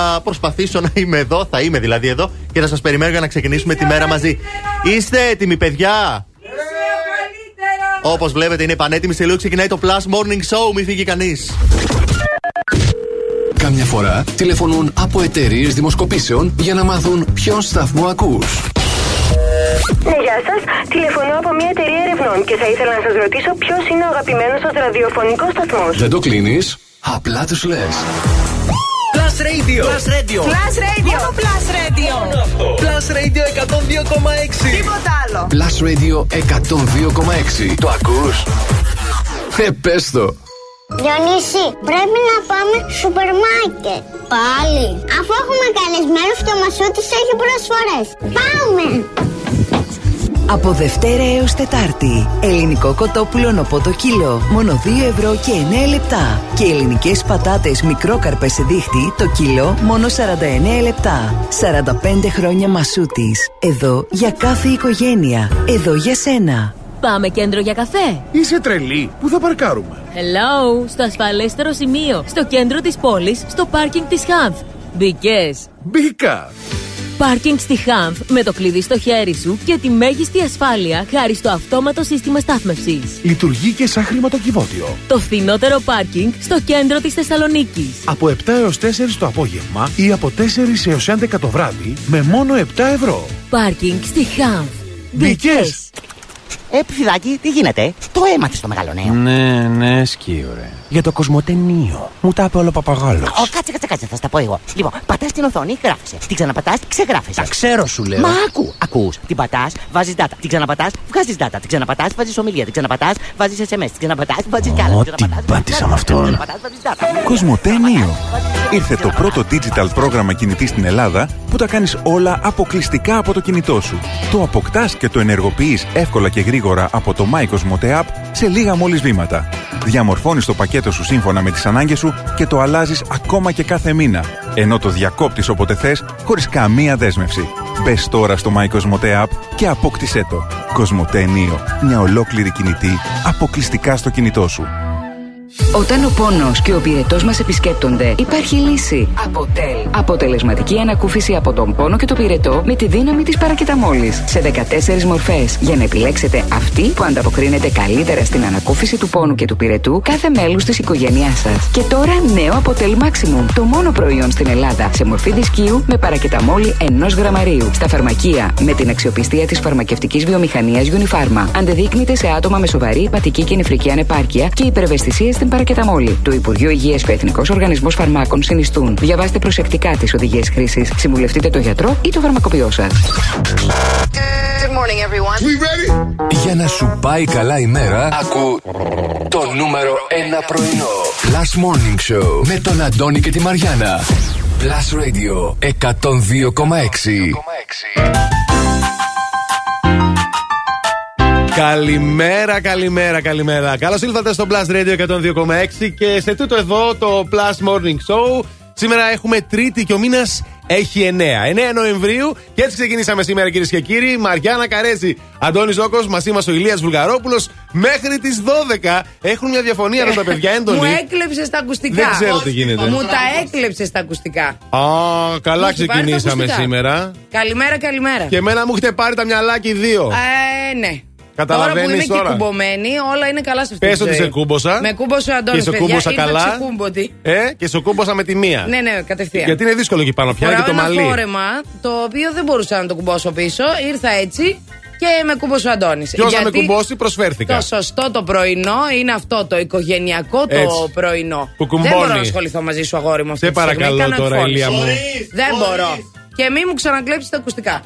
Θα προσπαθήσω να είμαι εδώ, θα είμαι δηλαδή εδώ και θα σας περιμένω για να ξεκινήσουμε τη μέρα μαζί. Είστε έτοιμοι, παιδιά! Όπως βλέπετε, είναι πανέτοιμη. Σε λίγο ξεκινάει το Plus Morning Show. Μην φύγει κανείς. Καμιά φορά τηλεφωνούν από εταιρείες δημοσκοπήσεων για να μάθουν ποιον σταθμό ακούς. Ναι, γεια σας. Τηλεφωνώ από μια εταιρεία ερευνών και θα ήθελα να σας ρωτήσω ποιος είναι ο αγαπημένος σας ραδιοφωνικός σταθμός. Δεν το κλείνεις, απλά τους λες. Plus Radio. Plus Radio. Plus Radio. Μόνο Plus Radio. Plus Radio 102,6. Τίποτα άλλο. Plus Radio 102,6. Το ακούς; Ε, πες το. Διονύση, πρέπει να πάμε σούπερ μάρκετ. Πάλι. Αφού έχουμε καλεσμένους και ο Μασούτης έχει προσφορές. Πάμε! Από Δευτέρα έως Τετάρτη. Ελληνικό κοτόπουλο το κιλό. Μόνο 2 ευρώ και 9 λεπτά. Και ελληνικές πατάτες μικρόκαρπες σε δίχτυ το κιλό μόνο 49 λεπτά. 45 χρόνια Μασούτης. Εδώ για κάθε οικογένεια. Εδώ για σένα. Πάμε κέντρο για καφέ. Είσαι τρελή. Πού θα παρκάρουμε; Hello, στο ασφαλέστερο σημείο. Στο κέντρο της πόλης, στο πάρκινγκ της Χανθ. Μπήκες. Μπήκα. Πάρκινγκ στη Χανθ με το κλειδί στο χέρι σου και τη μέγιστη ασφάλεια χάρη στο αυτόματο σύστημα στάθμευσης. Λειτουργεί και σαν χρηματοκιβώτιο. Το φθηνότερο πάρκινγκ στο κέντρο της Θεσσαλονίκη. Από 7 έως 4 το απόγευμα ή από 4 έως 11 το βράδυ με μόνο 7 ευρώ. Πάρκινγκ στη Χανθ. Μπήκε. Ε, ψιδάκι, τι γίνεται. Το έμαθε το μεγάλο νέο. Ναι, ναι, σκύο, ρε. Για το κοσμοτενίο. Μου τα είπε όλο παπαγάλος. Ω, κάτσε, κάτσε, κάτσε, θα στα πω εγώ. Λοιπόν, πατάς την οθόνη, γράφεσαι. Την ξαναπατάς, ξεγράφεσαι. Τα ξέρω, σου λέω. Μα ακού, ακούς. Την πατάς, βάζεις data. Την ξαναπατάς, βγάζεις data. Την ξαναπατάς, βάζεις ομιλία. Την ξαναπατάς, βάζεις SMS. Την ξαναπατάς, βάζεις κι άλλα. Ό,τι πάτησα με αυτόν. Κοσμοτένιο. Ήρθε το πρώτο digital πρόγραμμα κινητής στην Ελλάδα που τα κάνεις όλα αποκλειστικά από το κινητό σου. Το αποκτάς και το ενεργοποιείς εύκολα και γρήγορα από το My Cosmote App σε λίγα μόλις βήματα. Διαμορφώνεις το πακέτο σου σύμφωνα με τις ανάγκες σου και το αλλάζεις ακόμα και κάθε μήνα. Ενώ το διακόπτεις όποτε θες, χωρίς καμία δέσμευση. Μπες τώρα στο My Cosmote App και απόκτησέ το. Cosmote Neo. Μια ολόκληρη κινητή αποκλειστικά στο κινητό σου. Όταν ο πόνος και ο πυρετό μας επισκέπτονται, υπάρχει λύση. Αποτέλ. Αποτελεσματική ανακούφιση από τον πόνο και το πυρετό με τη δύναμη της παρακεταμόλης. Σε 14 μορφές. Για να επιλέξετε αυτή που ανταποκρίνεται καλύτερα στην ανακούφιση του πόνου και του πυρετού κάθε μέλους της οικογένειάς σας. Και τώρα νέο Αποτέλ Maximum. Το μόνο προϊόν στην Ελλάδα σε μορφή δισκίου με παρακεταμόλη ενός γραμμαρίου. Στα φαρμακεία με την αξιοπιστία της φαρμακευτικής βιομηχανίας Unipharma. Αντεδείκνυται σε άτομα με σοβαρή υπατική και νεφρική ανεπάρκεια και υπερβεστησία στην παρακεταμόλη. Το Υπουργείο Υγείας και ο Εθνικός Οργανισμός Φαρμάκων συνιστούν. Διαβάστε προσεκτικά τις οδηγίες χρήσης. Συμβουλευτείτε το γιατρό ή το φαρμακοποιό σας. Για να σου πάει καλά η μέρα, ακού το νούμερο 1 πρωινό. Last Morning Show με τον Αντώνη και τη Μαριάνα. Plus Radio 102,6. Καλημέρα, καλημέρα, καλημέρα. Καλώς ήλθατε στο Plus Radio 102,6 και σε τούτο εδώ το Plus Morning Show. Σήμερα έχουμε Τρίτη και ο μήνας έχει 9. 9 Νοεμβρίου και έτσι ξεκινήσαμε σήμερα κυρίες και κύριοι. Μαριάννα Καρέζη, Αντώνης Ζώκος, μαζί μας ο Ηλίας Βουλγαρόπουλος. Μέχρι τις 12 έχουν μια διαφωνία με τα παιδιά έντονη. Μου έκλεψες τα ακουστικά. Δεν ξέρω τι γίνεται. Μου τα έκλεψες τα ακουστικά. Α, καλά ξεκινήσαμε σήμερα. Καλημέρα, καλημέρα. Και εμένα μου έχετε πάρει τα μυαλάκι δύο. Ε, ναι. Καταλαβαίνεις τώρα που είμαι τώρα. και κουμπωμένη, όλα είναι καλά σε αυτή Πες τη ότι ζωή. σε κούμποσα. Με κούμποσε ο Αντώνης, Και σε παιδιά, κούμποσα ήρθα καλά. ξεκούμποτη. Ε, και σε κούμποσα με τη μία. Ναι, ναι, κατευθείαν. Γιατί είναι δύσκολο εκεί πάνω πια και Φοράω το ένα μαλλί. φόρεμα, το οποίο δεν μπορούσα να το κουμπώσω πίσω. Ήρθα έτσι και με κούμπωσε ο Αντώνης. Ποιο θα με Γιατί κουμπώσει, προσφέρθηκα. Το σωστό το πρωινό είναι αυτό, το οικογενειακό το Έτσι. πρωινό. Που κουμπώνει. Δεν μπορώ να ασχοληθώ μαζί σου, αγόρι μου. αυτή Σε τη στιγμή. παρακαλώ Κάνω τώρα, εκφώνηση. Ηλία μου. Δεν μπορώ. Και μη μου ξανακλέψεις τα ακουστικά.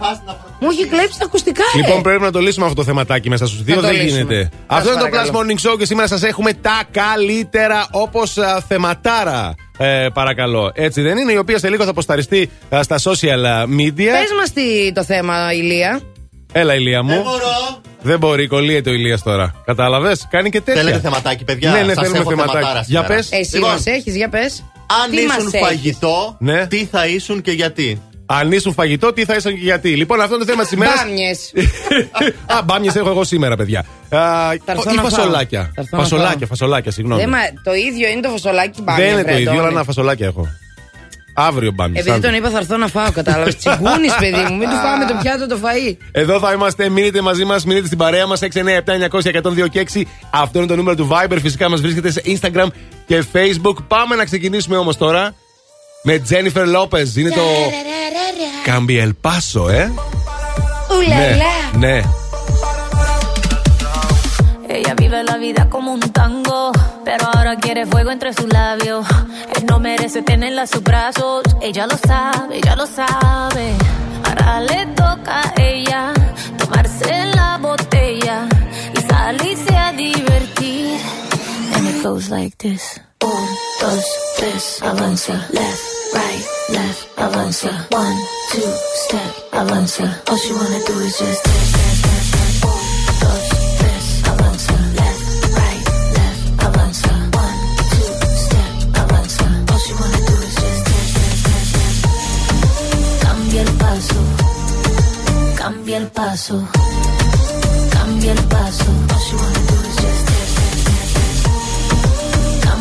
Μου έχει κλέψει τα ακουστικά, ε. Λοιπόν, πρέπει να το λύσουμε αυτό το θεματάκι μέσα στους δύο. το Δεν λύσουμε. γίνεται. Σας Αυτό είναι το Plus παρακαλώ. Morning Show και σήμερα σας έχουμε τα καλύτερα όπως θεματάρα. Ε, παρακαλώ. Έτσι δεν είναι, η οποία σε λίγο θα αποσταριστεί α, στα social α, media. Πες μας τι το θέμα, Ηλία. Έλα, Ηλία μου. Δεν μπορώ. Δεν μπορεί, κολλείεται ο Ηλίας τώρα. Κατάλαβες, κάνει και τέτοια. Θέλετε θεματάκι, παιδιά; Ναι, ναι, Σας θέλουμε έχω θεματάκι. θεματάρα Για σήμερα. πες. Εσύ Λοιπόν, μας έχεις, για πες. Αν Τι ήσουν μας έχεις; φαγητό, Ναι. τι θα ήσουν και γιατί; Αν ήσουν φαγητό, τι θα ήσουν και γιατί. Λοιπόν, αυτό είναι το θέμα της ημέρας. Μπάμιες. Α, μπάμιες έχω εγώ σήμερα, παιδιά. Α, Θα έρθω ή να φάω. φασολάκια. Θα έρθω να Φασολάκια, φάω. φασολάκια, συγγνώμη. Δεν μα- το ίδιο είναι το φασολάκι μπάμια. Δεν είναι το βρε, ίδιο, Αντώνη. αλλά ένα φασολάκια έχω. Αύριο μπαν. Επειδή τον είπα θα έρθω να φάω, κατάλαβες. Τσιγκούνης, παιδί μου, μην του φάμε το πιάτο το φαΐ. Εδώ θα είμαστε, μείνετε μαζί μας, μείνετε στην παρέα μας 697-900-1026. Αυτό είναι το νούμερο του Viber. Φυσικά μας βρίσκεται σε Instagram και Facebook. Πάμε να ξεκινήσουμε όμως τώρα με Jennifer Lopez. Είναι το. Cambia el paso, ε. Ναι, ναι. Ella vive la vida como un tango, pero ahora quiere fuego entre sus labios. Él no merece tenerla a sus brazos, ella lo sabe, ella lo sabe. Ahora le toca a ella tomarse la botella y salirse a divertir. Goes like this: Un, dos, tres, avanza, left, right, left, avanza, one, two, step, avanza. All she wanna do is just dance, left, right, left, avanza, one, two, step, avanza. All she wanna do is just. Cambia el paso, cambia el paso, cambia el paso. All she wanna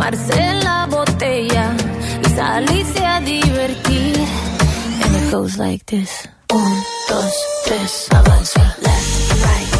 tomarse la botella y salirse a divertir. And it goes like this: Un, dos, tres, avanza, left, right,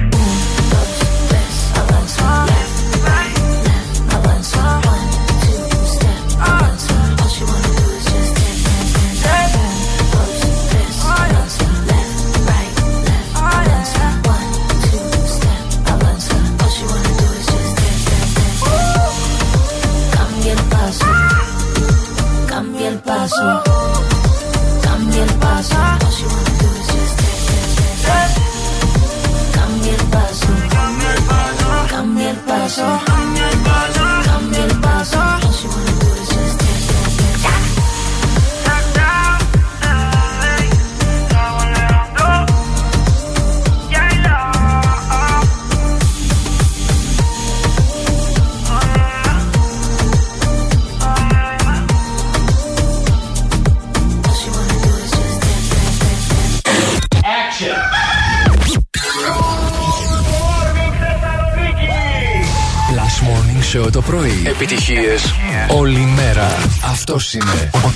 Το πρωί. Επιτυχίες όλη μέρα. Αυτός είναι ο, ο-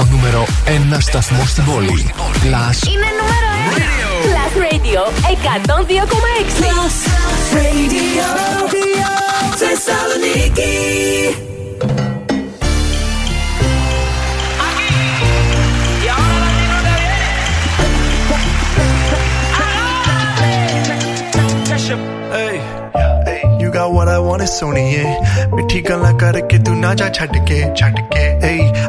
ο νούμερο ένα σταθμός στην πόλη. Plus Είναι νούμερο 1. Plus Radio 102,6. Plus Radio. Θεσσαλονίκη. Hey, you got got what I want is सोनिए मिठी गला करके तू ना जा छट के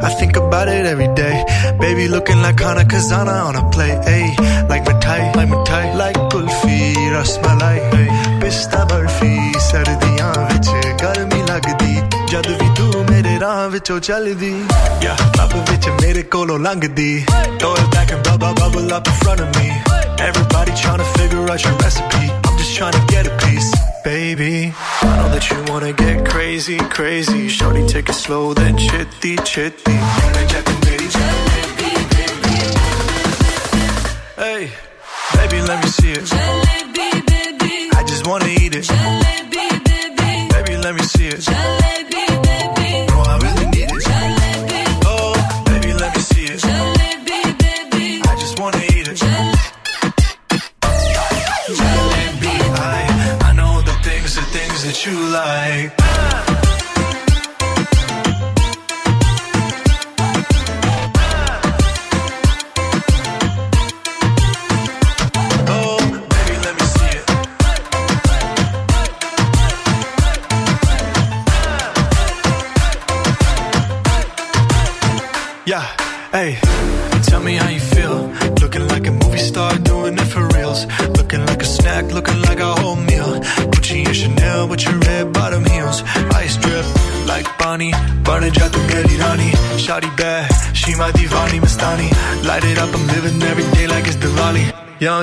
I think about it every day. Baby looking like Hana Kazana on a play hey like मिठाई like मिठाई like कुल्फी रसमलाई hey पिस्ता बर्फी सर्दियां विच गर्मी लगदी जद भी तू मेरे राह विचों चलदी या क्लब विच मेरे कोलों लंघदी throw it back and bubble bubble up in front of me. Everybody trying to figure out your recipe. I'm just trying to get a piece baby I know that you wanna get crazy crazy shorty take it slow then chitty chitty Hey, baby, let me see it. I just wanna eat it. Baby, let me see it.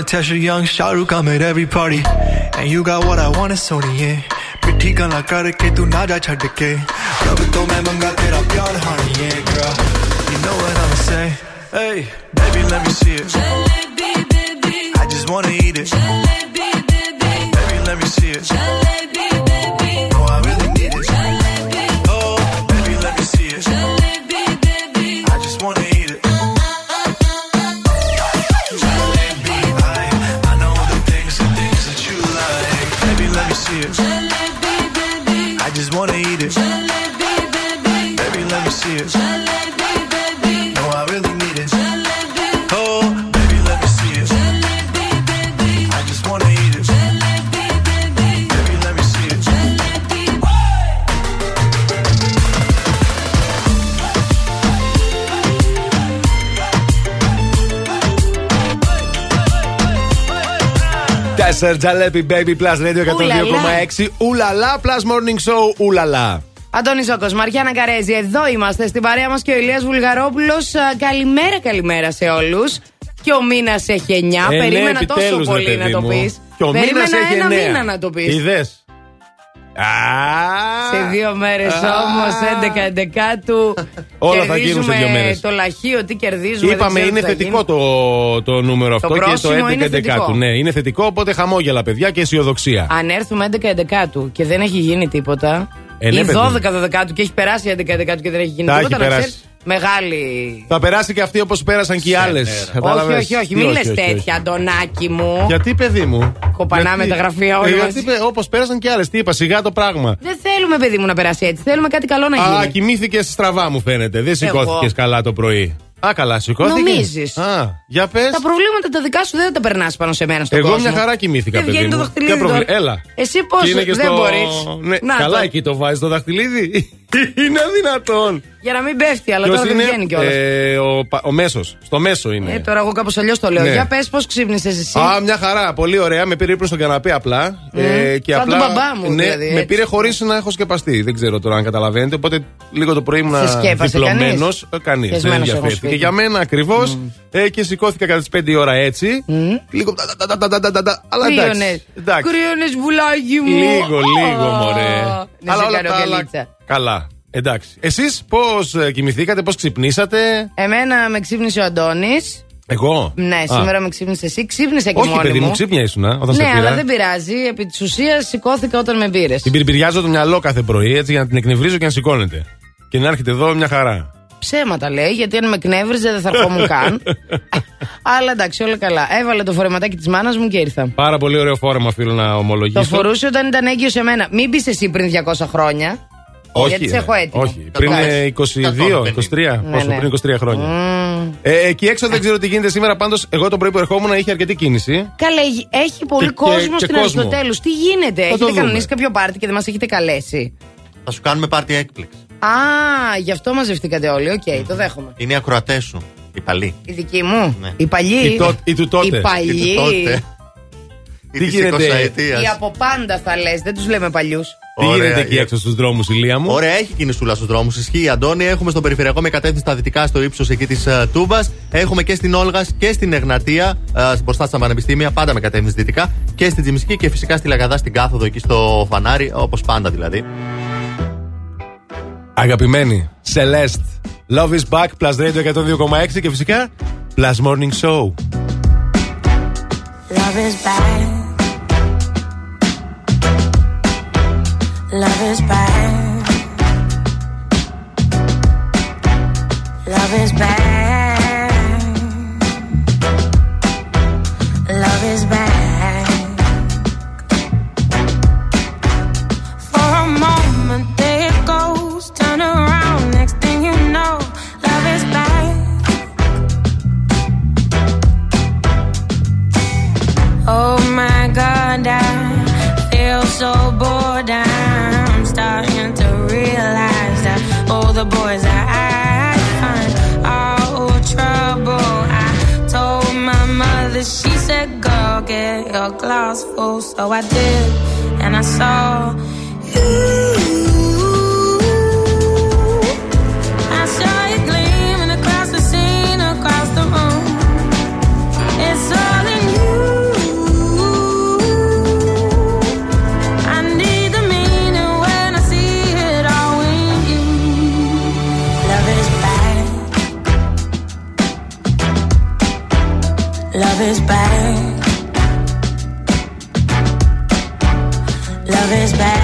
Tasha Young, Shah Rukh, I'm every party. And you got what I want, it's Sony, yeah. Pithi gala karke, tu na jai chhad ke. Rab to main manga tera pyaar, honey, yeah, girl. You know what I'ma say. Hey, baby, let me see it. Jalebi, baby. I just wanna eat it. Τέσσερ τζαλέπι baby plus radio 102,6. Ουλαλά plus morning show. Ουλαλά. Αντώνης Ζώκο, Μαριάννα Καρέζη, εδώ είμαστε στην παρέα μας και ο Ηλίας Βουλγαρόπουλος. Καλημέρα, καλημέρα σε όλους. Και ο μήνας έχει 9. Ε, ναι, Περίμενα τόσο επιτέλους, ρε πολύ παιδί να το μου. πεις. Και ο μήνας Περίμενα έχει ένα εννέα. μήνα να το πεις. Είδες; Σε δύο μέρες όμως, 11 11 Όλα θα γίνουν σε δύο μέρες. το λαχείο, τι κερδίζουμε. δεν Είπαμε ξέρω είναι τι θα θετικό γίνει. το, το νούμερο αυτό και το πρόσημο 11 είναι 11 θετικό. του. Ναι, είναι θετικό, οπότε χαμόγελα παιδιά και αισιοδοξία. Αν έρθουμε 11 11 και δεν έχει γίνει τίποτα. Ε, ναι, ή παιδί 12 μου. 12 και έχει περάσει 11 11 και δεν έχει γίνει Τα τίποτα. έχει να περάσει. Ξέρεις, μεγάλη. Θα περάσει και αυτή όπως πέρασαν και οι άλλες. Όχι, όχι, όχι, μην λες τέτοια, Αντωνάκι μου. Γιατί, παιδί μου; Κοπανάμε τα γραφεία όλοι μαζί. Γιατί όπως πέρασαν και άλλες. Τι είπα, σιγά το πράγμα. Δεν θέλουμε, παιδί μου, να περάσει έτσι. Θέλουμε κάτι καλό να γίνει. Α, κοιμήθηκες στραβά μου φαίνεται. Δεν σηκώθηκες καλά το πρωί. Α, καλά, σηκώθηκε. Νομίζεις. Α, για πες. Τα προβλήματα τα δικά σου δεν τα περνάς πάνω σε μένα στον Εγώ κόσμο. μια χαρά κοιμήθηκα, Δεν παιδί βγαίνει το μου. δαχτυλίδι Ποια προβλη- τώρα. Έλα. Εσύ πώς Και είναι και δεν στο- μπορείς. Ναι, καλά, εκεί το βάζεις το δαχτυλίδι. Είναι δυνατόν; Για να μην πέφτει, αλλά Ποιος τώρα είναι; δεν βγαίνει κιόλας. Ε, ο ο μέσος. Στο μέσο είναι. Ε, τώρα εγώ κάπως αλλιώς το λέω. Ναι. Για πες πώς ξύπνησες εσύ; Α, μια χαρά. Πολύ ωραία. Με πήρε ύπνος στον καναπέ απλά. Mm. Ε, και Σαν απλά. Τον μπαμπά μου, ναι, δηλαδή, έτσι. με πήρε χωρίς να έχω σκεπαστεί. Δεν ξέρω τώρα αν καταλαβαίνετε. Οπότε λίγο το πρωί ήμουν διπλωμένος. Κανείς; ε, Δεν ενδιαφέρθηκε. Για μένα ακριβώς. Mm. Ε, και σηκώθηκα κατά τις 5 ώρα έτσι. Λίγο. Αλλά εντάξει. Κρύωνες βουλάκι μου. Λίγο, λίγο μωρέ. Ναι, αλλά όλα τα Καλά. Εντάξει. Εσείς πώς κοιμηθήκατε, πώς ξυπνήσατε; Εμένα με ξύπνησε ο Αντώνης. Εγώ; Ναι, Α. σήμερα με ξύπνησε εσύ. Ξύπνησα και Όχι, μόνη παιδί μου, μου. ξύπνια ήσουν όταν σε ναι, πήρα. αλλά δεν πειράζει. Επί της ουσίας σηκώθηκα όταν με πήρες. Την πυρπυριάζω το μυαλό κάθε πρωί έτσι για να την εκνευρίζω και να σηκώνεται. Και να έρχεται εδώ μια χαρά. Ψέματα λέει, γιατί αν με κνεύριζε δεν θα ερχόμουν καν. Αλλά εντάξει, όλα καλά. Έβαλε το φορεματάκι της μάνας μου και ήρθα. Πάρα πολύ ωραίο φόρεμα, φίλο, να ομολογήσω. Το φορούσε όταν ήταν έγκυος σε μένα. Μην πεις εσύ πριν 200 χρόνια. Γιατί σε έχω έτοιμο. Όχι. Πριν ε, 22, 23. Ναι, Πόσο, ναι. πριν 23 χρόνια. Ε, εκεί έξω δεν ξέρω τι γίνεται σήμερα. Πάντως, εγώ τον πρωί που ερχόμουν είχε αρκετή κίνηση. Καλέ, έχει πολύ Και- κόσμο και- και στην κόσμο. Αριστοτέλου. Τι γίνεται, Θα το έχετε δούμε. κανονίσει κάποιο πάρτι και δεν μας έχετε καλέσει; Θα σου κάνουμε πάρτι έκπληξη. Α, γι' αυτό μαζευτήκατε όλοι. Οκ, το δέχομαι. Είναι οι ακροατές σου. Οι παλιοί. Η δική μου. Ναι. Η παλιή. Η τό- η του τότε. Η παλιή. Η του τότε. Τι της γίνεται; 20αετίας. Οι από πάντα θα λες, δεν τους λέμε παλιούς. Τι Ωραία, γίνεται εκεί η- έξω στους δρόμους, Ηλία μου. Ωραία, έχει κινησούλα στους δρόμους. Ισχύει, Αντώνη. Έχουμε στον περιφερειακό με κατεύθυνση στα δυτικά στο ύψος εκεί της Τούμπας. Έχουμε και στην Όλγας και στην Εγνατία, ε, μπροστά στα πανεπιστήμια, πάντα με κατεύθυνση δυτικά. Και στην Τσιμισκή και φυσικά στη Λαγαδά στην κάθοδο εκεί στο φανάρι, όπως πάντα δηλαδή. Αγαπημένη, Celeste. Love is back, plus radio 102,6 και φυσικά plus morning show. Love is back. Love is bad. Love is back. Love is back. For a moment there it goes, turn around, next thing you know, love is back. Oh the boys I find all trouble. I told my mother, she said, go get your glass full. So I did, and I saw you. Is back. Love is back.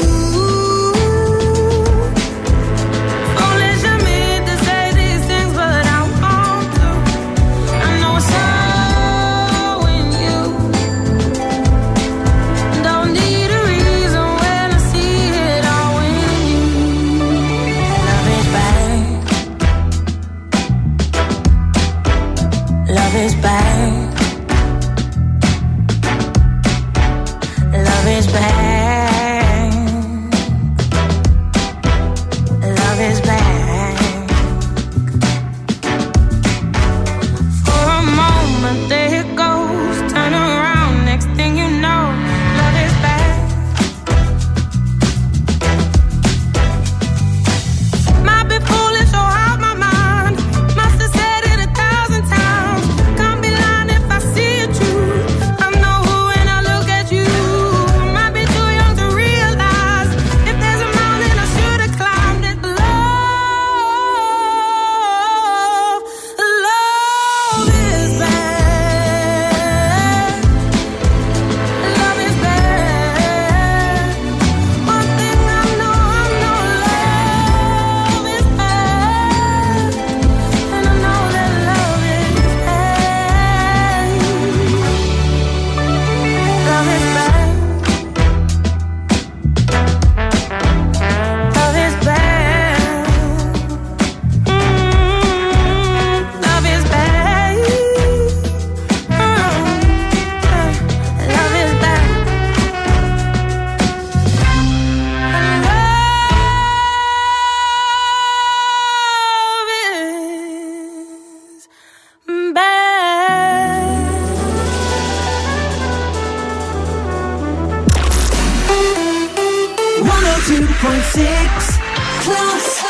102.6 Class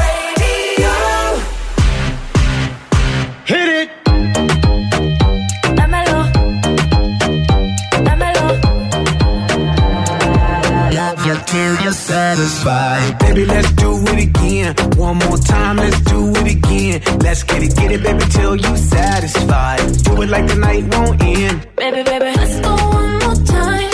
Radio. Hit it. Dámelo. Dámelo. Love you till you're satisfied. Baby, let's do it again. One more time, let's do it again. Let's get it, get it, baby, till you satisfied. Do it like the night won't end. Baby, baby, let's go one more time.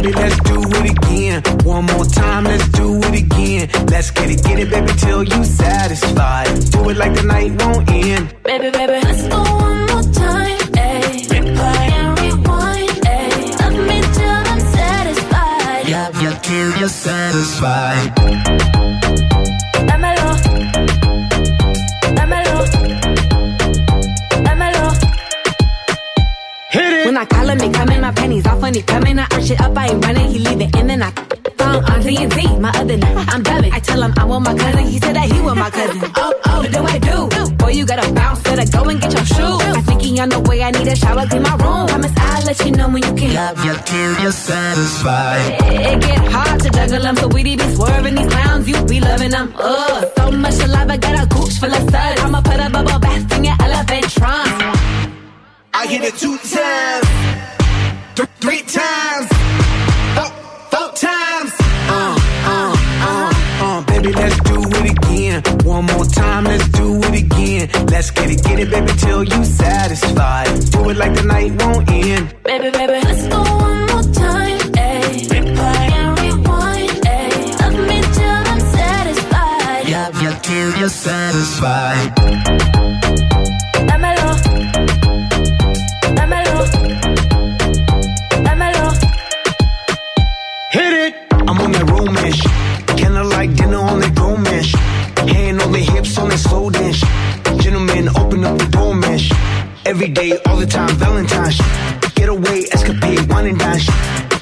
Baby, let's do it again. One more time, let's do it again. Let's get it, get it, baby, till you satisfied. Do it like the night won't end. Baby, baby, let's go one more time. Replay and rewind. Love me till I'm satisfied. Yup, yup, till you're satisfied. Dámelo. Dámelo. Dámelo. Hit it. When I call him, he coming, my pennies off when he coming. I arch it up, I ain't running, he leave it in and I phone on TNT. My other night, I'm dubbing. I tell him I want my cousin, he said that he want my cousin. Oh, oh, what do I do? Boy, you gotta bounce, better go and get your shoes. I think he on the way, I need a shower, clean my room. Promise I'll let you know when you can. Yup, yup, till you're satisfied. It get hard to juggle them, so we be swerving these clowns, you be loving them. Ugh, so much alive, I got a gooch full of suds. I'ma put a bubble bath in your elephant trunk. I hit it two times, three times, four, four times. Uh, uh, uh, uh, baby, let's do it again. One more time, let's do it again. Let's get it, get it, baby, till you satisfied. Do it like the night won't end. Baby, baby, let's go one more time. Ayy. Replay and rewind. Ayy. Love me till I'm satisfied. Yup, yup, till you're satisfied. On that romish. Kinda like dinner on that gomish. Hand on the hips on that slow dance. Gentlemen, open up the door mesh. Every day, all the time, Valentine's. Get away, escapade, wine and dine.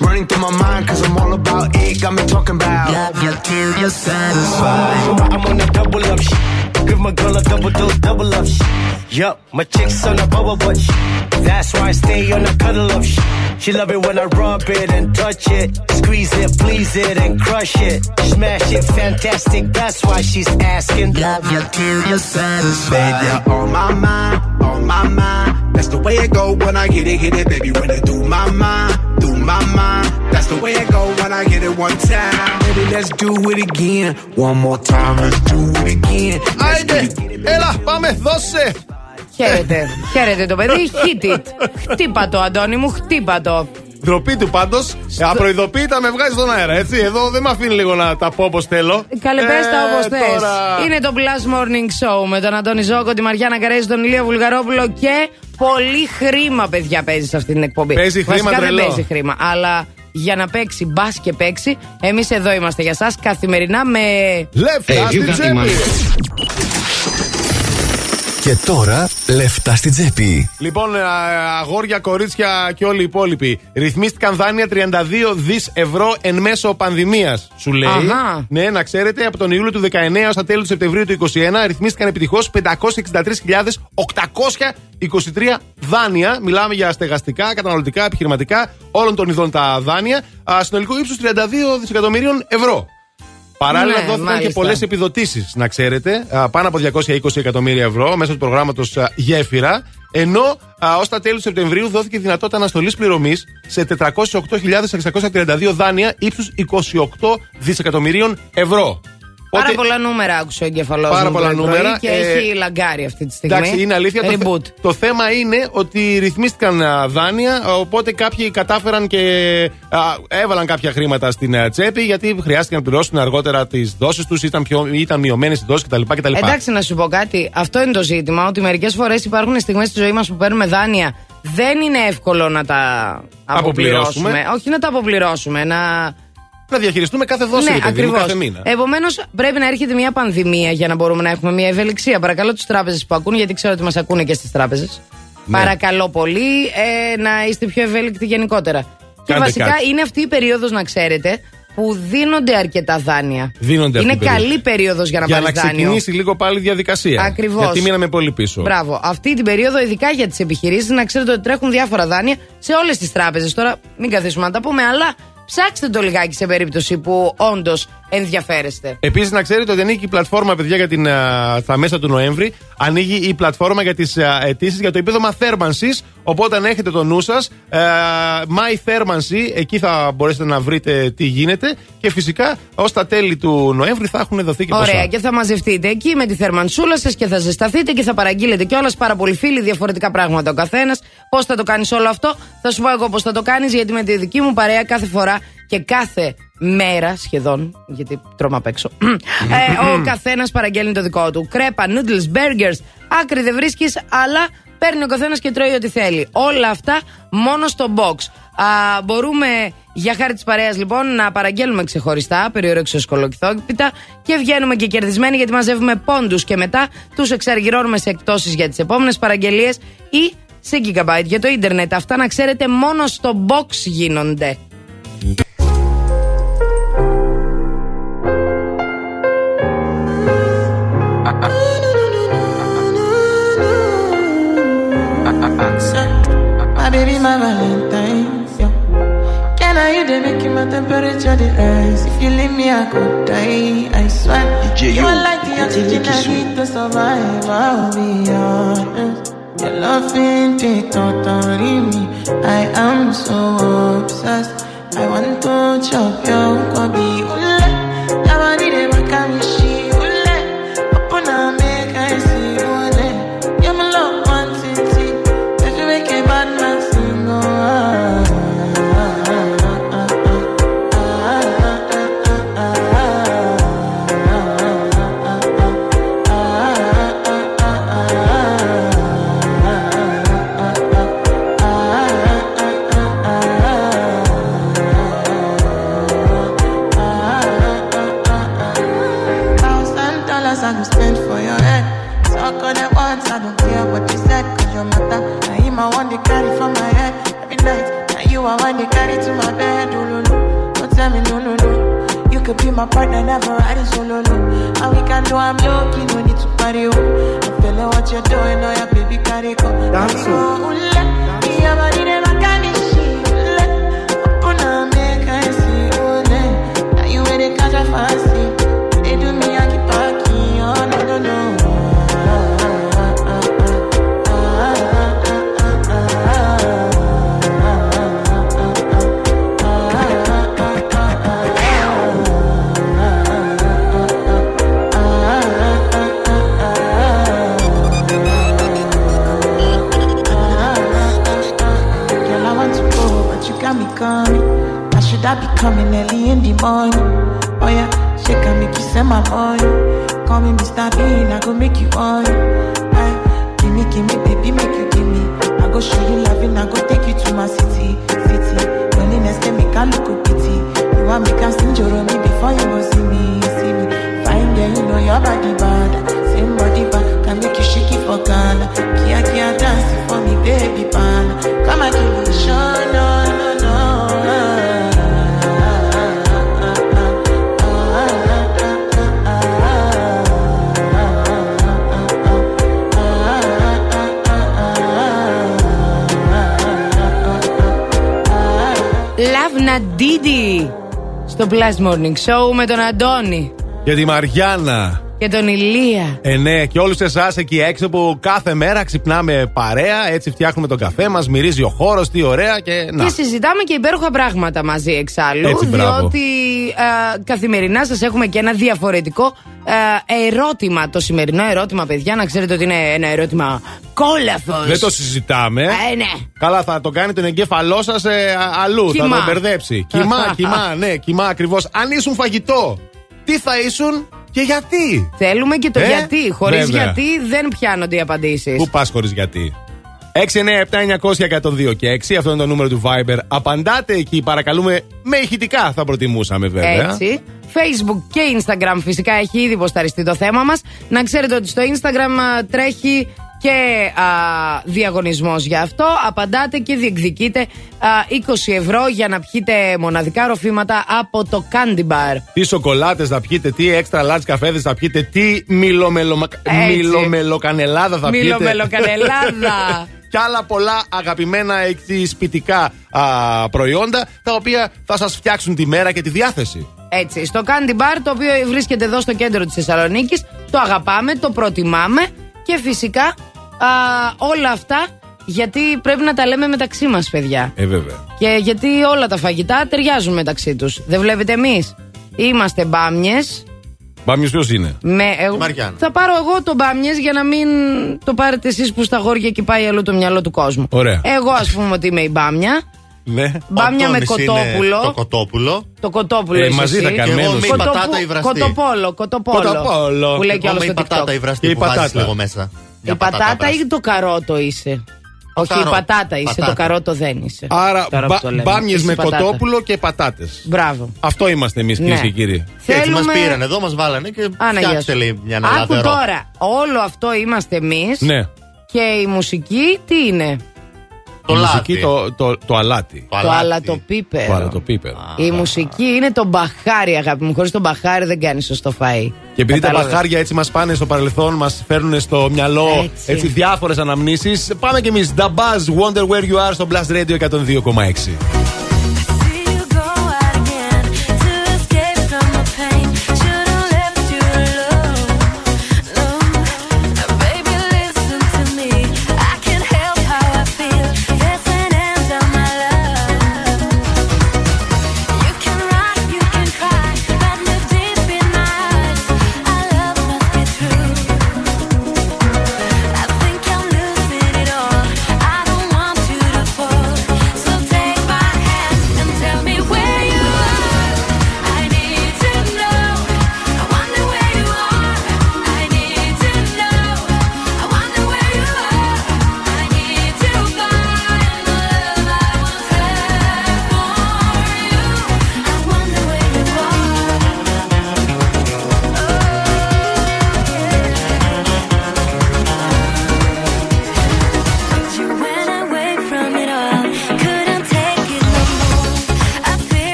Running through my mind, cause I'm all about it. Got me talking about. Yup, yup, till you're satisfied. I'm on a double up shit. Give my girl a double dose, double up shit. Yup, my chick's on a bubble butt shit. That's why I stay on a cuddle up shit. She love it when I rub it and touch it. Squeeze it, please it, and crush it. Smash it, fantastic. That's why she's asking. Yup, yup, till you're satisfied. Baby, you're on my mind, on my mind. That's the way it go when I hit it, hit it, baby. When it do my mind, do my mind. That's the way it go when I hit it one time. Baby, let's do it again. One more time, let's do it again. Άιντε, έλα, πάμε, δώσε. Χαίρετε. Χαίρετε το παιδί. Hit it. Χτύπα το, Αντώνη μου, χτύπα το. Ντροπή του πάντως. Απροειδοποίητα με βγάζει στον αέρα, έτσι. Εδώ δεν με αφήνει λίγο να τα πω όπως θέλω. Καλέ, πες τα Ε, όπως θες. τώρα. Είναι το Plus Morning Show με τον Αντώνη Ζώκο, τη Μαριάννα Καρέζη, τον Ηλία Βουλγαρόπουλο και πολύ χρήμα, παιδιά, παίζεις σε αυτή την εκπομπή. Παίζει χρήμα Βασικά τρελό. δεν παίζει χρήμα. Αλλά για να παίξει, μπας και παίξει, εμείς εδώ είμαστε για εσά καθημερινά με. Λεφτά Hey, you στην got τσέπη. Money. Και τώρα λεφτά στην τσέπη. Λοιπόν, α, αγόρια, κορίτσια και όλοι οι υπόλοιποι. Ρυθμίστηκαν δάνεια 32 δις ευρώ εν μέσω πανδημίας, σου λέει. Αχα. Ναι, να ξέρετε, από τον Ιούλιο του 19 έως τα τέλη του Σεπτεμβρίου του 21 ρυθμίστηκαν επιτυχώς 563.823 δάνεια. Μιλάμε για στεγαστικά, καταναλωτικά, επιχειρηματικά, όλων των ειδών τα δάνεια. Α, συνολικό ύψος 32 δισεκατομμυρίων ευρώ. Παράλληλα, Ναι, δόθηκαν μάλιστα. και πολλές επιδοτήσεις, να ξέρετε, α, πάνω από 220 εκατομμύρια ευρώ μέσω του προγράμματος Γέφυρα. Ενώ ως τα τέλη του Σεπτεμβρίου δόθηκε η δυνατότητα αναστολής πληρωμής σε 408.632 δάνεια ύψους 28 δισεκατομμυρίων ευρώ. Πάρα Οπότε- πολλά νούμερα άκουσε ο εγκεφαλός Πάρα μου πολλά πρωί-πρωί νούμερα, Και ε, έχει λαγκάρει αυτή τη στιγμή. Εντάξει, είναι αλήθεια. Το, Reboot. θε- το θέμα είναι ότι ρυθμίστηκαν α, δάνεια, οπότε κάποιοι κατάφεραν και α, έβαλαν κάποια χρήματα στην α, τσέπη γιατί χρειάστηκε να πληρώσουν αργότερα τις δόσεις τους, ήταν, πιο- ήταν μειωμένες οι δόσεις κτλ. κτλ. Εντάξει, να σου πω κάτι. Αυτό είναι το ζήτημα. Ότι μερικές φορές υπάρχουν στιγμές στη ζωή μας που παίρνουμε δάνεια. Δεν είναι εύκολο να τα αποπληρώσουμε. Αποπληρώσουμε. Όχι να τα αποπληρώσουμε, να. Να διαχειριστούμε κάθε δόση, ναι, ρε παιδί μου, ακριβώς. κάθε μήνα. Επομένως, πρέπει να έρχεται μια πανδημία για να μπορούμε να έχουμε μια ευελιξία. Παρακαλώ τις τράπεζες που ακούν, γιατί ξέρω ότι μας ακούνε και στις τράπεζες. Ναι. Παρακαλώ πολύ ε, να είστε πιο ευέλικτοι γενικότερα. Και Κάντε βασικά κάτι. είναι αυτή η περίοδος, να ξέρετε, που δίνονται αρκετά δάνεια. Δίνονται είναι αυτή η περίοδος. καλή περίοδος για να Για να πάρει δάνειο. ξεκινήσει λίγο πάλι η διαδικασία. Ακριβώς. Γιατί μείναμε πολύ πίσω. Μπράβο. Αυτή την περίοδο, ειδικά για τις επιχειρήσεις, να ξέρετε ότι τρέχουν διάφορα δάνεια σε όλες τις τράπεζες. Τώρα, μην καθίσουμε να τα πούμε, αλλά ψάξτε το λιγάκι σε περίπτωση που όντως ενδιαφέρεστε. Επίσης, να ξέρετε ότι ανοίγει η πλατφόρμα, παιδιά, για την, α, στα μέσα του Νοέμβρη. Ανοίγει η πλατφόρμα για τις αιτήσεις για το επίδομα θέρμανσης. Οπότε, αν έχετε το νου σας, My Θέρμανση, εκεί θα μπορέσετε να βρείτε τι γίνεται. Και φυσικά, ως τα τέλη του Νοέμβρη θα έχουν δοθεί και Ωραία, ποσά. και θα μαζευτείτε εκεί με τη θερμανσούλα σας και θα ζεσταθείτε και θα παραγγείλετε κιόλας πάρα πολύ φίλοι, διαφορετικά πράγματα ο καθένας. Πώς θα το κάνεις όλο αυτό, θα σου πω εγώ πώς θα το κάνεις, γιατί με τη δική μου παρέα κάθε φορά και κάθε μέρα σχεδόν, γιατί τρώμε απ' έξω, ε, ο καθένας παραγγέλνει το δικό του. Κρέπα, noodles, burgers, άκρη δεν βρίσκεις, αλλά παίρνει ο καθένας και τρώει ό,τι θέλει. Όλα αυτά μόνο στο box. Α, μπορούμε για χάρη της παρέας λοιπόν να παραγγέλνουμε ξεχωριστά περιορέξιο σκολοκυθόπιτα και βγαίνουμε και κερδισμένοι γιατί μαζεύουμε πόντους και μετά τους εξαργυρώνουμε σε εκτόσει για τις επόμενες παραγγελίες ή σε gigabyte για το ίντερνετ. Αυτά να ξέρετε μόνο στο box γίνονται. Me, I could die. I swear. DJ, you yo, are like the oxygen I need to survive. I'll be honest. Your loving take totally me. I am so obsessed. I want to chop your kobe. Want to my bed. Oh, no. Don't tell me no, no, no. You could be my partner, never ride solo. No. And we can do I'm lucky, no need to party. Oh. I feel like what you're doing, oh yeah, baby, carry go. Dance, oh. oh. Ule, yeah, body never can be she. Ule, open up, make I see. Ule, now you where catch a fancy. Coming early in the morning? Oh yeah, she can make you send my money. Call me Mr. Bean, I go make you on. Aye, give me, give me, baby, make you give me. I go show you loving, I go take you to my city, city. Loneliness can make I look a pity. You want me can sing your me before you go see me, see me. Fine girl, you know your body bad. Same body bad, can make you shake it for Ghana. Kia kia dance for me, baby pan. Come and give me show, no, no, no. Love Nadidi στο Plus Morning Show με τον Αντώνη Για τη Μαριάννα. και τον Ηλία. Ε, ναι, και όλους εσάς εκεί έξω που κάθε μέρα ξυπνάμε παρέα, έτσι φτιάχνουμε τον καφέ μας, μυρίζει ο χώρος, τι ωραία και να. Και συζητάμε και υπέροχα πράγματα μαζί εξάλλου. Έτσι, μπράβο. διότι ε, καθημερινά σας έχουμε και ένα διαφορετικό ε, ερώτημα. Το σημερινό ερώτημα, παιδιά, να ξέρετε ότι είναι ένα ερώτημα κόλαφο. Δεν το συζητάμε. Ε, ναι. Καλά, θα το κάνει τον εγκέφαλό σας αλλού. Κοιμά. Θα τον μπερδέψει. Κοιμά, κοιμά, ναι, κοιμά ακριβώς. Αν ήσουν φαγητό, τι θα ήσουν και γιατί; Θέλουμε και το Ε, γιατί. Χωρίς βέβαια. γιατί δεν πιάνονται οι απαντήσεις. Πού πας χωρίς γιατί; 697-900-102 και 6, αυτό είναι το νούμερο του Viber. Απαντάτε εκεί, παρακαλούμε. Με ηχητικά θα προτιμούσαμε, βέβαια. Έτσι. Facebook και Instagram φυσικά έχει ήδη υποσταριστεί το θέμα μας. Να ξέρετε ότι στο Instagram α, τρέχει και α, διαγωνισμός για αυτό. Απαντάτε και διεκδικείτε α, 20 ευρώ για να πιείτε μοναδικά ροφήματα από το Candy Bar. Τι σοκολάτες θα πιείτε, τι έξτρα large καφέδες θα πιείτε, τι μιλομελο... Έτσι. μιλομελοκανελάδα θα πιείτε. Μιλομελοκανελάδα. και άλλα πολλά αγαπημένα εξισπιτικά α, προϊόντα τα οποία θα σας φτιάξουν τη μέρα και τη διάθεση. Έτσι, στο Candy Bar, το οποίο βρίσκεται εδώ στο κέντρο της Θεσσαλονίκης. Το αγαπάμε, το προτιμάμε και φυσικά α, όλα αυτά γιατί πρέπει να τα λέμε μεταξύ μας παιδιά. Ε, βέβαια. Και γιατί όλα τα φαγητά ταιριάζουν μεταξύ τους. Δεν βλέπετε εμείς. Είμαστε μπάμιες. Μπάμιος ποιος είναι; Με, εγώ- Μαριάννα. θα πάρω εγώ το μπάμιες για να μην το πάρετε εσείς που στα γόρια και πάει αλλού το μυαλό του κόσμου. Ωραία. Εγώ ας πούμε ότι είμαι η μπάμια. Ναι. Μπάμια Ο με Αντώνης είναι κοτόπουλο. Το κοτόπουλο. Το κοτόπουλο Ε, είσαι μαζί εσύ. θα κάνουμε Και εγώ ένωση. με η πατάτα η βραστή. Κοτοπόλο, κοτοπόλο. Κοτοπόλο. Που λέει και Εγώ όλο με στο η πατάτα TikTok. η βραστή Και η που βάζεις πατάτα. λίγο μέσα. Η Μια πατάτα πράσινη. ή το καρότο είσαι. Όχι, η καρό- πατάτα είσαι. πατάτα. Το καρότο δεν είσαι. Άρα Τώρα που το λέμε. μπάμιε Είσαι με πατάτα. κοτόπουλο και πατάτες. Μπράβο. Αυτό είμαστε εμείς, κυρίες Ναι. και κύριοι. Και έτσι Θέλουμε- μας πήραν εδώ, μας βάλανε και Άνα, γεια φτιάξτε σου. λέει μια Άκου αναλαδερό. τώρα. Όλο αυτό είμαστε εμείς. Ναι. Και η μουσική τι είναι; Το Η λάδι. μουσική, το, το, το αλάτι. Το Το αλάτι. αλατοπίπερο. Το αλατοπίπερο. Η μουσική είναι το μπαχάρι, αγάπη μου. Χωρίς το μπαχάρι δεν κάνεις σωστό φαΐ. Και επειδή τα Κατάλαβες. μπαχάρια έτσι μας πάνε στο παρελθόν, μας φέρνουν στο μυαλό Έτσι. έτσι, διάφορες αναμνήσεις Πάμε κι εμείς. The Buzz Wonder Where You Are στο Blast Radio 102,6.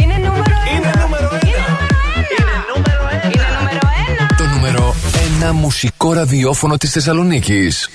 Είναι νούμερο Το νούμερο 1 μουσικό ραδιόφωνο της Θεσσαλονίκης.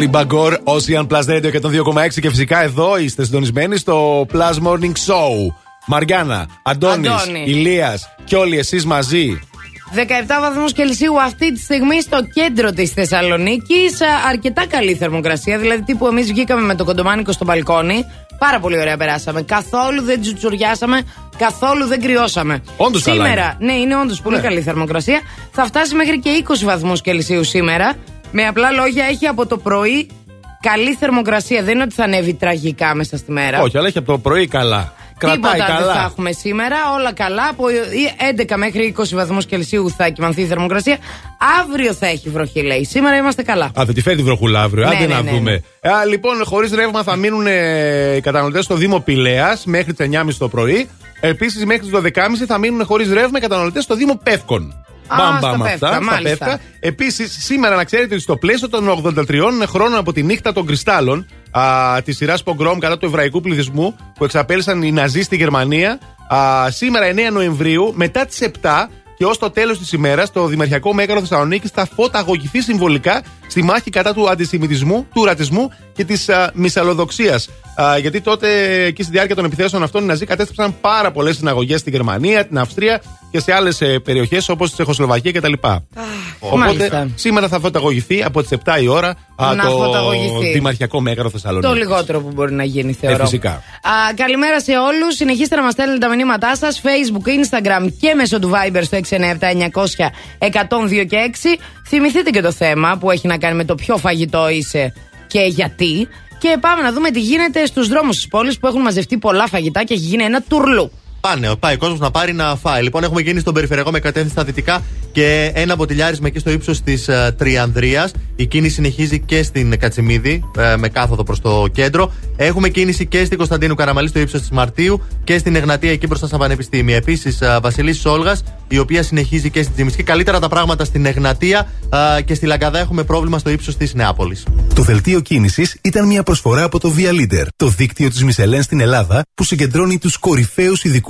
Αλιμπαγκόρ, Ocean Plus Radio 102,6 και φυσικά εδώ είστε συντονισμένοι στο Plus Morning Show. Μαριάννα, Αντώνης, Αντώνη. Ηλίας και όλοι εσείς μαζί. 17 βαθμούς Κελσίου αυτή τη στιγμή στο κέντρο της Θεσσαλονίκης. Αρκετά καλή θερμοκρασία. Δηλαδή, τύπου εμείς βγήκαμε με το κοντομάνικο στο μπαλκόνι. Πάρα πολύ ωραία περάσαμε. Καθόλου δεν τζουτσουριάσαμε, καθόλου δεν κρυώσαμε. Όντως καλά Σήμερα, ναι, είναι όντως πολύ Ναι. καλή θερμοκρασία. Θα φτάσει μέχρι και 20 βαθμούς Κελσίου σήμερα. Με απλά λόγια, έχει από το πρωί καλή θερμοκρασία. Δεν είναι ότι θα ανέβει τραγικά μέσα στη μέρα. Όχι, αλλά έχει από το πρωί καλά. Κρατάει Τίποτα καλά. δεν θα έχουμε σήμερα. Όλα καλά. Από 11 μέχρι 20 βαθμούς Κελσίου θα κοιμανθεί η θερμοκρασία. Αύριο θα έχει βροχή, λέει. Σήμερα είμαστε καλά. Α, θα τη φέρει τη βροχούλα αύριο. Ναι, Άντε ναι, να ναι, δούμε. Α, λοιπόν, χωρίς ρεύμα θα μείνουν ε, οι καταναλωτές στο Δήμο Πηλαία μέχρι τις 9.30 το πρωί. Επίσης, μέχρι τις 12.30 θα μείνουν χωρίς ρεύμα οι καταναλωτές στο Δήμο Πεύκων. Α, στα Πεύκα, μάλιστα. Επίσης, σήμερα να ξέρετε ότι στο πλαίσιο των 83 χρόνων από τη νύχτα των κρυστάλλων της σειράς Πογκρόμ κατά του εβραϊκού πληθυσμού που εξαπέλυσαν οι Ναζί στη Γερμανία, α, σήμερα 9 Νοεμβρίου, μετά τις 7 και ως το τέλος της ημέρας, το Δημαρχιακό Μέγαρο Θεσσαλονίκης θα φωταγωγηθεί συμβολικά στη μάχη κατά του αντισημιτισμού, του ρατσισμού και της μυσαλλοδοξίας. Γιατί τότε, εκεί στη διάρκεια των επιθέσεων αυτών, οι Ναζί κατέστρεψαν πάρα πολλές συναγωγές στη Γερμανία, την Αυστρία και σε άλλες περιοχές όπως τη Τσεχοσλοβακία κτλ. Οπότε μάλιστα. σήμερα θα φωταγωγηθεί από τις 7 η ώρα α, Να το φωταγωγηθεί. Δημαρχιακό Μέγαρο Θεσσαλονίκης. Το λιγότερο που μπορεί να γίνει, θεωρώ. Ε, φυσικά. Α, καλημέρα σε όλους. Συνεχίστε να μας στέλνετε τα μηνύματά σας. Facebook, Instagram και μέσω του Viber στο 697-900-1026. Θυμηθείτε και το θέμα που έχει να κάνει με το ποιο φαγητό είσαι και γιατί. Και πάμε να δούμε τι γίνεται στους δρόμους της πόλης που έχουν μαζευτεί πολλά φαγητά και έχει γίνει ένα τουρλού. Πάνε, πάει ο κόσμος να πάρει να φάει. Λοιπόν, έχουμε γίνει στον περιφερειακό με κατεύθυνση στα δυτικά και ένα μποτιλιάρισμα εκεί στο ύψος της uh, Τριανδρίας. Η κίνηση συνεχίζει και στην Κατσιμίδη uh, με κάθοδο προς το κέντρο. Έχουμε κίνηση και στην Κωνσταντίνου Καραμαλή στο ύψος της Μαρτίου και στην Εγνατία εκεί μπροστά στα πανεπιστήμια. Επίσης, uh, Βασιλής Σόλγας, η οποία συνεχίζει και στην Τζιμισκή. Καλύτερα τα πράγματα στην Εγνατία uh, και στη Λαγκαδά έχουμε πρόβλημα στο ύψος της Νεάπολης. Το δελτίο κίνησης ήταν μια προσφορά από το Via Leader, το δίκτυο της Μισελέν στην Ελλάδα που συγκεντρώνει τους κορυφαίους ειδικούς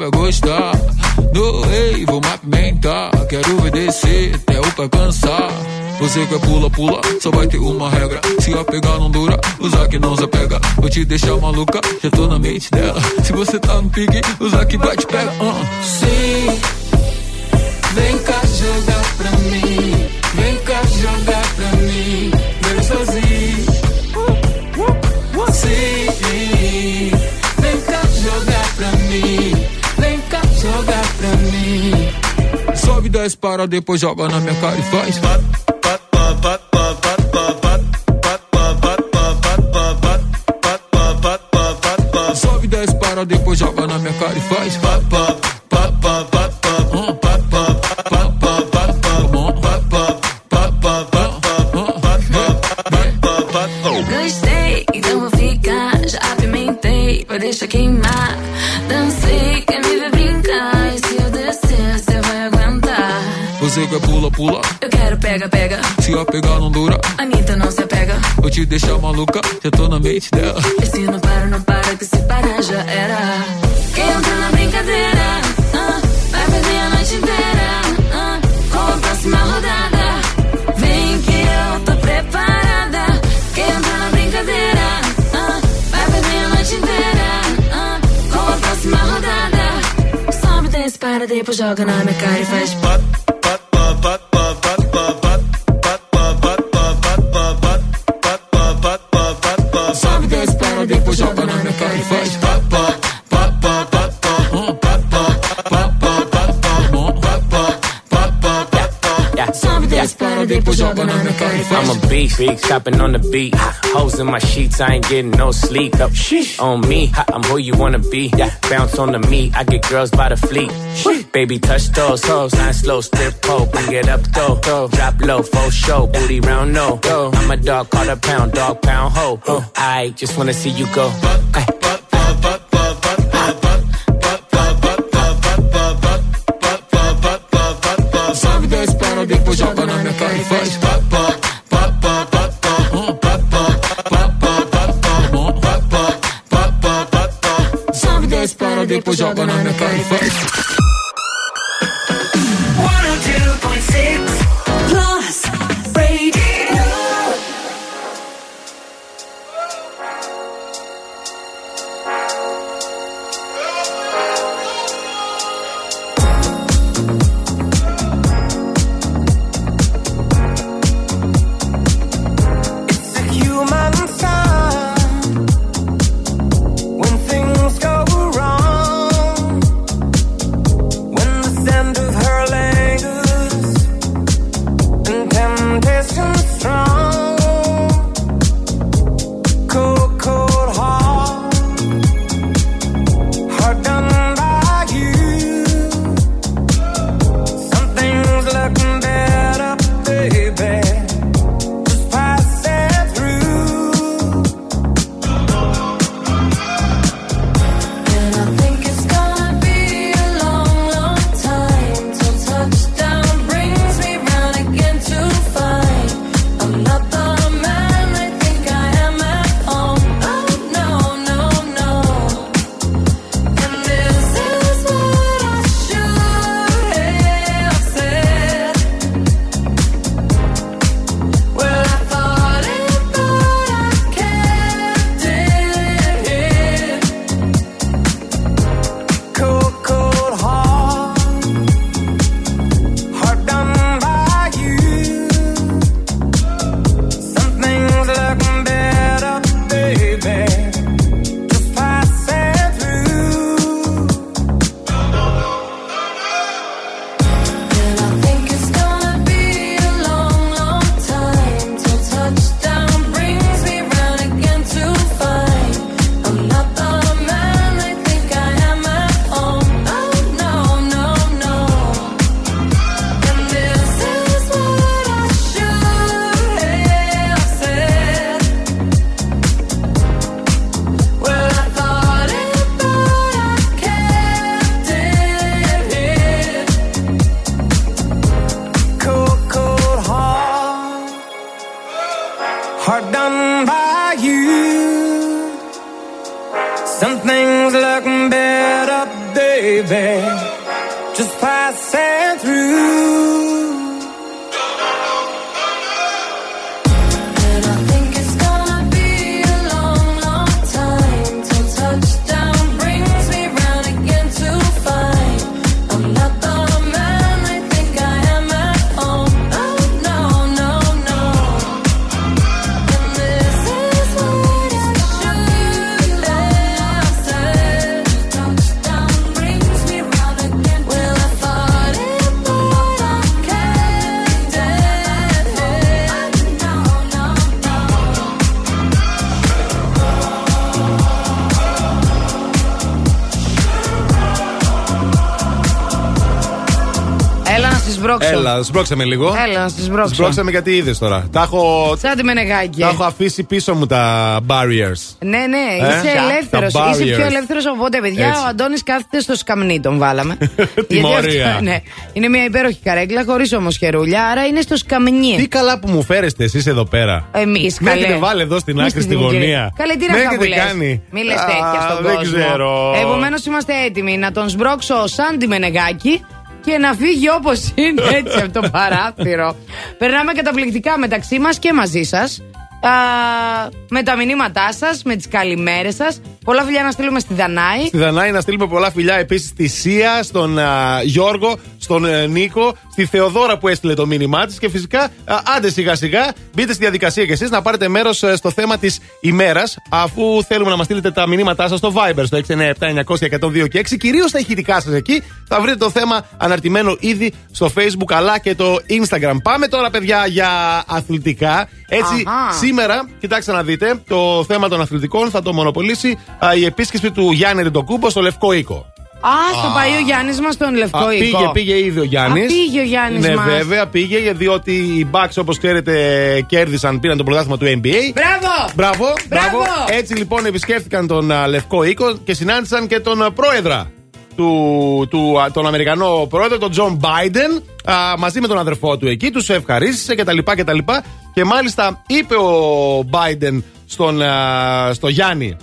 vai gostar. No rei, vamos apimentar, quero ver descer até o pé cansar. Você quer pula, pula, só vai ter uma regra. Se a pegar não dura, usar que não se pega. Vou te deixar maluca, já tô na mente dela. Se você tá no pique, usar que vai te pega. Uh. Sim, vem cá jogar pra mim. Vem cá jogar 10 para, depois joga na minha cara e faz. Pat, pat, pat, pat, pat, pat. Sobe 10 para, depois joga na minha cara e faz. Pá, pá, pá, pá, pá, pá, pá, pá, pá, pá, pá, Gostei, então vou ficar. Já apimentei, vou deixar queimar. Pula, pula. Eu quero pega, pega. Se a pegar não dura, Anitta não se apega. vou te deixar maluca, já tô na mente dela. E se não para, não para, que se parar já era. Quem entra na brincadeira, ah, vai perder a noite inteira. ah, com a próxima rodada. Vem que eu tô preparada. Quem entra na brincadeira, ah, vai perder a noite inteira. ah, com a próxima rodada. Sobe, desce, para, depois joga na minha cara e faz. Sobe, I'm a beast, big stopping on the beat. Hoes in my sheets, I ain't getting no sleep. Up on me, I'm who you wanna be. Yeah, bounce on the meat, I get girls by the fleet. Baby, touch those hoes, nine slow, strip pole, bring it up though. Drop low, full show, booty round no. I'm a dog, call a pound, dog pound ho. I just wanna see you go. Ay. Sobe, desce, para, depois Papá, faz papá, papá, papá, papá, papá, papá, papá, papá, pop, desce, para, depois joga na minha cara e faz. Σμπρώξε με λίγο. Έλα να στη σμπρώξω. Σμπρώξε με γιατί είδες τώρα. Τα έχω, Σαν τη Μενεγάκη. τα έχω αφήσει πίσω μου τα barriers. Ναι, ναι, Ε; είσαι Τα ελεύθερος. Είσαι barriers. πιο ελεύθερος από ποτέ, παιδιά. Έτσι. Ο Αντώνης κάθεται στο σκαμνί, τον βάλαμε. Τιμωρία. αυτό, ναι. Είναι μια υπέροχη καρέκλα, χωρίς όμως χερούλια, άρα είναι στο σκαμνί. Τι καλά που μου φέρεστε εσείς εδώ πέρα. Εμείς, Με καλέ. έχετε βάλει εδώ στην Μη άκρη στη δημιουργία. γωνία. Καλέ, τι είναι Με αυτά που έχετε λες. κάνει; Μη λες Α, τέτοια στον δεν κόσμο. ξέρω. Επομένως είμαστε έτοιμοι να τον σμπρώξω σαν τη Μενεγάκη και να φύγει όπως είναι έτσι από το παράθυρο. Περνάμε καταπληκτικά μεταξύ μας και μαζί σας. με τα μηνύματά σας, με τις καλημέρες σας. Πολλά φιλιά να στείλουμε στη Δανάη. Στη Δανάη να στείλουμε πολλά φιλιά επίσης στη Σία, στον α, Γιώργο, στον ε, Νίκο, στη Θεοδόρα που έστειλε το μήνυμά της και φυσικά α, άντε σιγά σιγά μπείτε στη διαδικασία κι εσείς να πάρετε μέρος στο θέμα της ημέρας αφού θέλουμε να μας στείλετε τα μηνύματά σας στο Viber στο 697-900-1026 και 6 κυρίως τα ηχητικά σας εκεί θα βρείτε το θέμα αναρτημένο ήδη στο Facebook αλλά και το Instagram. Πάμε τώρα παιδιά για αθλητικά. Έτσι Αχα. σήμερα, κοιτάξτε να δείτε, το θέμα των αθλητικών θα το μονοπολίσει α, η επίσκεψη του Γιάννη Ρεντοκούμπο στο Λευκό Οίκο. Α, στο πάει ο Γιάννης μας στον Λευκό Α, Οίκο. πήγε, πήγε ήδη ο Γιάννης. Α, πήγε ο Γιάννης Ναι, μας. βέβαια, πήγε διότι οι Bucks, όπως ξέρετε, κέρδισαν, πήραν το πρωτάθλημα του NBA. Μπράβο! Μπράβο, Μπράβο! Έτσι λοιπόν επισκέφτηκαν τον α, Λευκό Οίκο και συνάντησαν και τον α, πρόεδρα του, του, α, τον Αμερικανό πρόεδρο, τον Τζον Μπάιντεν, α, μαζί με τον αδερφό του εκεί, τους ευχαρίστησε κτλ. Και, τα λοιπά. και μάλιστα είπε ο Μπάιντεν στον, α, στο Γιάννη.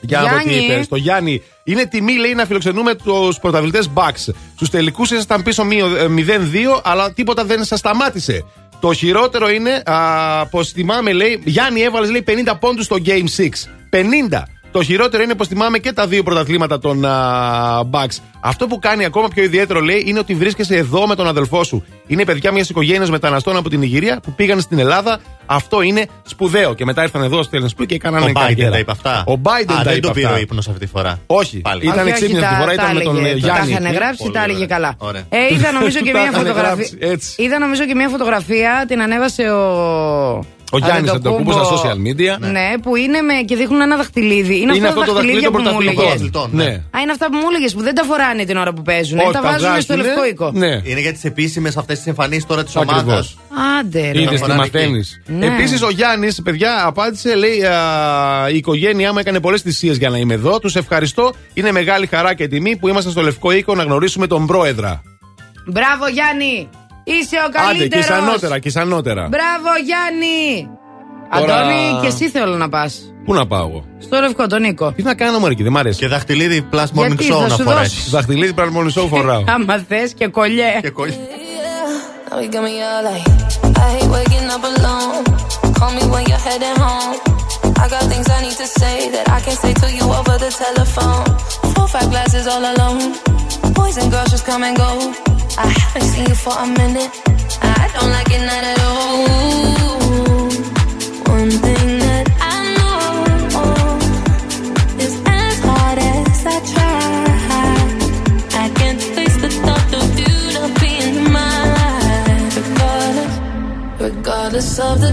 Για να δω τι Γιάννη. είπες. Στο Γιάννη. Είναι τιμή, λέει, να φιλοξενούμε τους πρωταθλητές Bucks. Στους τελικούς ήσασταν πίσω με ω- ε, 0-2, αλλά τίποτα δεν σας σταμάτησε. Το χειρότερο είναι α, πως θυμάμαι, λέει, Γιάννη, έβαλες λέει 50 πόντους στο Game 6. 50. Το χειρότερο είναι πως θυμάμαι και τα δύο πρωταθλήματα των α, Bucks. Αυτό που κάνει ακόμα πιο ιδιαίτερο, λέει, είναι ότι βρίσκεσαι εδώ με τον αδελφό σου. Είναι παιδιά μιας οικογένειας μεταναστών από την Ιγυρία που πήγαν στην Ελλάδα. Αυτό είναι σπουδαίο. Και μετά ήρθαν εδώ στο Τελεσπού και έκαναν Ο Biden καριέρα. τα είπε αυτά. Ο Biden Α, τα δεν είπε το πήρε αυτά. ο ύπνος αυτή τη φορά. Όχι. Πάλι. Ήταν Όχι, εξύπνη όχι, αυτή τη τα- φορά, τα ήταν με τον έλεγε, ε, Τα Γιάννη. είχαν γράψει, Πολύ τα έλεγε ωραία. καλά. Ωραία. Ε, είδα νομίζω και Τα μια είχαν φωτογραφία. γράψει, έτσι. Είδα νομίζω και μια φωτογραφία, την ανέβασε ο. Ο Γιάννης Αντετοκούμπο. Αντοκούμπο στα social media. Ναι, που είναι με, και δείχνουν ένα δαχτυλίδι. Είναι, Είναι αυτό αυτό τα το δαχτυλίδι δαχτυλίδια των που μου πρωταθλητών. έλεγες. Ναι. Α, είναι αυτά που μου έλεγες που δεν τα φοράνε την ώρα που παίζουν. Όχι, τα τα βάζουν στο βγάζουνε. λευκό οίκο. Ναι. Είναι για τις επίσημες αυτές τις εμφανίσεις τώρα της ομάδας. Ακριβώς. Άντε, ρε. Είδες τι φοράνε μαθαίνει. Ναι. Επίσης, ο Γιάννης, παιδιά, απάντησε, λέει: α, Η οικογένειά μου έκανε πολλές θυσίες για να είμαι εδώ. Τους ευχαριστώ. Είναι μεγάλη χαρά και τιμή που είμαστε στο Λευκό Οίκο να γνωρίσουμε τον πρόεδρα. Μπράβο, Γιάννη! Είσαι ο Άντε, και καλύτερος. ισανότερα, και ισανότερα. Μπράβο, Γιάννη! Τώρα- Αντώνη, και εσύ θέλω να πας. Πού να πάω εγώ; Στο λευκό, τον Νίκο. Τι να κάνω, Μωρική, δεν μ' αρέσει. Και δαχτυλίδι plus morning Γιατί, show θα να σου φορέσει. δώσω. Δαχτυλίδι πράγμα show φοράω. Άμα θες και κολλιέ. Και κολλή. Now you got me all like, I hate waking up alone. Call me when you're heading home. I got things I need to say that I can't say to you over the telephone. Four, five glasses all alone. Boys and girls just come and go. I haven't seen you for a minute. I don't like it not at all. One thing that I know is as hard as I try, I can't face the thought of you not being. Regardless, regardless of the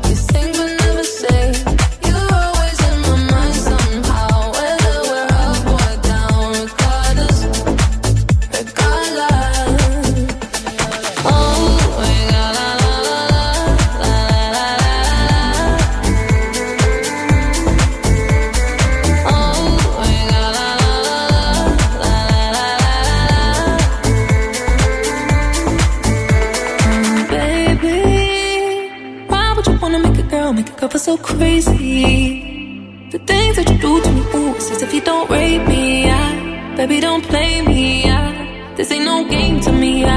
don't rape me. I, baby, don't play me. I, this ain't no game to me. I,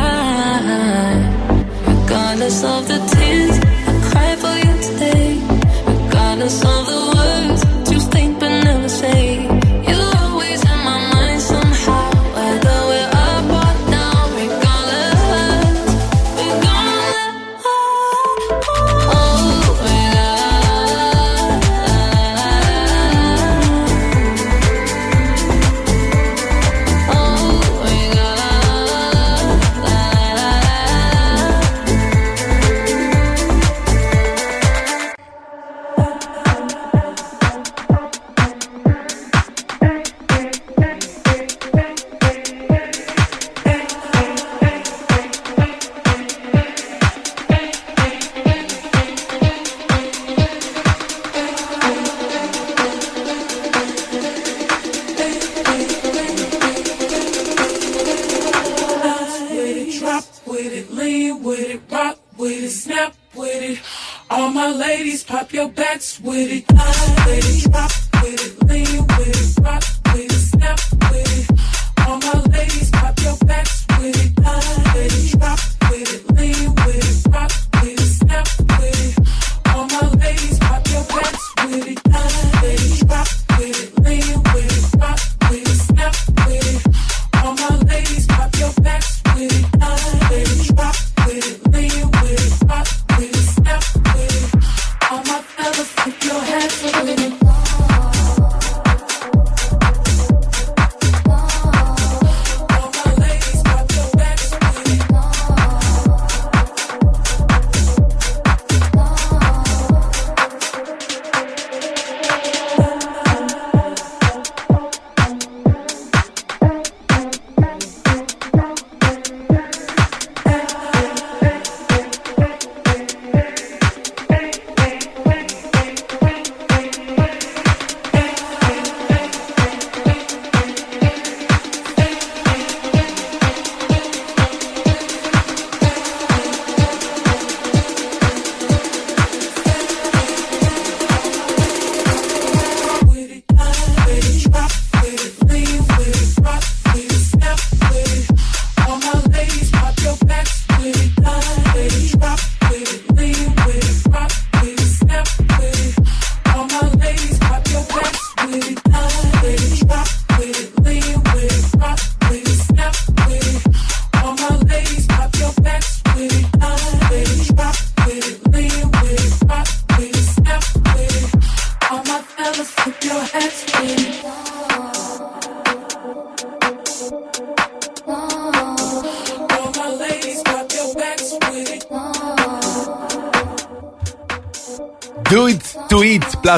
regardless of the tears, I cry for you today. Regardless of the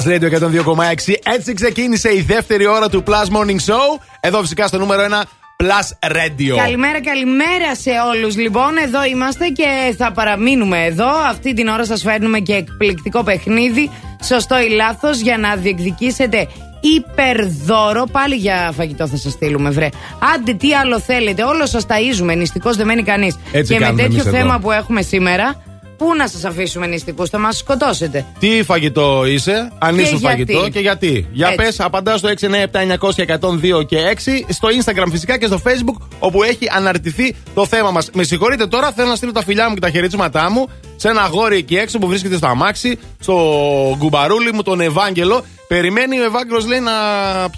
Radio 102,6. Έτσι ξεκίνησε η δεύτερη ώρα του Plus Morning Show. Εδώ φυσικά στο νούμερο 1 Plus Radio. Καλημέρα, καλημέρα σε όλους. Λοιπόν, εδώ είμαστε και θα παραμείνουμε εδώ. Αυτή την ώρα σας φέρνουμε και εκπληκτικό παιχνίδι. Σωστό ή λάθος για να διεκδικήσετε υπερδώρο. Πάλι για φαγητό θα σας στείλουμε, βρε. Άντε, τι άλλο θέλετε. Όλο σας ταΐζουμε. Νηστικός δεν μένει κανείς. Έτσι Και με κάνουμε τέτοιο εμείς εδώ. θέμα που έχουμε σήμερα, Πού να σας αφήσουμε νηστικού, θα μας σκοτώσετε; Τι φαγητό είσαι, αν Και είσαι γιατί; φαγητό και γιατί; Για Έτσι. πες, απαντά στο 697-900-102 και 6, στο Instagram φυσικά και στο Facebook, όπου έχει αναρτηθεί το θέμα μας. Με συγχωρείτε τώρα, θέλω να στείλω τα φιλιά μου και τα χαιρετίσματά μου σε ένα αγόρι εκεί έξω που βρίσκεται στο αμάξι, στο γκουμπαρούλι μου, τον Ευάγγελο. Περιμένει ο Ευάγγελος, λέει, να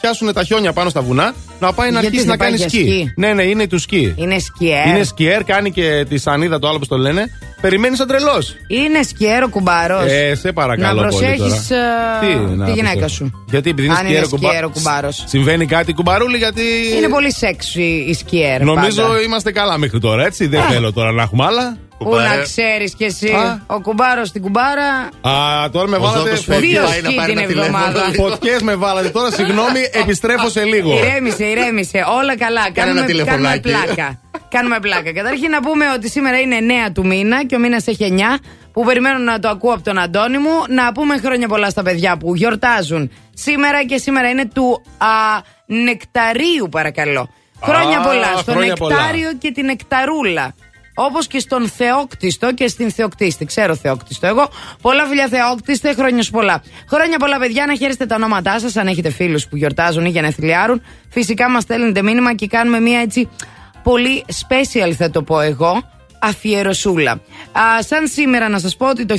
πιάσουν τα χιόνια πάνω στα βουνά, να πάει να Γιατί αρχίσει δεν να πάει κάνει για σκι. σκι; Ναι, ναι, είναι του σκι. Είναι σκιέρ. Είναι σκιέρ, κάνει και τη σανίδα το άλλο που το λένε. Περιμένεις σαν τρελός. Είναι σκιέρ ο κουμπάρος. Ε, σε παρακαλώ Να πολύ προσέχεις τώρα. Τι να τη γυναίκα προσέχω. σου. Γιατί επειδή είναι Αν σκιέρο, είναι σκιέρο κουμπάρος. Συμβαίνει κάτι κουμπαρούλι γιατί. Είναι πολύ σεξι η σκιέρ. Νομίζω πάντα. είμαστε καλά μέχρι τώρα, έτσι. Δεν θέλω τώρα να έχουμε άλλα. Πού να ξέρεις κι εσύ. Α. Ο κουμπάρος στην κουμπάρα. Α, τώρα με Ο βάλατε. Ζώκος φεύγει, Δύο πάει να σκι πάρει την ένα τηλέφωνο. εβδομάδα. Φωτιές με βάλατε τώρα, συγγνώμη, επιστρέφω σε λίγο. Ηρέμησε, ηρέμησε. Όλα καλά. ένα Κάνουμε, κάνουμε τηλεφωνάκι. πλάκα. Κάνουμε πλάκα. Καταρχήν να πούμε ότι σήμερα είναι 9 του μήνα και ο μήνας έχει 9. Που περιμένω να το ακούω από τον Αντώνη μου. Να πούμε χρόνια πολλά στα παιδιά που γιορτάζουν σήμερα και σήμερα είναι του α, νεκταρίου, παρακαλώ. Χρόνια Α, πολλά στο χρόνια πολλά. νεκτάριο και την νεκταρούλα. Όπως και στον Θεόκτιστο και στην Θεοκτίστη. Ξέρω Θεόκτιστο εγώ. Πολλά φιλιά Θεόκτιστε, χρόνια σου πολλά. Χρόνια πολλά, παιδιά, να χαίρεστε τα ονόματά σας, αν έχετε φίλους που γιορτάζουν ή γενεθλιάρουν. Φυσικά μας στέλνετε μήνυμα και κάνουμε μια έτσι πολύ special, θα το πω εγώ, αφιερωσούλα. Α, σαν σήμερα να σας πω ότι το 1960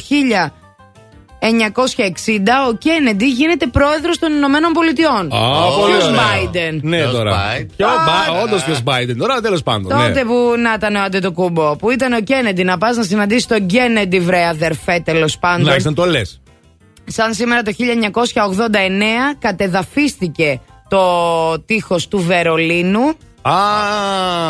ο Κέννεντι γίνεται πρόεδρος των Ηνωμένων Πολιτειών. Α, πολύ Ποιος ωραία. Biden; Ναι, Ποιος τώρα. Biden; Ποιος Όντως ποιος Biden. Τώρα τέλος πάντων. ναι. Τότε που να ήταν ο Αντετοκούμπο, που ήταν ο Κέννεντι, να πας να συναντήσεις τον Κέννεντι, βρε αδερφέ, τέλος πάντων. Να να το λες. Σαν σήμερα το 1989 κατεδαφίστηκε το τείχος του Βερολίνου. Α,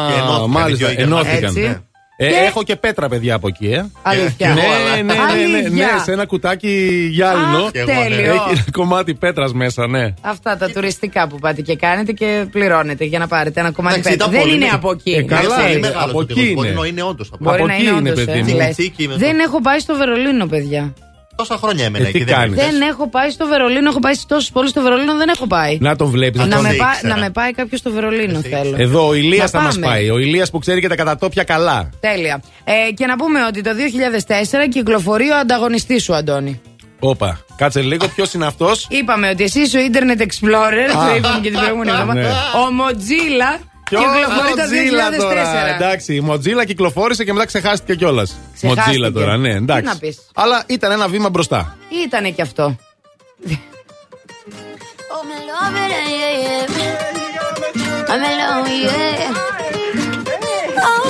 Και ενώθηκαν οι μάλιστα, δυο Γερμανοί. ενώθηκαν. Έτσι. ναι. Ε, Και- Έχω και πέτρα, παιδιά, από εκεί, ε. Αλήθεια. Ναι, ναι, ναι, ναι, ναι, Αλήθεια. σε ένα κουτάκι γυάλινο. Αχ, τέλειο. Έχει ένα κομμάτι πέτρας μέσα, ναι. Αυτά τα τουριστικά που πάτε και κάνετε και πληρώνετε για να πάρετε ένα κομμάτι Εντάξει, πέτρα. ήταν Δεν πολύ είναι μικρό. από εκεί. Ε, καλά, να ξέρεις. είναι. Μεγάλος από ο εκεί τύπος, είναι. Μπορεί να είναι όντως. Μπορεί Από να εκεί είναι είναι, όντως, παιδί ε, μου. λες. Τσίκι με Δεν το- έχω πάει στο Βερολίνο, παιδιά. Τόσα χρόνια έμενα Ε, τι εκεί. δεν κάνεις; έμεινες. Δεν έχω πάει στο Βερολίνο. Έχω πάει σε τόσες πόλεις στο Βερολίνο, δεν έχω πάει. Να τον βλέπεις. να, τον με πά- ήξερα. να με πάει κάποιος στο Βερολίνο, θέλω. Εδώ ο Ηλίας Να θα μας πάμε. πάει. Ο Ηλίας που ξέρει και τα κατατόπια καλά. Τέλεια. Ε, και να πούμε ότι το 2004 κυκλοφορεί ο ανταγωνιστής σου, Αντώνη. Όπα, κάτσε λίγο, ποιος είναι αυτός; Είπαμε ότι εσύ είσαι ο Internet Explorer, Α. το είπαμε και την προηγούμενη εβδομάδα. Ναι. Ο Mozilla κυκλοφορεί το 2004. Εντάξει, η Mozilla κυκλοφόρησε και μετά ξεχάστηκε κιόλας. Ξεχάστηκε. Mozilla τώρα, ναι, Τι εντάξει. να πεις. Αλλά ήταν ένα βήμα μπροστά. Ήτανε και αυτό. Oh, me love it, yeah, yeah. I'm alone, yeah. I'll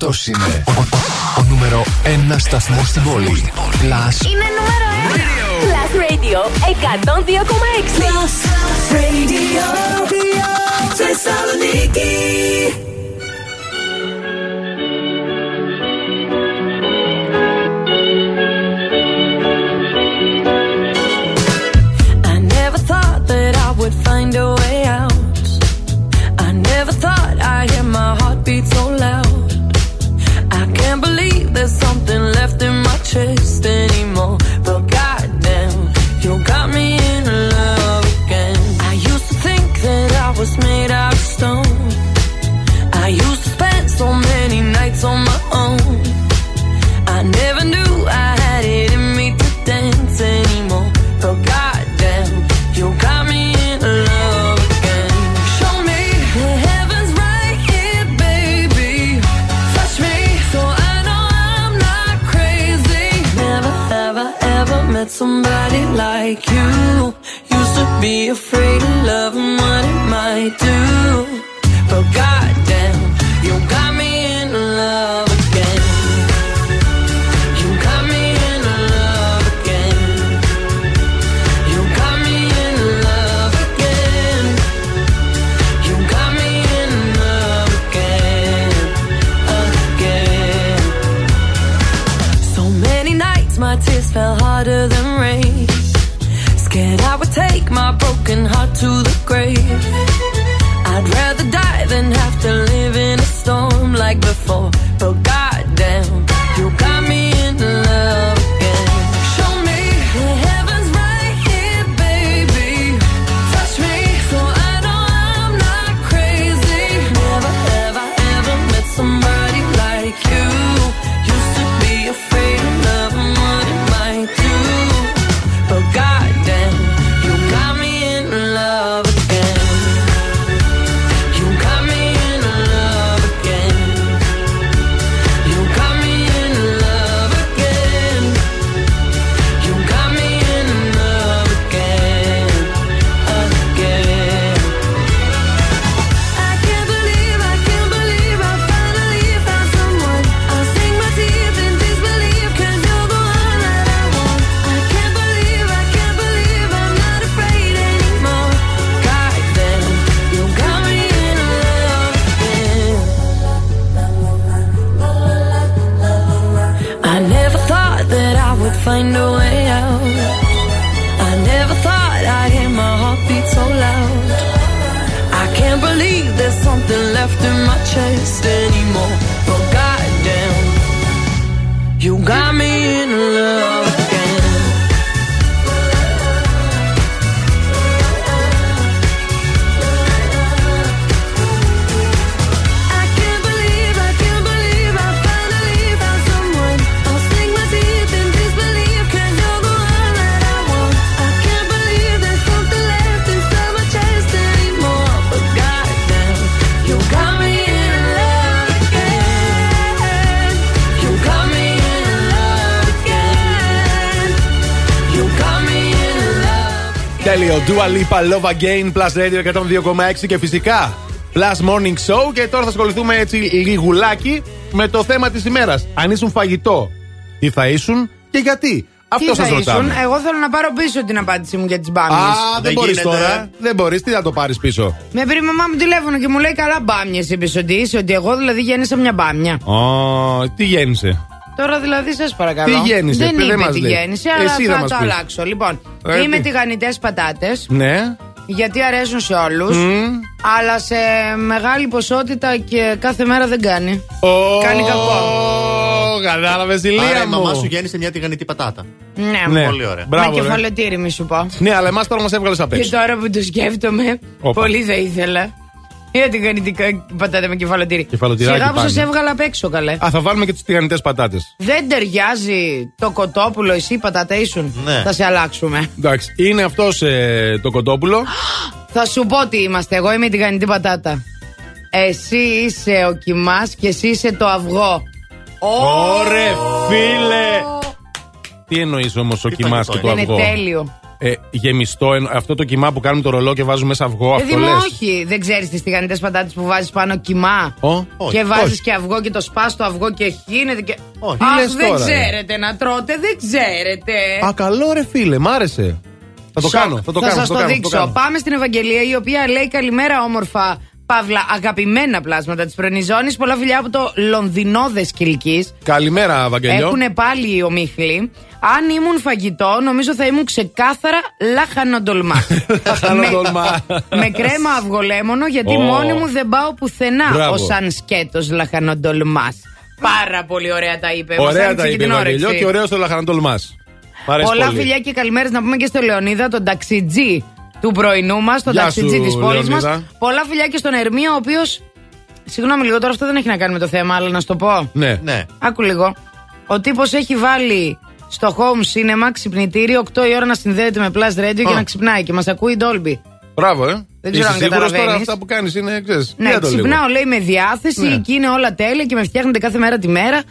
Αυτός είναι ο, ο, ο νούμερο 1 σταθμός στην πόλη. Plus Είναι νούμερο 1. Plus Radio 102,6. Plus Radio. Θεσσαλονίκη. Dua Lipa, Love Again, Plus Radio 102,6 και φυσικά Plus Morning Show. Και τώρα θα ασχοληθούμε έτσι λιγουλάκι με το θέμα της ημέρας. Αν ήσουν φαγητό, τι θα ήσουν και γιατί; Αυτό Τι θα σας ρωτάμε. ήσουν, εγώ θέλω να πάρω πίσω την απάντησή μου για τις μπάμιες. Α, δεν μπορείς τώρα. Δεν μπορείς, τι θα το πάρεις πίσω; Με πήρε η μαμά μου τηλέφωνο και μου λέει καλά μπάμιες είπε ότι είσαι, ότι εγώ δηλαδή γέννησα μια μπάμια. Ω, τι γέννησε; Τώρα δηλαδή σας παρακαλώ. Τι γέννησε, Δεν δεν είπε μας τι λέει. γέννησε, αλλά Εσύ θα θα μας το πεις. αλλάξω. Λοιπόν, Ε, είμαι τι. τηγανιτέ πατάτες. Ναι. Γιατί αρέσουν σε όλους. Αλλά σε μεγάλη ποσότητα και κάθε μέρα δεν κάνει. Κάνει κακό. Κατάλαβες, Άρα ηλία η μαμά μου. σου γέννησε μια τηγανιτή πατάτα. Ναι, Ναι. Πολύ ωραία. Μπράβο, με ρε. κεφαλοτήρι, μη σου πω. Ναι, αλλά εμάς τώρα μας έβγαλες απ' Και έξω. τώρα που το σκέφτομαι, Όπα. πολύ θα ήθελα. Για την γανιτικά πατάτα με κεφαλοτήρι. Κεφαλοτηράκι Σιγά που πάλι. σας έβγαλα απ' έξω, καλέ. Α, θα βάλουμε και τις τηγανιτές πατάτες. Δεν ταιριάζει το κοτόπουλο, εσύ πατάτα ήσουν. Ναι. Θα σε αλλάξουμε. Εντάξει, είναι αυτός το κοτόπουλο. Θα σου πω τι είμαστε. Εγώ είμαι η τηγανιτή πατάτα. Εσύ είσαι ο κοιμάς και εσύ είσαι το αυγό. Ωρε φίλε! Τι εννοείς όμως ο κοιμάς και το Είναι αυγό; τέλειο. Ε, γεμιστό, εννο- αυτό το κοιμά που κάνουμε το ρολό και βάζουμε μέσα αυγό, Παιδί αυτό μου, λες; όχι. Δεν ξέρεις τις τηγανιτές πατάτες που βάζεις πάνω κοιμά; όχι, και βάζεις όχι. και αυγό και το σπάς το αυγό και χύνεται. Και... Τι Αχ, λες δεν τώρα, ρε; ξέρετε να τρώτε, δεν ξέρετε. Α, καλό ρε φίλε, μ' άρεσε. Θα το Σοκ. κάνω, θα το κάνω. σας θα το, κάνω, θα δείξω. κάνω. Πάμε στην Ευαγγελία, η οποία λέει καλημέρα όμορφα. Παύλα, αγαπημένα πλάσματα της πρωινής ζώνης. Πολλά φιλιά από το Λονδινόδες Κυλκής. Καλημέρα, Βαγγελιό. Έχουν πάλι οι ομίχλοι. Αν ήμουν φαγητό, νομίζω θα ήμουν ξεκάθαρα λαχανοντολμά. Λαχανοντολμά. με κρέμα αυγολέμονο, γιατί Ω. μόνη μου δεν πάω πουθενά Μπράβο. ως σαν σκέτος λαχανοντολμά. Πάρα πολύ ωραία τα είπε. Μας Ωραία άνοιξε τα και είπε την Βαγγελιό όρεξη. και ωραίο το λαχανατολμά. Μ' αρέσει Πολλά πολύ. φιλιά και καλημέρες να πούμε και στο Λεωνίδα, τον ταξιτζή του πρωινού μας, τον Γεια ταξιτζή σου, της πόλης μας. Λεωνίδα. Πολλά φιλιά και στον Ερμία, ο οποίος. Συγγνώμη λίγο, τώρα αυτό δεν έχει να κάνει με το θέμα, αλλά να σου το πω. Ναι. ναι. Άκου λίγο. Ο τύπος έχει βάλει στο home cinema ξυπνητήρι 8 η ώρα να συνδέεται με Plus Radio και Α. να ξυπνάει και μας ακούει Dolby. Μπράβο, ε. Δεν ξέρω Είσαι αν σίγουρος τώρα καταλαβαίνεις. αυτά που κάνεις είναι, ξέρεις. Ναι, για το λίγο. ξυπνάω λέει με διάθεση, Ναι. εκεί είναι όλα τέλεια και με φτιάχνετε κάθε μέρα τη μέρα.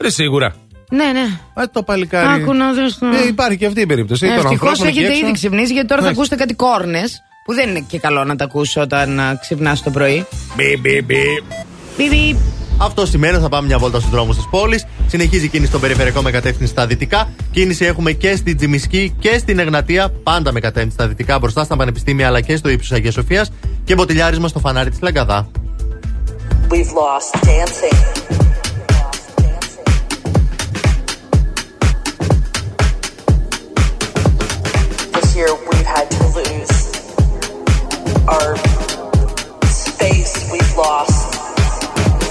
Ρε, σίγουρα. Ναι, ναι. Α, το παλικάρι. Άκου να δεις το- Ε, υπάρχει και αυτή η περίπτωση. των Ευτυχώς ανθρώπων εκεί έχετε έξω. ήδη ξυπνήσει γιατί τώρα θα Εντάξει. ακούσετε κάτι κόρνες που δεν είναι και καλό να τα ακούσει όταν ξυπνάς το πρωί. Μπι, μπι, μπι. Μπιμπι. Αυτό σημαίνει θα πάμε μια βόλτα στους δρόμους της πόλης. Συνεχίζει η κίνηση στον περιφερειακό με κατεύθυνση στα δυτικά. Κίνηση έχουμε και στην Τζιμισκή και στην Εγνατία, πάντα με κατεύθυνση στα δυτικά μπροστά στα πανεπιστήμια αλλά και στο ύψος Αγίας Σοφίας. Και μποτιλιάρισμα στο φανάρι της Λαγκαδά. We've lost dancing. Year we've had to lose our space. We've lost.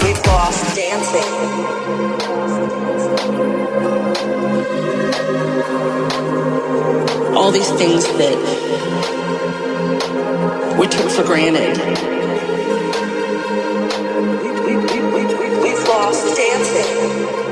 We've lost dancing. All these things that we took for granted. We've lost dancing.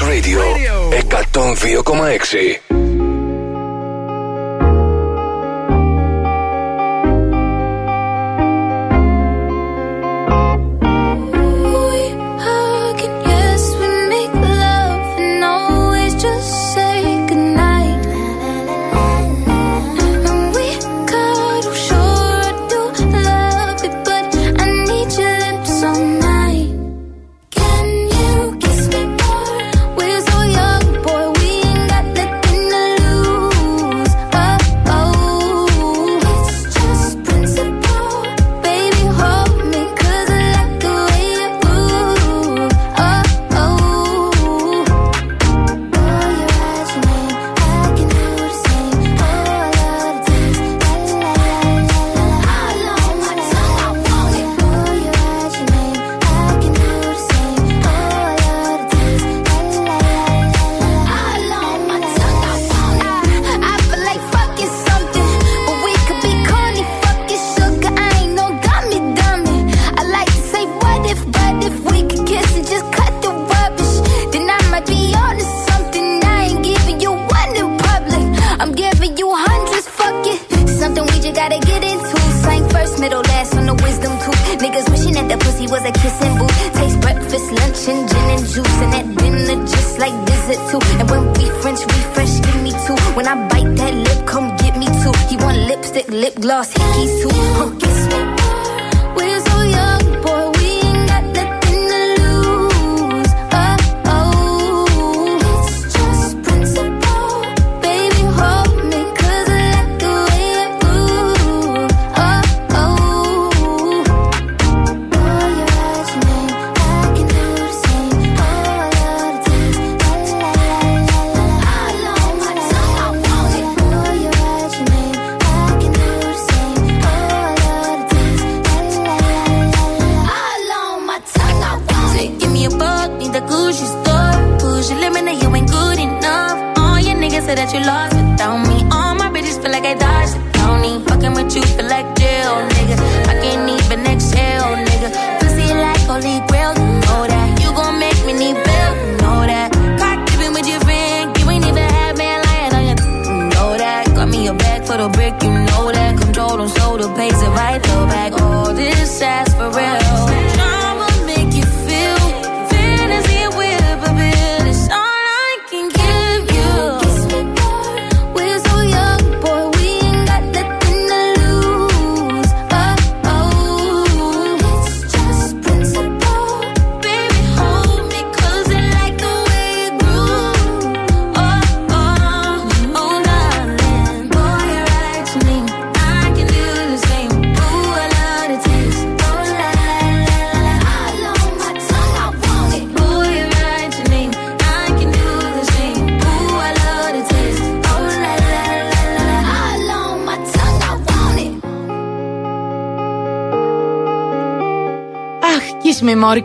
Radio 102,6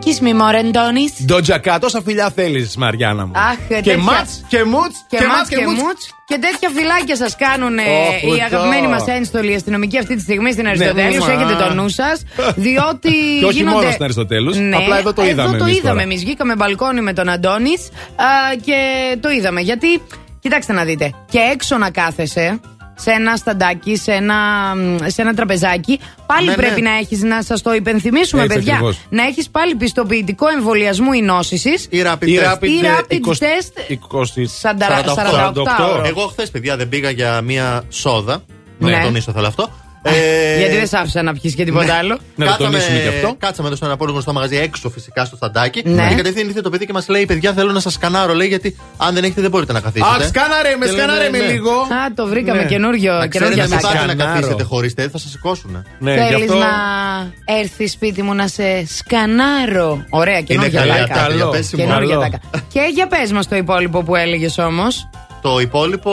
kiss me more, Ντοτζακά, τόσα φιλιά θέλεις, Μαριάννα μου. Αχ, και ματ και μουτ και, και ματ και, και μουτ. Και τέτοια φυλάκια σας κάνουν oh, οι αγαπημένοι μας ένστολοι αστυνομικοί αυτή τη στιγμή στην Αριστοτέλου. Ναι, Έχετε το νου σας. Διότι. και όχι γίνονται... μόνο στην Αριστοτέλους. Ναι, απλά εδώ το είδαμε. Εδώ το είδαμε εμείς. Βγήκαμε μπαλκόνι με τον Αντώνης και το είδαμε. Γιατί, κοιτάξτε να δείτε, και έξω να κάθεσαι σε ένα σταντάκι, σε ένα, σε ένα τραπεζάκι. Πάλι πρέπει να έχεις, να σας το υπενθυμίσουμε, παιδιά. Να έχεις πάλι πιστοποιητικό εμβολιασμού ή νόσησης. Ή rapid, ή rapid, test. Εγώ χθες, παιδιά, δεν πήγα για μία σόδα. Ναι. Να τονίσω θέλω αυτό. Ε, γιατί δεν σ' άφησα να πιεις και τίποτα ναι. άλλο; Να το τονίσουμε και αυτό. Κάτσαμε εδώ στον αναπόλογο στο μαγαζί έξω φυσικά στο φαντάκι. Ναι. Και κατευθείαν ήρθε το παιδί και μας λέει: Παιδιά, θέλω να σας σκανάρω, λέει, γιατί αν δεν έχετε δεν μπορείτε να καθίσετε. Α, σκάναρε με, σκάναρε με «Ναι, ναι». λίγο. Α, το βρήκαμε καινούριο. Να ξέρετε, μην πάτε να καθίσετε χωρίς θα σας σηκώσουν. Θέλεις να έρθεις σπίτι μου να σε σκανάρω. Ωραία, καινούργια τάκα. Και για πες μας το υπόλοιπο που έλεγες όμως. Το υπόλοιπο.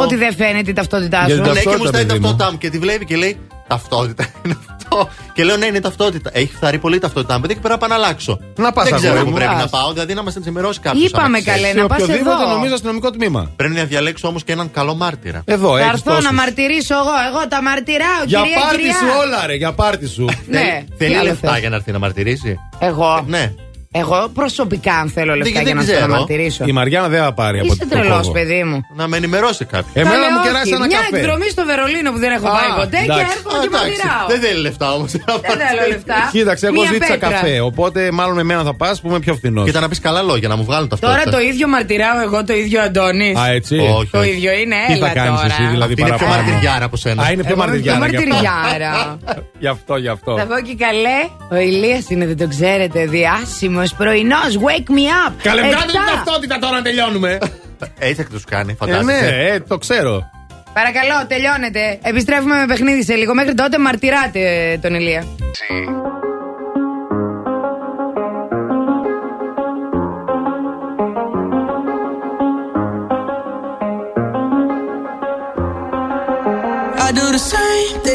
Ότι δεν φαίνεται η ταυτότητά σου. Λέει και μου στέλνει η ταυτότητά μου και τη βλέπει και λέει Ταυτότητα είναι αυτό. Και λέω ναι, είναι ταυτότητα. Έχει φθαρεί πολύ η ταυτότητά μου. Δεν πρέπει να αλλάξω. Να πας Δεν ξέρω που πρέπει να πάω. Δηλαδή να μας ενημερώσει κάποιος. Είπαμε καλέ να πας. Οποιοδήποτε νομίζω αστυνομικό τμήμα. Πρέπει να διαλέξω όμως και έναν καλό μάρτυρα. Εδώ, έτσι. Θα έρθω να μαρτυρήσω εγώ. Εγώ τα μαρτυράω, κυρία Για πάρτι σου όλα, ρε. Για πάρτι σου. Ναι, Θέλει λεφτά για να έρθει να μαρτυρήσει; Εγώ. Ε, ναι. Εγώ προσωπικά, αν θέλω λεφτά Δεν- για να δεν σου τα ξέρω. μαρτυρήσω. Η Μαριάννα δεν θα πάρει από Είσαι το τρελός, κόβω. παιδί μου. Να με ενημερώσει κάποιος. Εμένα Καλέ, μου όχι. κεράσει ένα Μια καφέ. εκδρομή στο Βερολίνο που δεν έχω Α, πάει ποτέ και εντάξει. έρχομαι και μαρτυράω. Δεν θέλει λεφτά όμως. Δεν θέλω λεφτά. Κοίταξε, εγώ Μία ζήτησα πέτρα. καφέ. Οπότε μάλλον εμένα θα πας που είμαι πιο φθηνός. Κοίτα να πεις καλά λόγια, να μου βγάλουν Τώρα ταυτότητα. το ίδιο μαρτυράω εγώ, το ίδιο Αντώνη. Α, έτσι. Όχι, Το όχι. ίδιο είναι, Τι έλα θα κάνεις τώρα. εσύ, δηλαδή Αυτή είναι πιο παραπάνω. μαρτυριάρα από σένα. Α, είναι πιο Εγώ είμαι πιο μαρτυριάρα. γι' αυτό. μαρτυριάρα. Γι' αυτό, γι' αυτό. Θα πω και καλέ. Ο Ηλίας είναι, δεν το ξέρετε. Διάσημος πρωινός. Wake me up. Καλέ, βγάλτε την Επτά. ταυτότητα τώρα να τελειώνουμε. Έτσι θα του κάνει, Ε, φαντάζεσαι. ναι, ε, το ξέρω. Παρακαλώ, τελειώνετε. Επιστρέφουμε με παιχνίδι σε λίγο. Μέχρι τότε μαρτυράτε τον Ηλία. I do the same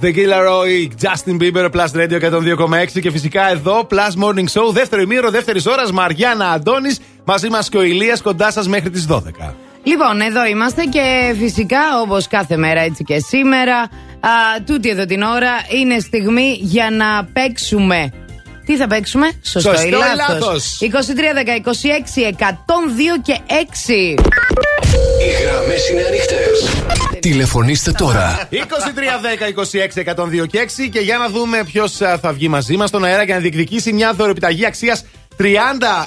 The Killer Roy, Justin Bieber, Plus Radio 102,6 και φυσικά εδώ Plus Morning Show, δεύτερο ημίρο, δεύτερης ώρας. Μαριάννα Αντώνης, μαζί μας και ο Ηλίας κοντά σας μέχρι τις 12. Λοιπόν, εδώ είμαστε και φυσικά όπως κάθε μέρα έτσι και σήμερα α, τούτη εδώ την ώρα είναι στιγμή για να παίξουμε τι θα παίξουμε, σωστό, Σωστό ή ή λάθος. λάθος. 23, 10, 26, 102 και 6. Οι γραμμές είναι ανοιχτές. Τηλεφωνήστε τώρα. 23, 10, 26, 102 και 6 και για να δούμε ποιος θα βγει μαζί μας στον αέρα για να διεκδικήσει μια δωρεπιταγή αξίας 30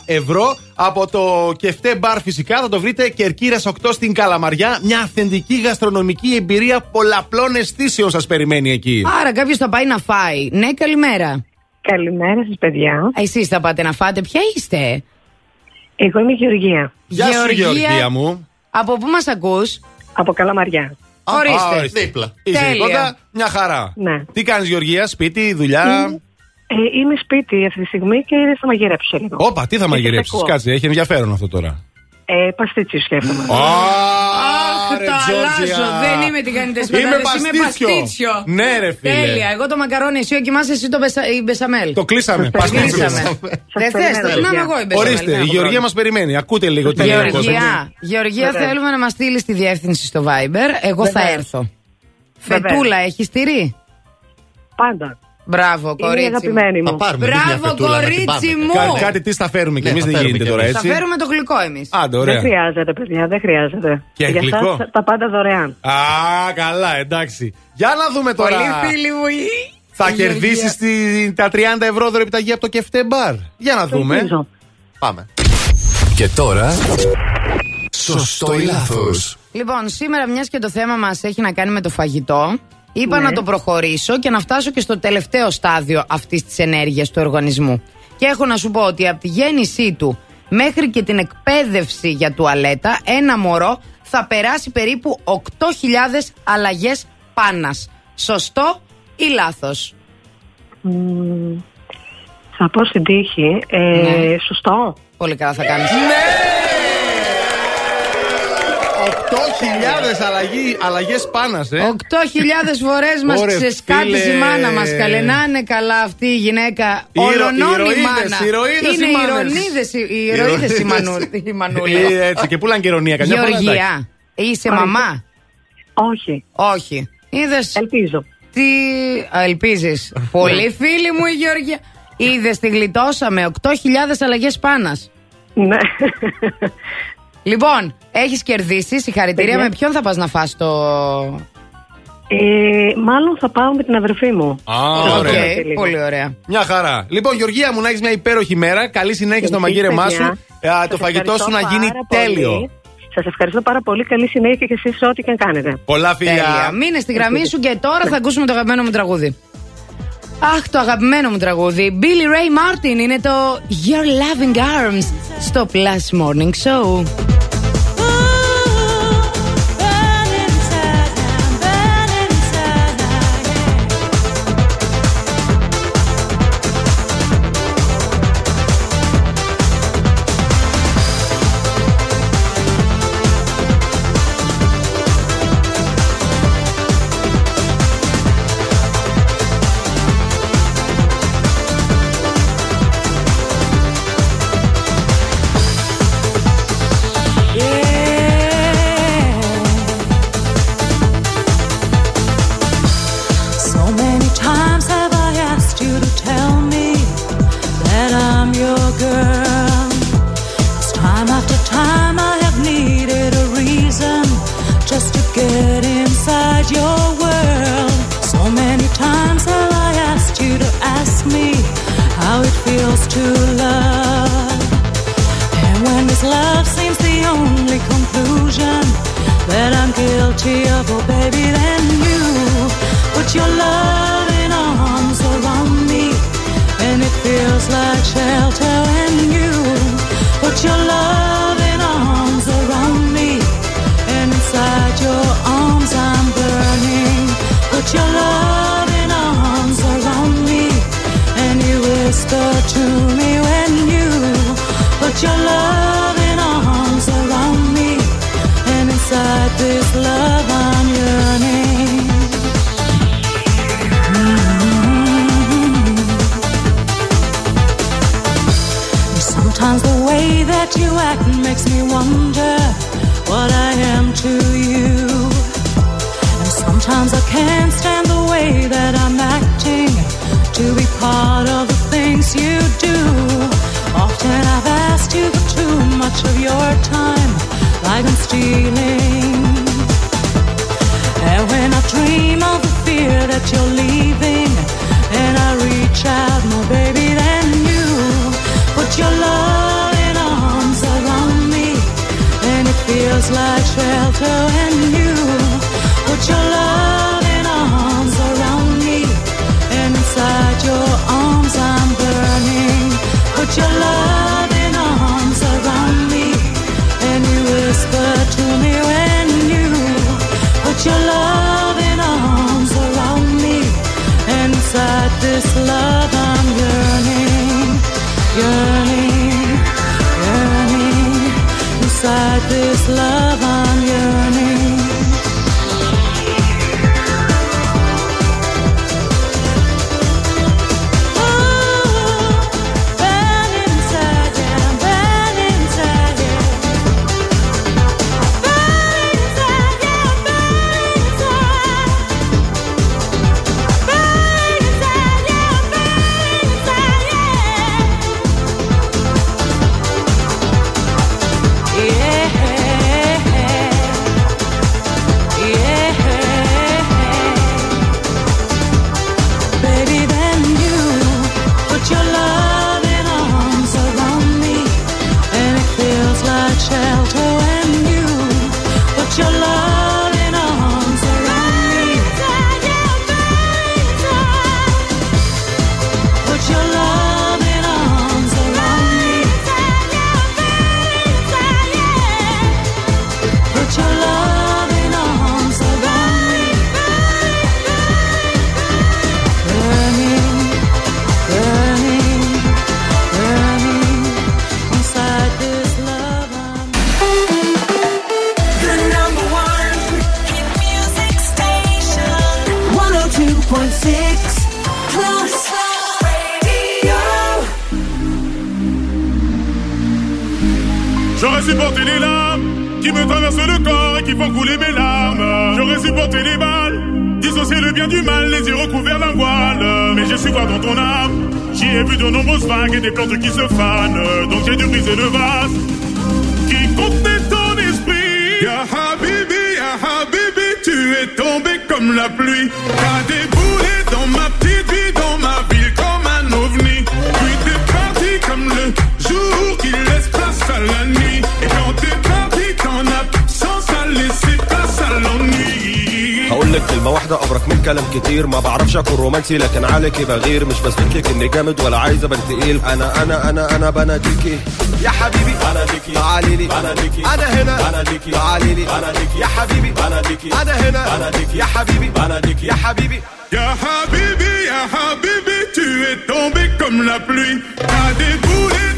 ευρώ από το κεφτέ μπαρ φυσικά. Θα το βρείτε Κερκύρας 8 στην Καλαμαριά. Μια αυθεντική γαστρονομική εμπειρία πολλαπλών αισθήσεων σας περιμένει εκεί. Άρα κάποιος θα πάει να φάει. Ναι, καλημέρα. Καλημέρα σας παιδιά. Εσείς θα πάτε να φάτε. Ποια είστε; Εγώ είμαι η Γεωργία. Γεια σου, Γεωργία μου. Από πού μας ακούς; Από Καλαμαριά. Ορίστε. Α, ορίστε. Δίπλα. Είσαι Τέλεια. κοντά, μια χαρά. Ναι. Τι κάνεις, Γεωργία, σπίτι, δουλειά; Ε, είμαι σπίτι αυτή τη στιγμή και θα μαγειρέψω λίγο. Όπα, τι θα Και μαγειρέψεις, σας ακούω. κάτσε, έχει ενδιαφέρον αυτό τώρα. Ε, παστίτσιο σκέφτομαι. Αχ, ρε, το Τζόρτζια. αλλάζω. Δεν είμαι τι κάνετε Είμαι σπατάλες, είμαι παστίτσιο. παστίτσιο. Ναι, ρε, φίλε. Τέλεια. Εγώ το μακαρόνι, εσύ ο Κιμάς, εσύ το μπεσα- η μπεσαμέλ. Το κλείσαμε. Το Παστίτσιο. κλείσαμε. Δεν θες, το περιμένω, να είμαι παιδιά. εγώ η μπεσαμέλ. Ορίστε, δεν η έχω Γεωργία πρόβλημα. μας περιμένει. Ακούτε λίγο τι λέει ο κόσμος. Γεωργία, Γεωργία Βεβαίως. θέλουμε να μας στείλεις τη διεύθυνση στο Viber. Εγώ θα Βεβαίως. έρθω. Φετούλα, έχεις τυρί; Πάντα. Μπράβο, Είναι η κορίτσι. μου. αγαπημένη Θα μου. πάρουμε δίπλα Μπράβο, φετούλα να την κορίτσι πάμε. μου. Κα- κάτι τι θα φέρουμε κι Ναι, εμείς, θα δεν φέρουμε γίνεται κι τώρα εμείς. Θα έτσι; φέρουμε το γλυκό εμείς. Άντε, Δεν ωραία. χρειάζεται, παιδιά, δεν χρειάζεται. Και Για γλυκό. σας τα πάντα δωρεάν. Α, καλά, εντάξει. Για να δούμε τώρα. Πολύ φίλοι μου. η- Θα η κερδίσεις τα 30 ευρώ δωρεπιταγή από το κεφτέ μπαρ. Για να δούμε. Ελπίζω. Πάμε. Και τώρα σωστό ή λάθος. Λοιπόν, σήμερα μιας και το θέμα μας έχει να κάνει με το φαγητό, είπα Ναι. να το προχωρήσω και να φτάσω και στο τελευταίο στάδιο αυτής της ενέργειας του οργανισμού. Και έχω να σου πω ότι από τη γέννησή του μέχρι και την εκπαίδευση για τουαλέτα, ένα μωρό θα περάσει περίπου 8.000 αλλαγές πάνας. Σωστό ή λάθος; Μμμ, Θα πω στην τύχη. Ε, Ναι. Σωστό. Πολύ καλά θα κάνεις. 8.000 αλλαγές πάνας, ε. 8.000 φορές μας Ωρε, ξεσκάτησε η φίλε. μάνα μας. Καλέ, να είναι καλά αυτή η γυναίκα. Οι ηρωίδες, Ολονών η ηρωίδες, μάνα. ηρωίδες Είναι οι μάνες. ηρωίδες οι- οι ηρωίδες η Μανού- η Μανούλα. Ε, Έτσι, και πουλάνε και ειρωνεία καμιά φορά. εντάξει. Γεωργία, είσαι Όχι. μαμά; Όχι. Όχι. Είδες Ελπίζω. Τι ελπίζεις. Πολύ φίλη μου η Γεωργία. Είδες τη γλιτώσαμε. 8.000 αλλαγές πάνας. Ναι. Λοιπόν, έχεις κερδίσει. Συγχαρητήρια. Παιδιά. Με ποιον θα πας να φας το. Ε, μάλλον θα πάω με την αδερφή μου. Α, Οκ, ωραία. πολύ ωραία. Μια χαρά. Λοιπόν, Γεωργία μου, να έχεις μια υπέροχη μέρα. Καλή συνέχεια στο Εσείς, μαγείρεμά παιδιά. σου. Ε, α, Το Σας φαγητό σου να ευχαριστώ γίνει πάρα πολύ. τέλειο. Σας ευχαριστώ πάρα πολύ. Καλή συνέχεια και εσείς σε ό,τι και αν κάνετε. Πολλά Τέλεια. φιλιά. Μείνε στη γραμμή σου και τώρα θα ακούσουμε το αγαπημένο μου τραγούδι. Αχ, το αγαπημένο μου τραγούδι. Billy Ray Martin είναι το Your Loving Arms στο Plus Morning Show. To love. And when this love seems the only conclusion that I'm guilty of, oh baby, then you put your loving arms around me, and it feels like shelter And you put your loving arms around me, and inside your arms I'm burning. Put your loving arms makes me wonder what I am to you. And sometimes I can't stand the way that I'm acting to be part of the things you do. Often I've asked you for too much of your time, like I'm stealing. And when I dream of the fear that you're leaving, and I reach out, my baby, then you put your loving when you put your loving arms around me, and inside your arms I'm burning. Put your loving arms around me, and you whisper to me when you put your loving arms around me, and inside this love I'm yearning, yearning, yearning. Inside this love عليكي بغير مش بثبت لك إني جامد ولا عايز أبان تقيل. أنا أنا أنا أنا بناديكي. يا حبيبي بناديكي. تعالي لي. بناديكي. أنا هنا. بناديكي. تعالي لي. بناديكي. يا حبيبي. بناديكي. أنا هنا. بناديكي. يا حبيبي. بناديكي. يا حبيبي. Ya Habibi, Ya Habibi, tu es tombé comme la pluie. T'as déboulé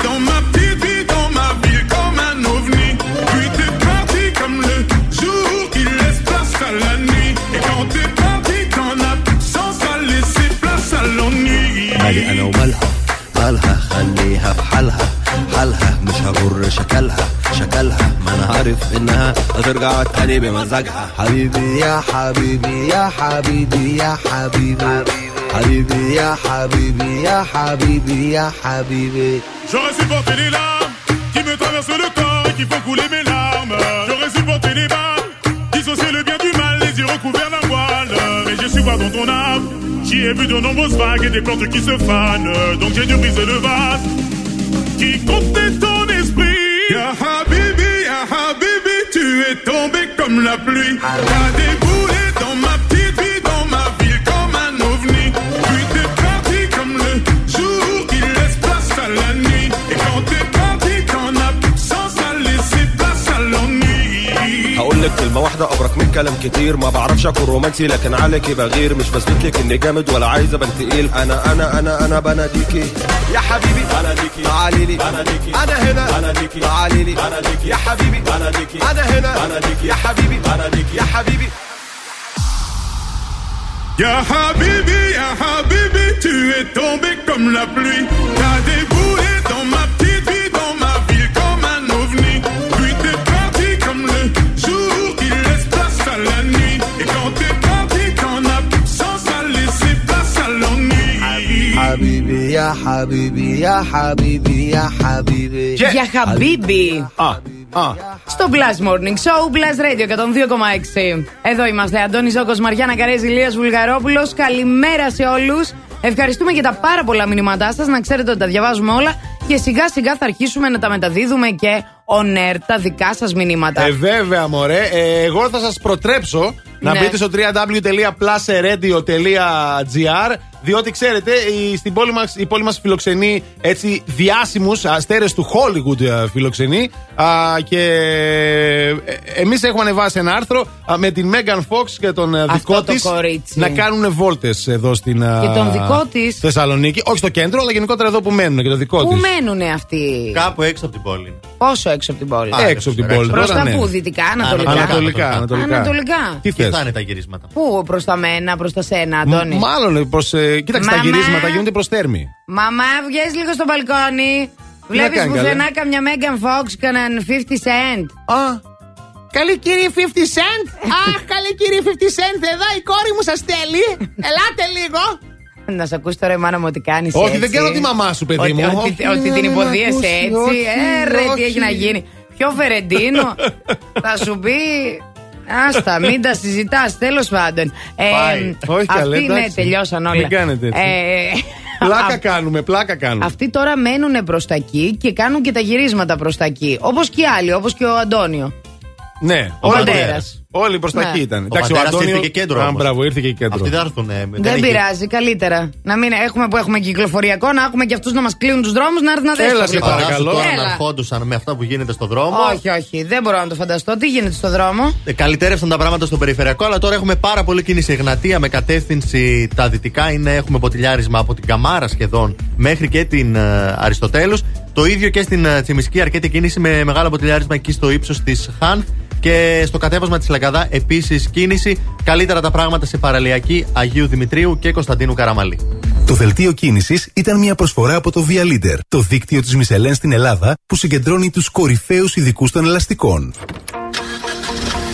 بالها خليها بحالها حالها. مش هغر شكلها شكلها. ما أنا عارف إنها هترجع تاني بمزاجها. حبيبي يا حبيبي يا حبيبي يا حبيبي. حبيبي يا حبيبي يا حبيبي يا حبيبي. جوري سيبورتي لي لام كي مي ترافيرس لو كور كي فو كولي مي لام جوري سيبورتي لي بام كي لو بيان دو مال لي زيرو كوفير ما بوال مي جي سو با دون تون ام j'y ai vu de nombreuses vagues et des plantes qui se fanent. Donc j'ai dû briser le vase qui contenait ton esprit. Ya Habibi, Ya Habibi, tu es tombé comme la pluie. T'as dans لك كلمة واحدة أبرك من كلام كتير. ما بعرفش أكون رومانسي لكن عليكي بغير. مش بثبت لك إني جامد ولا عايز أبان تقيل. أنا أنا أنا أنا بناديكي. يا حبيبي بناديكي. تعالي لي بناديكي. أنا هنا. بناديكي. تعالي لي بناديكي. يا حبيبي. بناديكي. أنا هنا. بناديكي. يا حبيبي. بناديكي. يا حبيبي. Ya Habibi, Ya Habibi, tu es tombé comme la pluie. T'as déboulé dans ma حبيبي يا حبيبي يا حبيبي يا حبيبي Για Χαμπίμπι. Α, α. Στο Blast Morning Show, Blast Radio 102,6. Εδώ είμαστε. Αντώνη Ζώκο, Μαριάννα Καρέζη, Ηλία Βουλγαρόπουλο. Καλημέρα σε όλου. Ευχαριστούμε για τα πάρα πολλά μηνύματά σα. Να ξέρετε ότι τα διαβάζουμε όλα. Και σιγά σιγά θα αρχίσουμε να τα μεταδίδουμε και on air τα δικά σα μηνύματα. Ε, βέβαια, μωρέ. Ε, εγώ θα σα προτρέψω να Ναι. μπείτε στο www.plusradio.gr διότι ξέρετε, η, στην πόλη μας, η πόλη μας φιλοξενεί έτσι διάσημους αστέρες του Hollywood ε, φιλοξενεί α, και ε, εμείς έχουμε ανεβάσει ένα άρθρο α, με την Megan Fox και τον ε, Αυτό δικό το της κορίτσι. να κάνουν βόλτες εδώ στην α, Και τον δικό της. Θεσσαλονίκη. Όχι στο κέντρο, αλλά γενικότερα εδώ που μένουν και το δικό Πού της. μένουνε αυτοί; Κάπου έξω από την πόλη. Πόσο έξω από την πόλη; Α, έξω από την πόλη. Προς Τώρα τα ναι. πού, δυτικά, ανατολικά; Ανατολικά, ανατολικά. Ανατολικά. Τι Και θες; θα είναι τα γυρίσματα; Πού, προς τα μένα, προς τα σένα, Αντώνη; Μ- Μάλλον προς, ε, κοίταξε, τα Μαμά. γυρίσματα γίνονται προς θέρμη. Μαμά, βγες λίγο στο μπαλκόνι. Βλέπεις κάνει, πουθενά καλέ; καμιά Megan Fox κανέναν 50 Cent. Α, Καλή κύριε 50 Cent. Αχ, καλή κύριε 50 Cent. Εδώ η κόρη μου σας θέλει. Ελάτε λίγο. Να σε ακούσει τώρα η μάνα μου ότι κάνεις έτσι. Όχι, δεν κάνω τη μαμά σου, παιδί ότι, μου. Ότι, Όχι, ότι δεν την με υποδίεσαι ακούσει, έτσι. όχι, ε, ρε, τι όχι. έχει να γίνει. Πιο Φερεντίνο. θα σου πει. Άστα, μην τα συζητάς, τέλος πάντων. Ε, Πάει. Όχι, καλέ, αυτοί, ναι, εντάξει. τελειώσαν όλα. Μην κάνετε έτσι. Ε, Πλάκα α- κάνουμε, πλάκα κάνουμε. Αυτοί τώρα μένουν προς τα εκεί και κάνουν και τα γυρίσματα προς τα εκεί. Όπως και οι άλλοι, όπως και ο Αντώνιο. Ναι, Ο όλοι- πατέρας. Όλοι προς τα Ναι. εκεί ήταν. Ο Εντάξει, πατέρας Αντώνιο- ήρθε και κέντρο Α, όμως. μπράβο, ήρθε και κέντρο. Αυτοί δεν θα έρθουν. ε, Δεν έχει- πειράζει, καλύτερα. Να μην έχουμε που έχουμε κυκλοφοριακό, να έχουμε και αυτούς να μας κλείνουν τους δρόμους, να έρθουν να δέσουν. Έλα, σε λοιπόν. παρακαλώ. Φαντάσου τώρα να Έλα. ερχόντουσαν με αυτά που γίνεται στο δρόμο. Όχι, όχι, δεν μπορώ να το φανταστώ. Τι γίνεται στο δρόμο; Ε, Καλυτέρευσαν τα πράγματα στο περιφερειακό, αλλά τώρα έχουμε πάρα πολύ κίνηση Εγνατία με κατεύθυνση τα δυτικά. Είναι, έχουμε ποτηλιάρισμα από την Καμάρα σχεδόν μέχρι και την ε, Αριστοτέλους. Το ίδιο και στην ε, Τσιμισκή, αρκετή κίνηση με μεγάλο ποτηλιάρισμα εκεί στο ύψος της Χάνθ. Και στο κατέβασμα της Λαγκαδά επίσης κίνηση. Καλύτερα τα πράγματα σε παραλιακή Αγίου Δημητρίου και Κωνσταντίνου Καραμαλή. Το Το δελτίο κίνησης ήταν μια προσφορά από το Via Leader, το δίκτυο της Μισελέν στην Ελλάδα που συγκεντρώνει τους κορυφαίους ειδικούς των ελαστικών.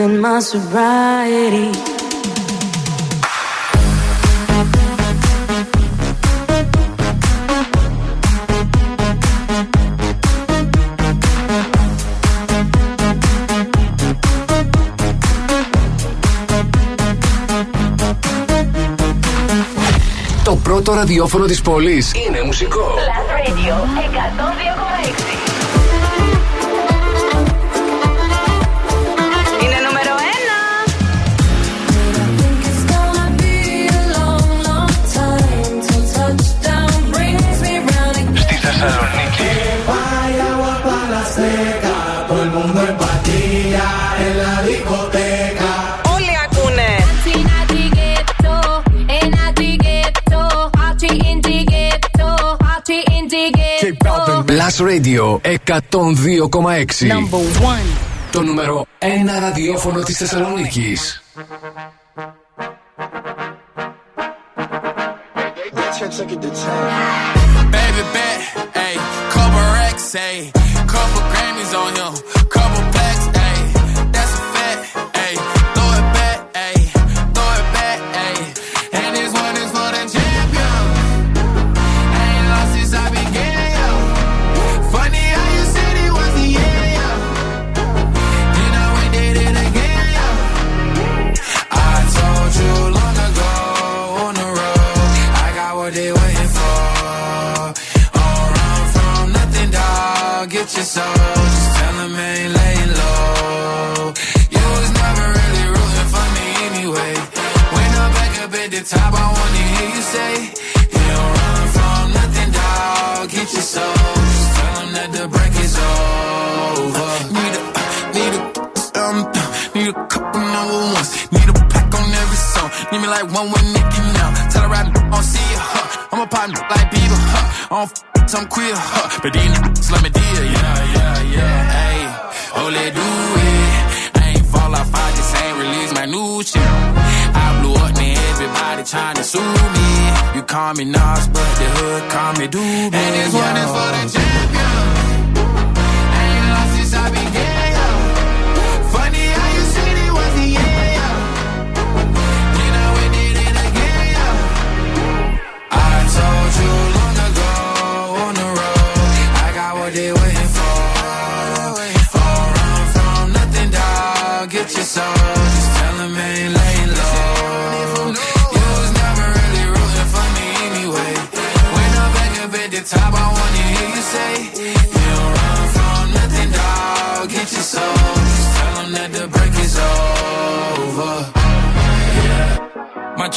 twisting my sobriety. Το πρώτο ραδιόφωνο της πόλης είναι μουσικό. Last Radio 102,6. Plus Radio 102,6. Number one. Το νούμερο 1 ραδιόφωνο της Θεσσαλονίκης. Get your soul.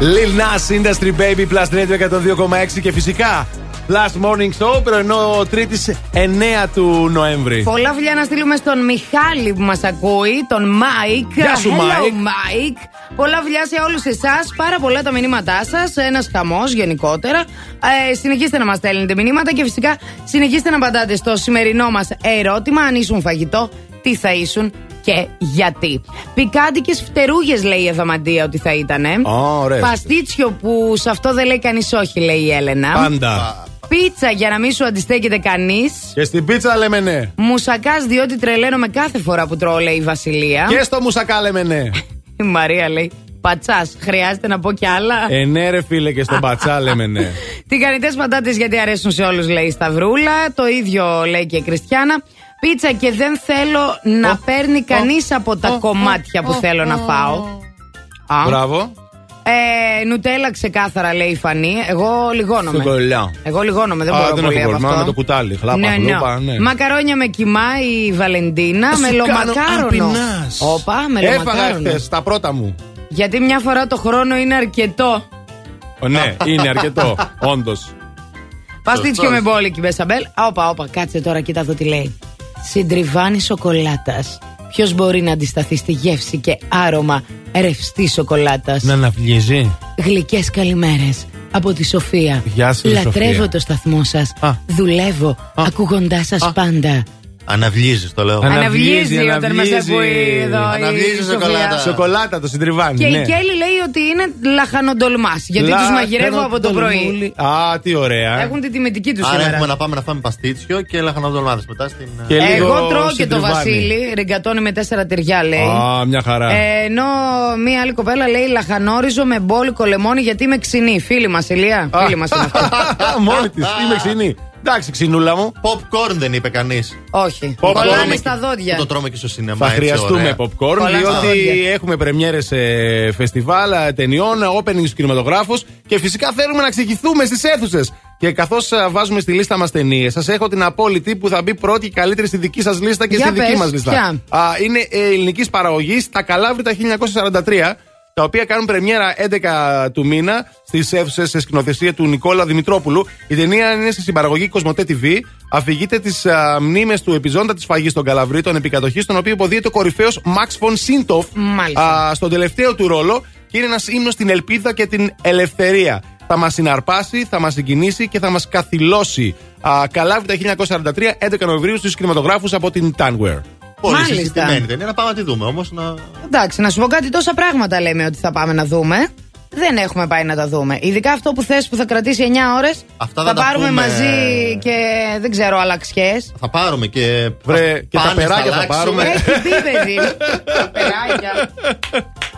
Lil Nas Industry Baby plus 32 για τον και φυσικά. Last Morning Show πρωινό Τρίτης 9 του Νοέμβρη. Πολλά φιλιά να στείλουμε στον Μιχάλη που μας ακούει, τον Μάικ. Γεια σου, Hello, Mike. Mike. Πολλά φιλιά σε όλους εσάς. Πάρα πολλά τα μηνύματά σας. Ένας χαμός γενικότερα. Ε, συνεχίστε να μας στέλνετε μηνύματα και φυσικά συνεχίστε να απαντάτε στο σημερινό μας ερώτημα. Αν ήσουν φαγητό, τι θα ήσουν και γιατί; Πικάντικες φτερούγες λέει η Αδαμαντία ότι θα ήταν. ωραίες. Παστίτσιο που σε αυτό δεν λέει κανείς όχι, λέει η Έλενα. Πάντα. Πίτσα για να μην σου αντιστέκεται κανείς. Και στην πίτσα λέμε ναι. Μουσακάς, διότι τρελαίνομαι κάθε φορά που τρώω, λέει η Βασιλεία. Και στο μουσακά λέμε ναι. Η Μαρία λέει. Πατσάς, χρειάζεται να πω κι άλλα. Ε, ναι, ρε φίλε, και στον πατσά λέμε ναι. Τηγανιτές πατάτες γιατί αρέσουν σε όλους, λέει η Σταυρούλα. Το ίδιο λέει και η Κριστιάνα. Πίτσα και δεν θέλω να παίρνει κανείς από τα κομμάτια που θέλω να φάω. Α. Μπράβο. Ε, νουτέλα ξεκάθαρα λέει η Φανή. Εγώ λιγώνομαι. Στον κολλιά. Εγώ λιγώνομαι, δεν Α, μπορώ δεν πολύ έχω από πρόβλημα, αυτό. με το κουτάλι. Χλάπα, ναι, ναι. χλούπα, ναι. Μακαρόνια με κοιμά η Βαλεντίνα. Θα σου Μελομακάρονο. κάνω απεινάς. Όπα, Έφαγα μελομακάρονο. χθες τα πρώτα μου. Γιατί μια φορά το χρόνο είναι αρκετό. Ω, ναι, είναι αρκετό. Όντως. Παστίτσιο με μπόλικη μπεσαμέλ. Α, Όπα, όπα, κάτσε τώρα, κοίτα εδώ τι λέει. Συντριβάνι σοκολάτας. Ποιος μπορεί να αντισταθεί στη γεύση και άρωμα ρευστή σοκολάτας; Να αναβλύζει. Γλυκές καλημέρες από τη Σοφία. Γεια σου, Λατρεύω Σοφία. το σταθμό σας. Δουλεύω ακούγοντάς σας πάντα. Αναβλύζεις το λέω. Αναβλύζει όταν μας ακούει εδώ η Αναβλύζει Σοφία. σοκολάτα. Σοκολάτα το συντριβάνι. Και ναι. η Κέλλη λέει ότι είναι λαχανοντολμά. Γιατί τους μαγειρεύω από το πρωί. Λαχανοντολμούλη. Α, τι ωραία. Έχουν τη τιμητική τους Άρα έχουμε σήμερα. να πάμε να φάμε παστίτσιο και λαχανοδολμάδε μετά στην. Και λίγο Εγώ τρώω και το συντριβάνι. Βασίλη, ριγκατόνι με τέσσερα τυριά λέει. Α, μια χαρά. Ε, ενώ μία άλλη κοπέλα λέει λαχανόριζο με μπόλικο λεμόνι γιατί είμαι ξινή. Φίλη μας, Ηλία. Φίλη μας είναι αυτή. Μόνη της, είμαι ξινή. Εντάξει, ξινούλα μου. Popcorn δεν είπε κανείς. Όχι. Popcorn. Κολλάνε στα δόντια. Το τρώμε και στο σινεμά. Θα έτσι, χρειαστούμε ωραία. popcorn, Πολλά διότι ζώδια. έχουμε πρεμιέρες σε φεστιβάλ ε, ταινιών, opening στους κινηματογράφους και φυσικά θέλουμε να ξεχυθούμε στις αίθουσες. Και καθώς βάζουμε στη λίστα μας ταινίες, σας έχω την απόλυτη που θα μπει πρώτη και καλύτερη στη δική σας λίστα και Για στη δική πες, μας λίστα. ποια; Α, είναι ε, ελληνικής παραγωγής, Τα Καλάβρητα 1943. Τα οποία κάνουν πρεμιέρα 11 του μήνα στις αίθουσες σε σκηνοθεσία του Νικόλα Δημητρόπουλου. Η ταινία είναι στη συμπαραγωγή Κοσμοτέ TV. Αφηγείται τις μνήμες του επιζώντα της φαγής των Καλαβρίτων, επικατοχής, στον οποίο υποδίεται ο κορυφαίος Max von Sintoff Μάλιστα. α, στον τελευταίο του ρόλο και είναι ένας ύμνος στην ελπίδα και την ελευθερία. Θα μας συναρπάσει, θα μας συγκινήσει και θα μας καθυλώσει. Α, Καλάβρητα 1943, 11 Νοεμβρίου στους κινηματογράφους από την Tanware. Πολύ Μάλιστα. συζητημένη ταινία. Να πάμε να τη δούμε όμως. Να... Εντάξει, να σου πω κάτι, τόσα πράγματα λέμε ότι θα πάμε να δούμε. Δεν έχουμε πάει να τα δούμε. Ειδικά αυτό που θες που θα κρατήσει 9 ώρες. Αυτά θα θα τα πάρουμε πούμε. μαζί και δεν ξέρω, αλλαξιές. Θα πάρουμε και. Βρε, και τα πάνες περάκια θα αλλάξουμε. πάρουμε. Έχει πει, παιδί. Τα περάκια.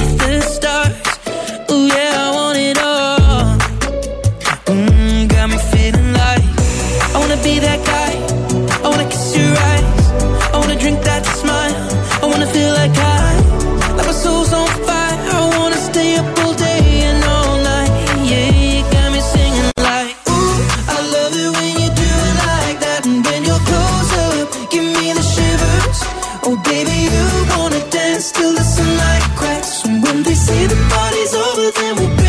see the party's over, then we'll.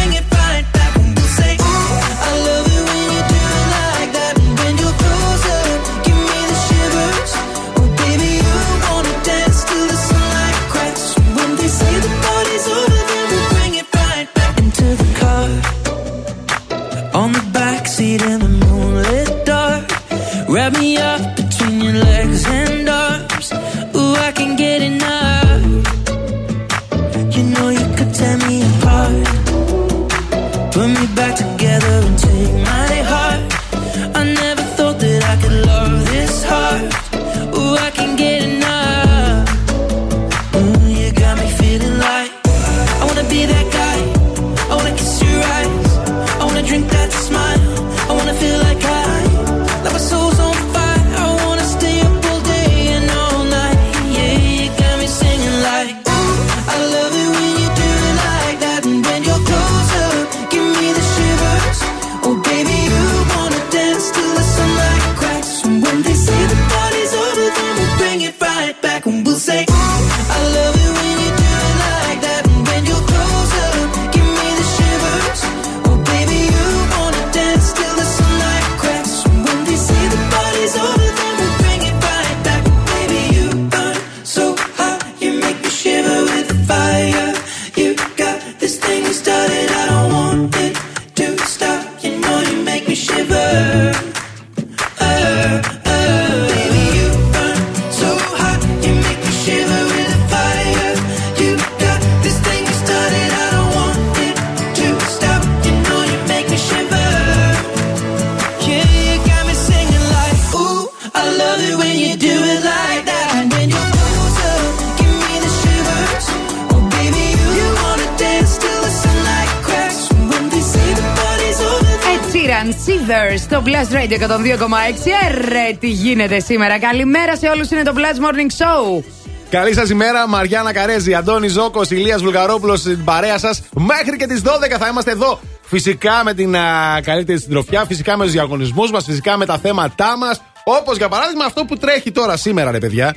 Ερε, τι γίνεται σήμερα. Καλημέρα σε όλους. Είναι το Blast Morning Show. Καλή σας ημέρα, Μαριάννα Καρέζη, Αντώνη Ζώκος, Ηλίας Βουλγαρόπουλος στην παρέα σας. Μέχρι και τις 12 θα είμαστε εδώ. Φυσικά με την α, καλύτερη συντροφιά, φυσικά με τους διαγωνισμούς μας, φυσικά με τα θέματά μας. Όπως για παράδειγμα αυτό που τρέχει τώρα σήμερα, ρε παιδιά.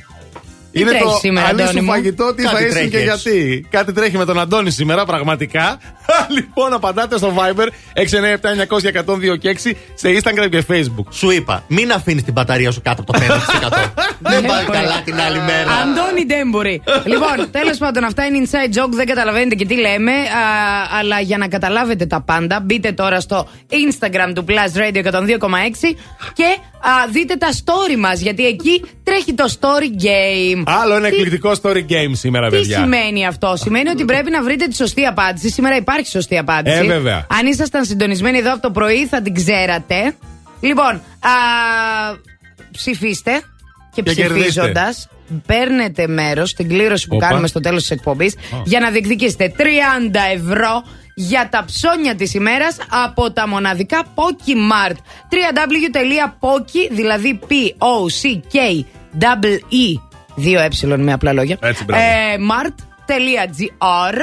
Τι τρέχει σήμερα, αν Αντώνη ήσουν μου; φαγητό, τι Κάτι θα ήσουν τρέχει και έτσι. γιατί. Κάτι τρέχει με τον Αντώνη σήμερα, πραγματικά. λοιπόν, απαντάτε στο Viber 697-900-1026 και 6 σε Instagram και Facebook. Σου είπα, μην αφήνεις την μπαταρία σου κάτω από το 5%. Δεν πάει καλά την άλλη μέρα. Αντώνη Ντέμπορη. λοιπόν, τέλος πάντων, αυτά είναι inside joke, δεν καταλαβαίνετε και τι λέμε. Α, αλλά για να καταλάβετε τα πάντα, μπείτε τώρα στο Instagram του Plus Radio 102,6 και α, δείτε τα story μας. Γιατί εκεί τρέχει το story game. Άλλο ένα Τι- εκπληκτικό story game σήμερα, Τι παιδιά. σημαίνει αυτό, Σημαίνει ότι πρέπει να βρείτε τη σωστή απάντηση. Σήμερα υπάρχει σωστή απάντηση. Ε, βέβαια. Αν ήσασταν συντονισμένοι εδώ από το πρωί, θα την ξέρατε. Λοιπόν, α, ψηφίστε και Και κερδίστε. ψηφίζοντας, παίρνετε μέρος στην κλήρωση που Όπα. κάνουμε στο τέλος της εκπομπής για να διεκδικήσετε 30 ευρώ για τα ψώνια της ημέρας από τα μοναδικά Pokimart. www.poki, δηλαδή P-O-C-K-E, δύο ε με απλά λόγια. Έτσι, μπράβο. ε, mart.gr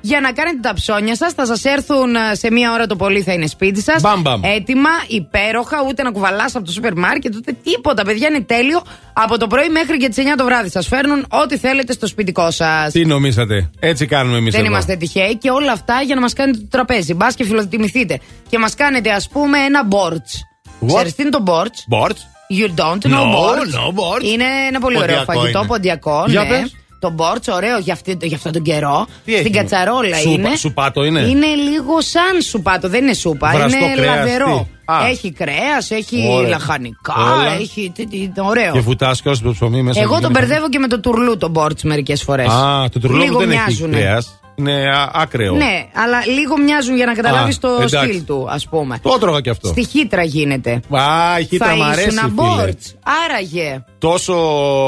για να κάνετε τα ψώνια σας Θα σας έρθουν ε, σε μία ώρα το πολύ θα είναι σπίτι σας Μπαμ, μπαμ. Έτοιμα, υπέροχα, ούτε να κουβαλάς από το σούπερ μάρκετ, ούτε τίποτα. Παιδιά είναι τέλειο. Από το πρωί μέχρι και τις 9 το βράδυ σας φέρνουν ό,τι θέλετε στο σπιτικό σας Τι νομίσατε; Έτσι κάνουμε εμείς δεν εδώ. είμαστε τυχαίοι και όλα αυτά για να μας κάνετε το τραπέζι. Μπας και φιλοτιμηθείτε. Και μας κάνετε, ας πούμε, ένα boards. What? Ξέρεις τι είναι το boards? Boards; You don't know No, boards. no boards. Είναι ένα πολύ ωραίο Ποντιακό φαγητό, είναι. ποντιακό. Για ναι. πες. Το boards, ωραίο για, αυτή, για αυτόν τον καιρό. Τι Στην έχει; κατσαρόλα Σούπα- είναι. σουπάτο είναι; Είναι λίγο σαν σουπάτο, δεν είναι σούπα. Βραστό είναι κρέας, λαδερό. τι; Α. Έχει κρέας, έχει Ωραία. λαχανικά, Όλα. έχει. Τι, τι, ωραίο. Και βουτάσκιο στο ψωμί μέσα. Εγώ και τον γίνεται- μπερδεύω και με το τουρλού το boards μερικές φορές. Α, το τουρλό Λίγο δεν μοιάζουνε. έχει κρέας. Είναι α- άκρεο. Ναι, αλλά λίγο μοιάζουν για να καταλάβεις Α, το εντάξει. στυλ του, ας πούμε. Το έτρωγα κι αυτό. Στη χύτρα γίνεται. Α, η χύτρα θα μ' αρέσει. ήσουν φίλε. αμπόρτ. Άραγε. Τόσο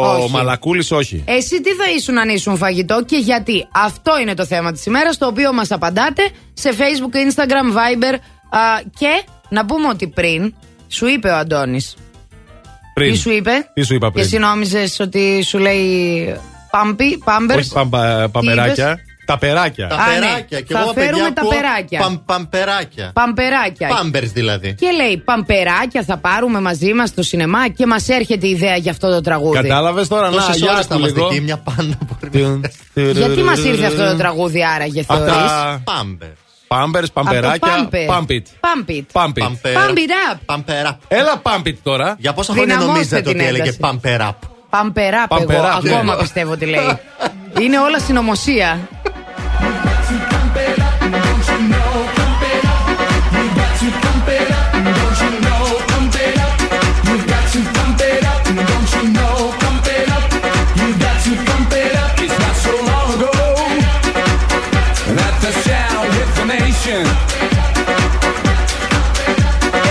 Όχι. μαλακούλης, όχι. Εσύ τι θα ήσουν αν ήσουν φαγητό και γιατί. Αυτό είναι το θέμα της ημέρας, το οποίο μας απαντάτε σε Facebook, Instagram, Viber. Α, και να πούμε ότι πριν σου είπε ο Αντώνης. Πριν. Τι σου είπε; Τι σου είπα Και πριν. εσύ νόμιζες ότι σου λέει Πάμπι, πάμπερ. Όχι παμπα, παμπεράκια. Τα περάκια. Τα Α, ναι. περάκια. Και Θα εγώ, φέρουμε παιδιά, τα ακούω περάκια. Παμ, παμπεράκια. Παμπεράκια. Πάμπερς δηλαδή. Και λέει Παμπεράκια θα πάρουμε μαζί μας στο σινεμά και μας έρχεται η ιδέα για αυτό το τραγούδι. Κατάλαβες τώρα, να Τόσες γεια ώρες σου θα είμαστε λίγο. εκεί, μια πάντα Γιατί μας ήρθε αυτό το τραγούδι άραγε Αυτά- θεωρείς; Πάμπερς. Πάμπερς, παμπεράκια. Pump it. Pump it. Pump it. Pump it. Pump it up. Pampera. Έλα, pump it τώρα. Για πόσα χρόνια Δυναμώστε νομίζετε την ότι έλεγε ένταση. Pampera. Παμπεράπ εγώ. Pump it up, Ακόμα ναι. πιστεύω ότι λέει. Είναι όλα συνωμοσία. The.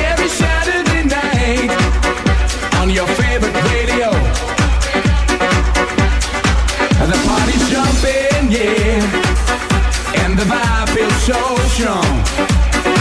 Every Saturday night on your favorite radio. The party's jumping, yeah. And the vibe feels so strong.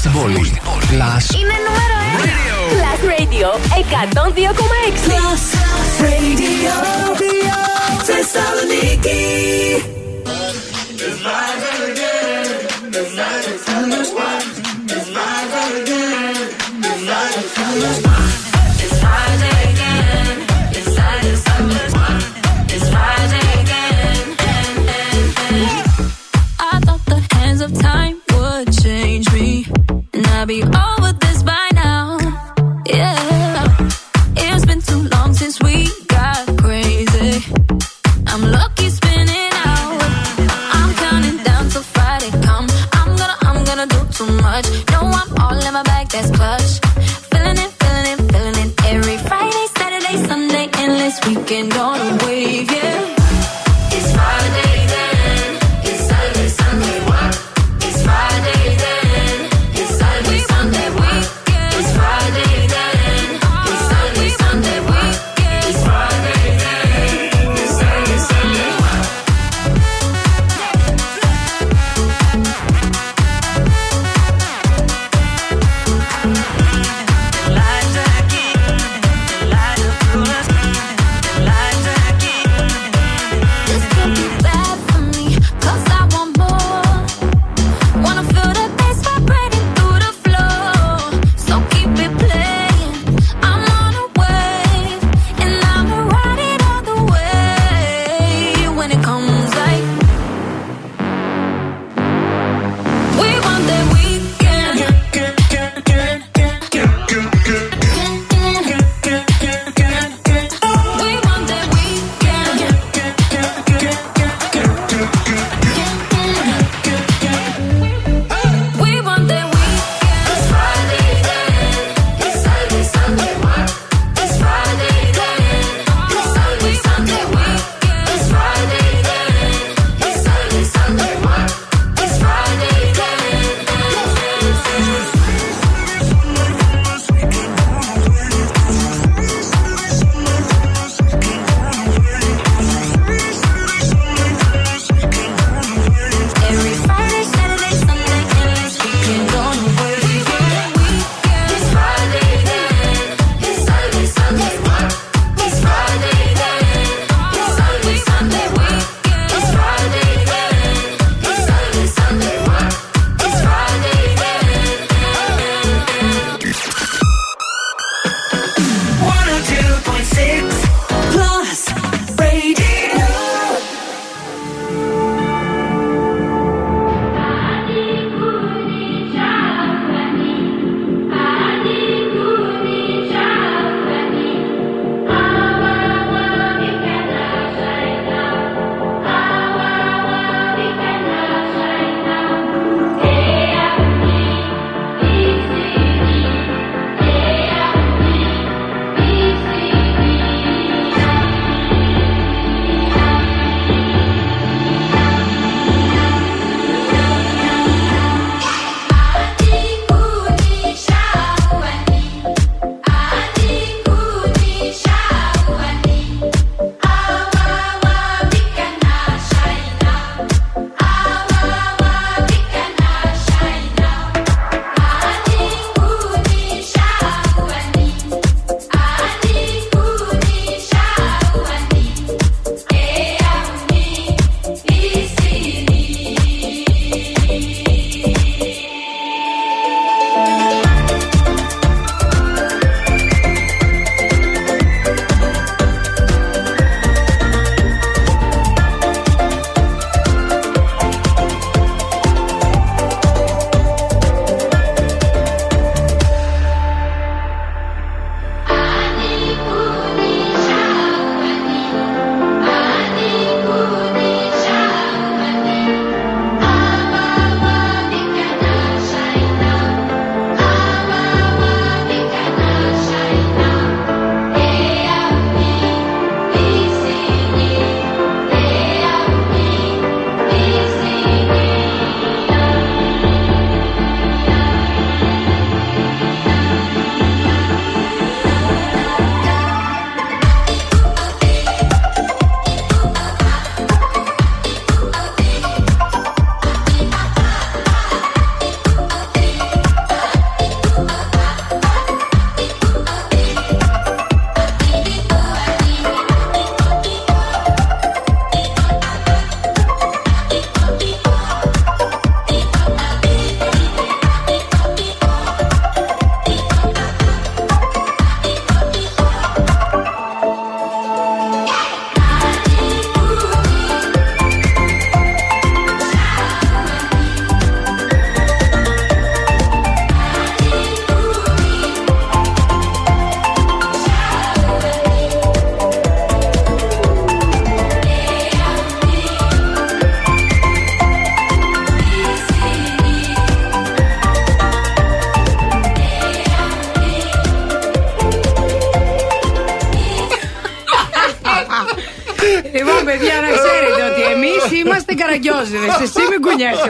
στην πόλη. Plus Είναι νούμερο 1. Plus Radio 102,6.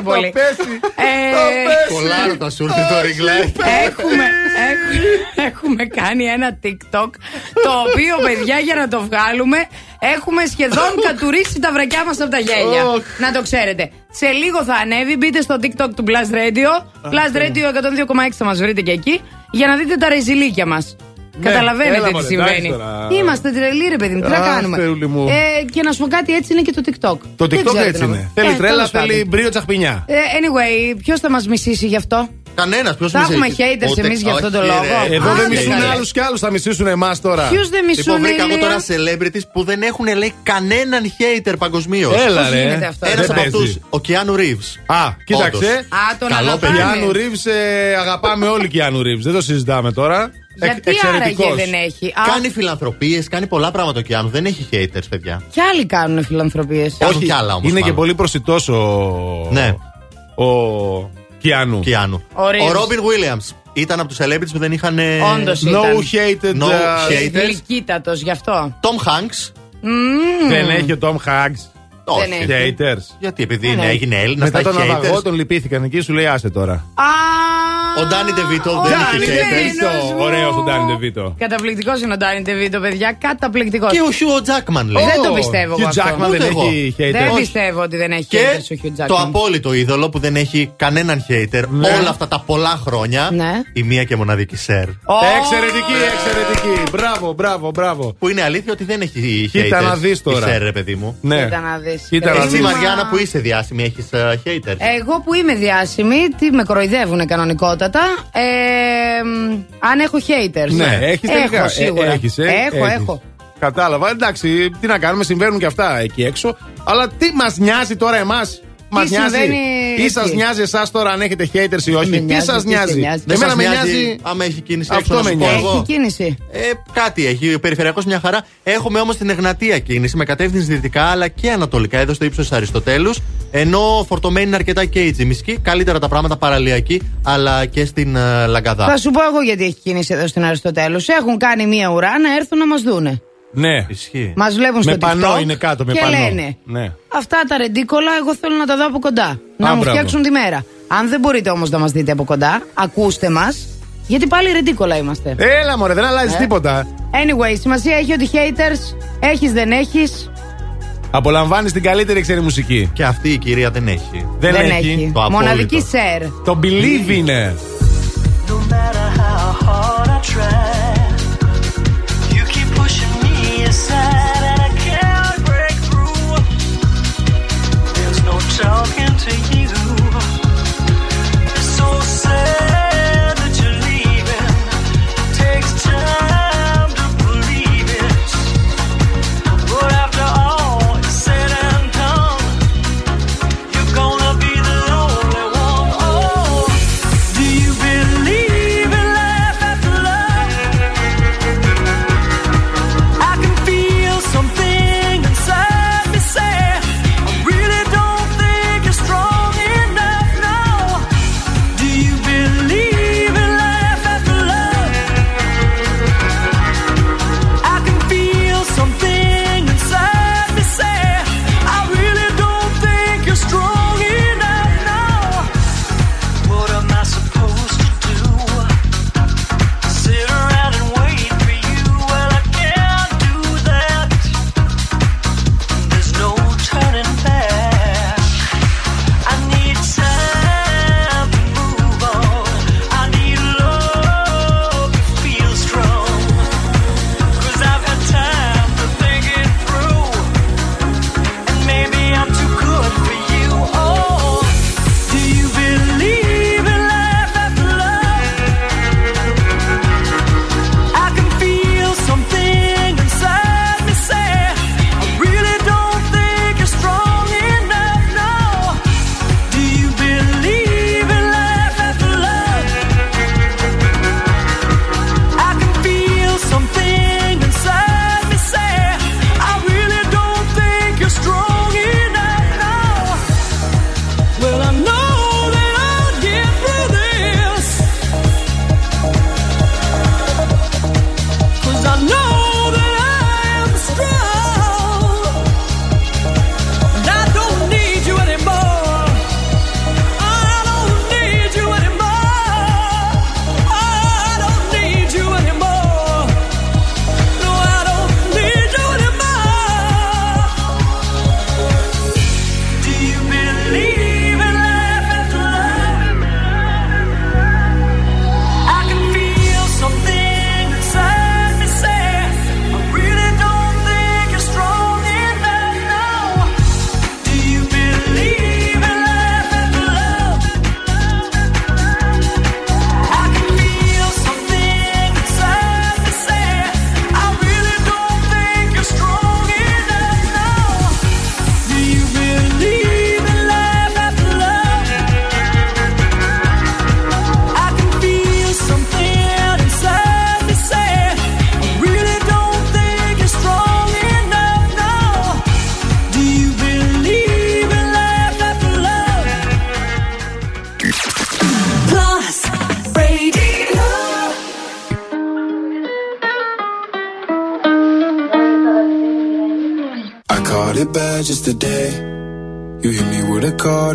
Μην κουνιέσαι πολύ. Ε, Κολλάρω θα σου έρθει το ring light. Έχουμε, έχουμε, έχουμε κάνει ένα TikTok το οποίο παιδιά για να το βγάλουμε έχουμε σχεδόν κατουρίσει τα βρακιά μας από τα γέλια. Οχ. Να το ξέρετε. Σε λίγο θα ανέβει, μπείτε στο TikTok του Blast Radio. Blast Radio 102,6 θα μας βρείτε και εκεί για να δείτε τα ρεζιλίκια μας. Ναι, Καταλαβαίνετε έλα, τι μωρέ, συμβαίνει. Εντάξει τώρα. Είμαστε τρελοί, ρε παιδί μου. Τι να Αχ, κάνουμε; Θεούλη μου. Ε, και να σου πω κάτι, έτσι είναι και το TikTok. Το Δεν TikTok ξέρω έτσι τι να είναι. πω. Θέλει Ε, τρέλα, τέλος πάντων. θέλει μπρίο τσαχπινιά. Ε, anyway, ποιος θα μας μισήσει γι' αυτό; Κανένας, ποιος Θα έχουμε haters εμείς για αυτόν τον λόγο. Εδώ δεν Άντε, μισούν καλέ. άλλους κι άλλους, θα μισήσουν εμάς τώρα. Ποιου δεν μισούν, Λοιπόν, βρήκα εγώ Ηλία; τώρα celebrities που δεν έχουν λέει κανέναν hater παγκοσμίως. Έλα, Πώς ρε. γίνεται αυτό, Ένας Δεν από παίζει. αυτούς, ο Κιάνου Ρίβ. Α, κοίταξε. Όντως. Α, τον Καλό αγαπάμε. παιδί. Κιάνου Ρίβ, ε, αγαπάμε όλοι Κιάνου Ρίβ. Δεν το συζητάμε τώρα. Γιατί άραγε δεν έχει; Α, Κάνει φιλανθρωπίες, κάνει πολλά πράγματα ο Κιάνου. Δεν έχει haters, παιδιά. Κι άλλοι κάνουν φιλανθρωπίες. Κάνουν κι άλλα όμως. Είναι και πολύ προσιτός ο. Ναι. Ο Κιάνου. Κιάνου. Ο Reeves. Ο Ρόμπιν Williams ήταν από τους celebrities που δεν είχαν. ε, Όντως No ήταν. hated. No uh, haters. Γλυκύτατος γι' αυτό. Tom Hanks. Μμμ. Δεν έχει ο Tom Hanks. Όχι. έχει. Haters. Γιατί, επειδή Δεν είναι, έχει. έγινε Έλληνας, Μετά τα τον έχει ναυαγό haters. τον λυπήθηκαν εκεί, σου λέει άσε τώρα. Α, Ο Ντάνι Ντεβίτο ο δεν Ντάνι είχε haters. Ντεβίτος μου. Ωραίος ο Ντάνι Ντεβίτο. Καταπληκτικός είναι ο Ντάνι Ντεβίτο, παιδιά. Καταπληκτικός. Και ο Χιούο Τζάκμαν λέει. Δεν το πιστεύω Hugh εγώ αυτό. Jackman δεν Ούτε εγώ. έχει haters. Δεν Όχι. πιστεύω ότι δεν έχει Και haters ο Hugh το Jackman. απόλυτο είδωλο που δεν έχει κανέναν hater όλα αυτά τα πολλά χρόνια. Ναι. Η μία και μοναδική Σερ. Ω, Εξαιρετική, εξαιρετική. Μπράβο, μπράβο, μπράβο. Που είναι αλήθεια ότι δεν έχει Κοίτα haters. να δεις τώρα. Η Σερ, ρε παιδί μου. Ναι. Κοίτα να δεις. Κοίτα να Ε, Εσύ, δεις. μα- Μαριάννα, που είσαι διάσημη, έχεις haters. Εγώ που είμαι διάσημη, τι με κοροϊδεύουν κανονικότατα. Ε, μ, αν έχω haters. Ναι, έχεις τελικά. Έχω σίγουρα. Ε, έχεις, ε, έχω, έχεις. έχω. Κατάλαβα. Εντάξει, τι να κάνουμε, συμβαίνουν και αυτά εκεί έξω. Αλλά τι μας νοιάζει τώρα εμάς; Μα νοιάζει. συμβαίνει Ή σας εκεί. νοιάζει εσάς τώρα αν έχετε haters ή όχι; Με Τι νοιάζει, σας τι σε νοιάζει; νοιάζει; Δεν Εμένα σας με νοιάζει νοιάζει. άμα έχει κίνηση Αυτό έξω, να σου με πω νοιάζει. εγώ. Έχει κίνηση. Ε, κάτι έχει. Ο περιφερειακός μια χαρά. Έχουμε όμως την Εγνατία κίνηση με κατεύθυνση δυτικά αλλά και ανατολικά εδώ στο ύψος Αριστοτέλους. Ενώ φορτωμένη είναι αρκετά και η Τζιμισκή. Καλύτερα τα πράγματα παραλιακή αλλά και στην ε, Λαγκαδά. Θα σου πω εγώ γιατί έχει κίνηση εδώ στην Αριστοτέλους. Έχουν κάνει μία ουρά να έρθουν να μας δούνε. Ναι. Ισχύει. Μας βλέπουν στο Με πανό TikTok είναι κάτω, με και πανό. λένε Ναι. Αυτά τα ρεντίκολα εγώ θέλω να τα δω από κοντά. να μου μπράβο. φτιάξουν τη μέρα. Αν δεν μπορείτε όμως να μας δείτε από κοντά, ακούστε μας. Γιατί πάλι ρεντίκολα είμαστε. Έλα μωρέ, δεν αλλάζεις Ε. τίποτα. Anyway, σημασία έχει ότι haters έχεις δεν έχεις. Απολαμβάνεις την καλύτερη ξένη μουσική. Και αυτή η κυρία δεν έχει. Δεν, Δεν έχει. έχει. Το απόλυτο. Μοναδική σερ. Το believe είναι. No matter how hard I try,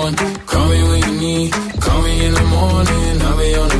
Want, call me when you need. Call me in the morning, I'll be on the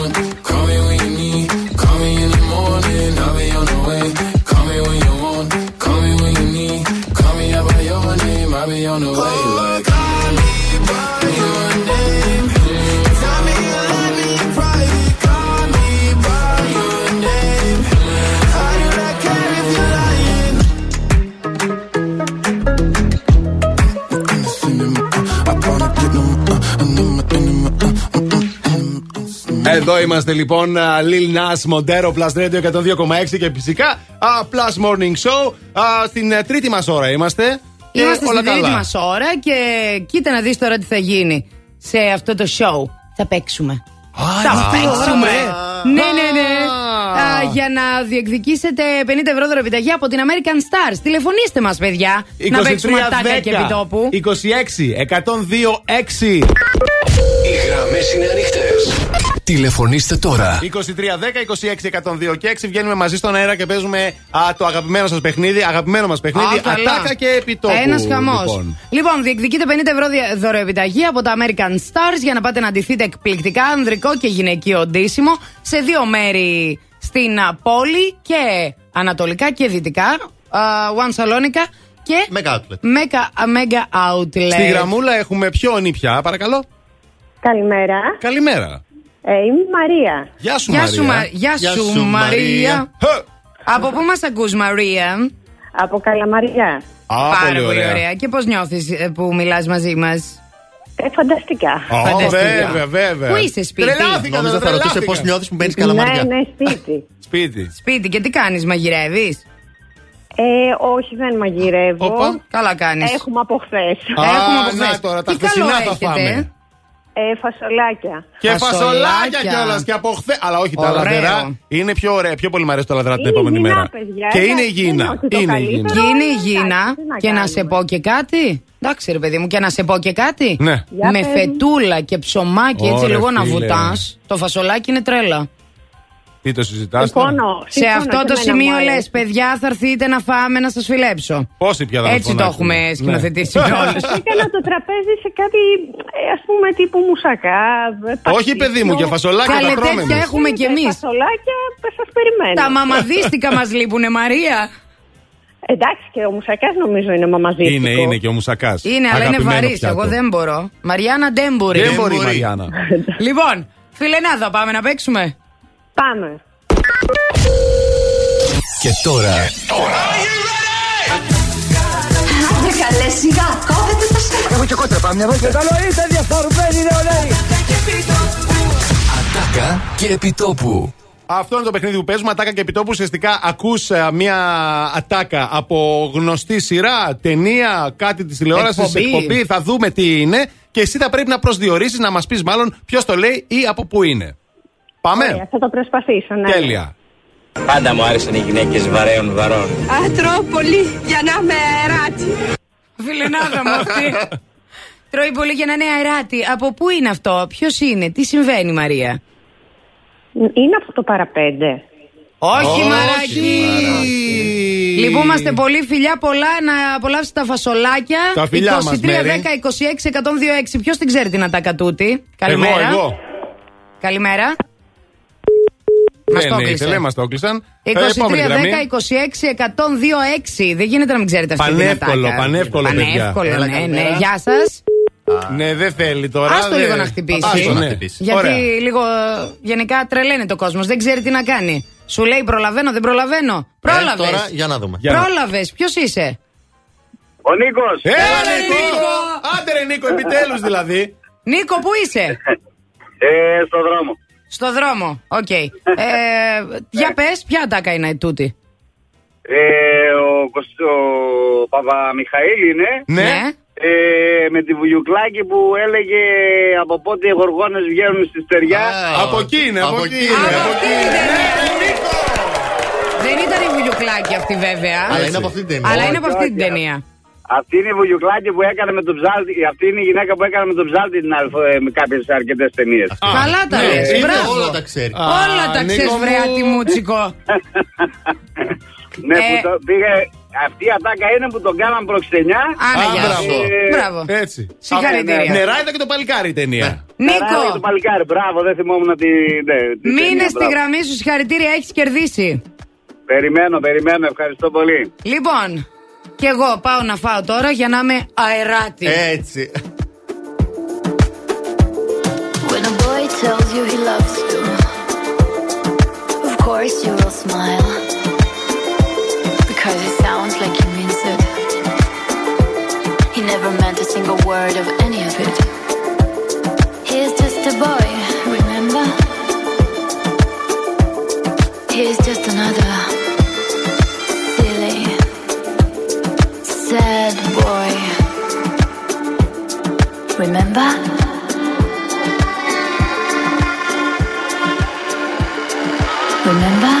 Εδώ είμαστε λοιπόν. α, Lil Nas, Montero, Plus Radio 102,6 και φυσικά α, Plus Morning Show. Α, Στην ε, τρίτη μας ώρα είμαστε. Και Είμαστε όλα στην τρίτη καλά. μας ώρα και κοίτα να δεις τώρα τι θα γίνει σε αυτό το show. Θα παίξουμε. θα αυτή η ώρα, παίξουμε. ρε. Ναι, ναι, ναι. Α, για να διεκδικήσετε 50 ευρώ δωρεπιταγή από την American Stars. Τηλεφωνήστε μας, παιδιά. να παίξουμε ατάκα και επιτόπου. 26 102 6. Οι γραμμές είναι ανοιχτές. Τηλεφωνήστε τώρα. 2310 26 102 και 6 βγαίνουμε μαζί στον αέρα και παίζουμε α, το αγαπημένο σας παιχνίδι. Αγαπημένο μας παιχνίδι. Α, καλά. Ατάκα και επιτόπου. Ένας χαμός. Λοιπόν. Λοιπόν. διεκδικείτε 50 ευρώ δια- δωρεοεπιταγή από τα American Stars για να πάτε να ντυθείτε εκπληκτικά ανδρικό και γυναικείο ντύσιμο σε δύο μέρη στην α, πόλη και ανατολικά και δυτικά. One Salonica και Mega Outlet. Mega, Mega Outlet. Στη γραμμούλα έχουμε ποιον ή πια, παρακαλώ. Καλημέρα. Καλημέρα. Ε, είμαι η Μαρία. Γεια σου, Γεια Μαρία. σου, Μα- Γεια Γεια σου, σου, Μαρία. Μαρία. Από πού μας ακούς Μαρία; Από Καλαμαριά. Α, Πάρα πολύ πολύ ωραία. ωραία. Και πώς νιώθεις ε, που μιλάς μαζί μας; Ε, φανταστικά. Ω, Φανταστικά. βέβαια, βέβαια. Πού είσαι σπίτι; Τρελάθηκα, Νόμιζα θα ρωτούσε τρελάθηκα. πώς νιώθεις που μπαίνεις Ναι, καλαμαριά. ναι, σπίτι. Σπίτι. Σπίτι και τι κάνεις, μαγειρεύεις; Ε, όχι, δεν μαγειρεύω. Όπα. Καλά κάνεις. Έχουμε από χθες. Α, Έχουμε από να χθες. τώρα, τα Τι καλό χθεσινά θα έχετε, φάμε. Ε; Ε, φασολάκια. Και φασολάκια Φασολάκια. κιόλας και από χθε. Αλλά όχι, τα Ωραίο. λαδερά είναι πιο ωραία. Πιο πολύ μου αρέσει το λαδερά την Είναι επόμενη υγιεινά, μέρα. παιδιά, Και είναι εντάξει, υγιεινά. δεν είναι ότι το Είναι καλύτερο. υγιεινά. Και είναι Εντάξει, υγιεινά. τι να Και να κάνουμε. σε πω και κάτι. Εντάξει, ρε παιδί μου, και να σε πω και κάτι. Ναι. Για Με πες μου. φετούλα και ψωμάκι, έτσι Ωραία, λίγο να φίλε. βουτάς. Το φασολάκι είναι τρέλα. Τι το συζητάς. Συμφωνώ. Σε συμφωνώ, αυτό και το εμένα σημείο μου λες, αρέσει. παιδιά, θα έρθείτε να φάμε να σας φιλέψω. Πόσοι πια θα μας Έτσι το φωνάξουν. έχουμε Ναι. σκηνοθετήσει με όλου. Έκανα το τραπέζι σε κάτι, ε, ας πούμε, τύπου μουσακά. ε, Όχι, παιδί μου, για φασολάκια Καλέ, τα τρώμε τέτοια εμείς. έχουμε κι εμείς. Φασολάκια, σας περιμένω. Τα μαμαδίστικα μας λείπουνε, Μαρία. Εντάξει, και ο μουσακάς νομίζω είναι μαμαζίστικο. Είναι, είναι και ο μουσακάς. Είναι, αλλά είναι βαρύς. Εγώ δεν μπορώ. Μαριάννα δεν μπορεί. Δεν μπορεί, Μαριάννα. Λοιπόν, φιλενάδα, πάμε να παίξουμε. Πάμε. Και τώρα Άντε καλέ σιγά, κόβετε το στόμα. Έχω και κότρα πάμε. Και καλό είστε διαφορετικοί νεολαίοι. Ατάκα και επιτόπου. Αυτό είναι το παιχνίδι που παίζουμε. Ατάκα και επιτόπου. Ουσιαστικά ακούς μια ατάκα από γνωστή σειρά, ταινία, κάτι της τηλεόρασης, Εκπομπή. εκπομπή. Θα δούμε τι είναι. Και εσύ θα πρέπει να προσδιορίσει, να μας πεις μάλλον ποιος το λέει ή από πού είναι. Πάμε. Ωραία, θα το προσπαθήσω, ναι. Τέλεια. Πάντα μου άρεσαν οι γυναίκες βαρέων βαρών. Α, τρώω πολύ για να είμαι αεράτη. Φιλενάδα μου αυτή. Τρώει πολύ για να είναι αεράτη. Από πού είναι αυτό, ποιος είναι, τι συμβαίνει, Μαρία; Είναι από το παραπέντε. Όχι, μαράκι. Λυπούμαστε πολύ, φιλιά πολλά να απολαύσει τα φασολάκια. Τα φιλιά 23, μας, 10, 26, Μέρη. 102, 6. Ποιος την ξέρει την ατάκα τούτη. Καλημέρα. Εγώ, εγώ. Καλημέρα. Μας το Δεν έκλεισε. ήθελε, μας το έκλεισαν. 23, Ε, επόμενη 10, γραμμή. 26, 102, 6. Δεν γίνεται να μην ξέρετε αυτή την Πανεύκολο, ατάκα. πανεύκολο, παιδιά. Πανεύκολο, Έλα, ναι, ναι. καλημέρα. Γεια σας. Ναι, δεν θέλει τώρα. Άστο δεν- λίγο να χτυπήσει. Άστο, ναι. Γιατί Ωραία. λίγο ε, γενικά τρελαίνεται ο κόσμος. Δεν ξέρει τι να κάνει. Σου λέει προλαβαίνω, δεν προλαβαίνω. Πρόλαβες. Ε, τώρα για να δούμε. Πρόλαβες. Ποιος είσαι; Ο Νίκος. Έλα, ρε, Νίκο! Άντε, ρε, Νίκο, επιτέλους δηλαδή. Νίκο, πού είσαι; Ε, στο δρόμο. Στο δρόμο. Οκ. Ε, για πες, ποια ατάκα είναι τούτη; Ε, ο, Κωσ- ο Παπαμιχαήλ είναι. Ναι. Ε, με τη Βουγιουκλάκη που έλεγε από πότε οι γοργόνες βγαίνουν στη στεριά. Από εκεί είναι, από εκεί είναι. από εκεί είναι. Δεν ήταν η Βουλιουκλάκη αυτή βέβαια. Αλλά είναι από αυτή την ταινία. Αλλά είναι από αυτή την Όχι, ταινία. Αυτή είναι η Βουγιουκλάκη που έκανε με τον ψάλτη. Αυτή είναι η γυναίκα που έκανε με τον ψάλτη την αλφα, ε, με κάποιες αρκετές ταινίες. Καλά τα ναι, λες, είναι μπράβο. Όλα τα ξέρει. Όλα τα Νίκο ξέρεις μου. βρε ατιμούτσικο. Ναι, Ε. που το πήγε. Αυτή η ατάκα είναι που τον κάναν προξενιά. Άνα, Α, γεια μπράβο. σου. Μπράβο. Έτσι. Συγχαρητήρια. Νεράιδα και το παλικάρι η ταινία. Νίκο! Νίκο, το παλικάρι, μπράβο, δεν θυμόμουν τη. Ναι, τη μείνε ταινία, στη μπράβο. γραμμή σου, συγχαρητήρια, έχεις κερδίσει. Περιμένω, περιμένω, ευχαριστώ πολύ. Λοιπόν, και εγώ πάω να φάω τώρα για να είμαι αεράτη. Έτσι. When a boy tells you he loves you, of course you will smile. Because it sounds like he means it. He never meant a single word of any of it. He is just a boy, Remember? Remember?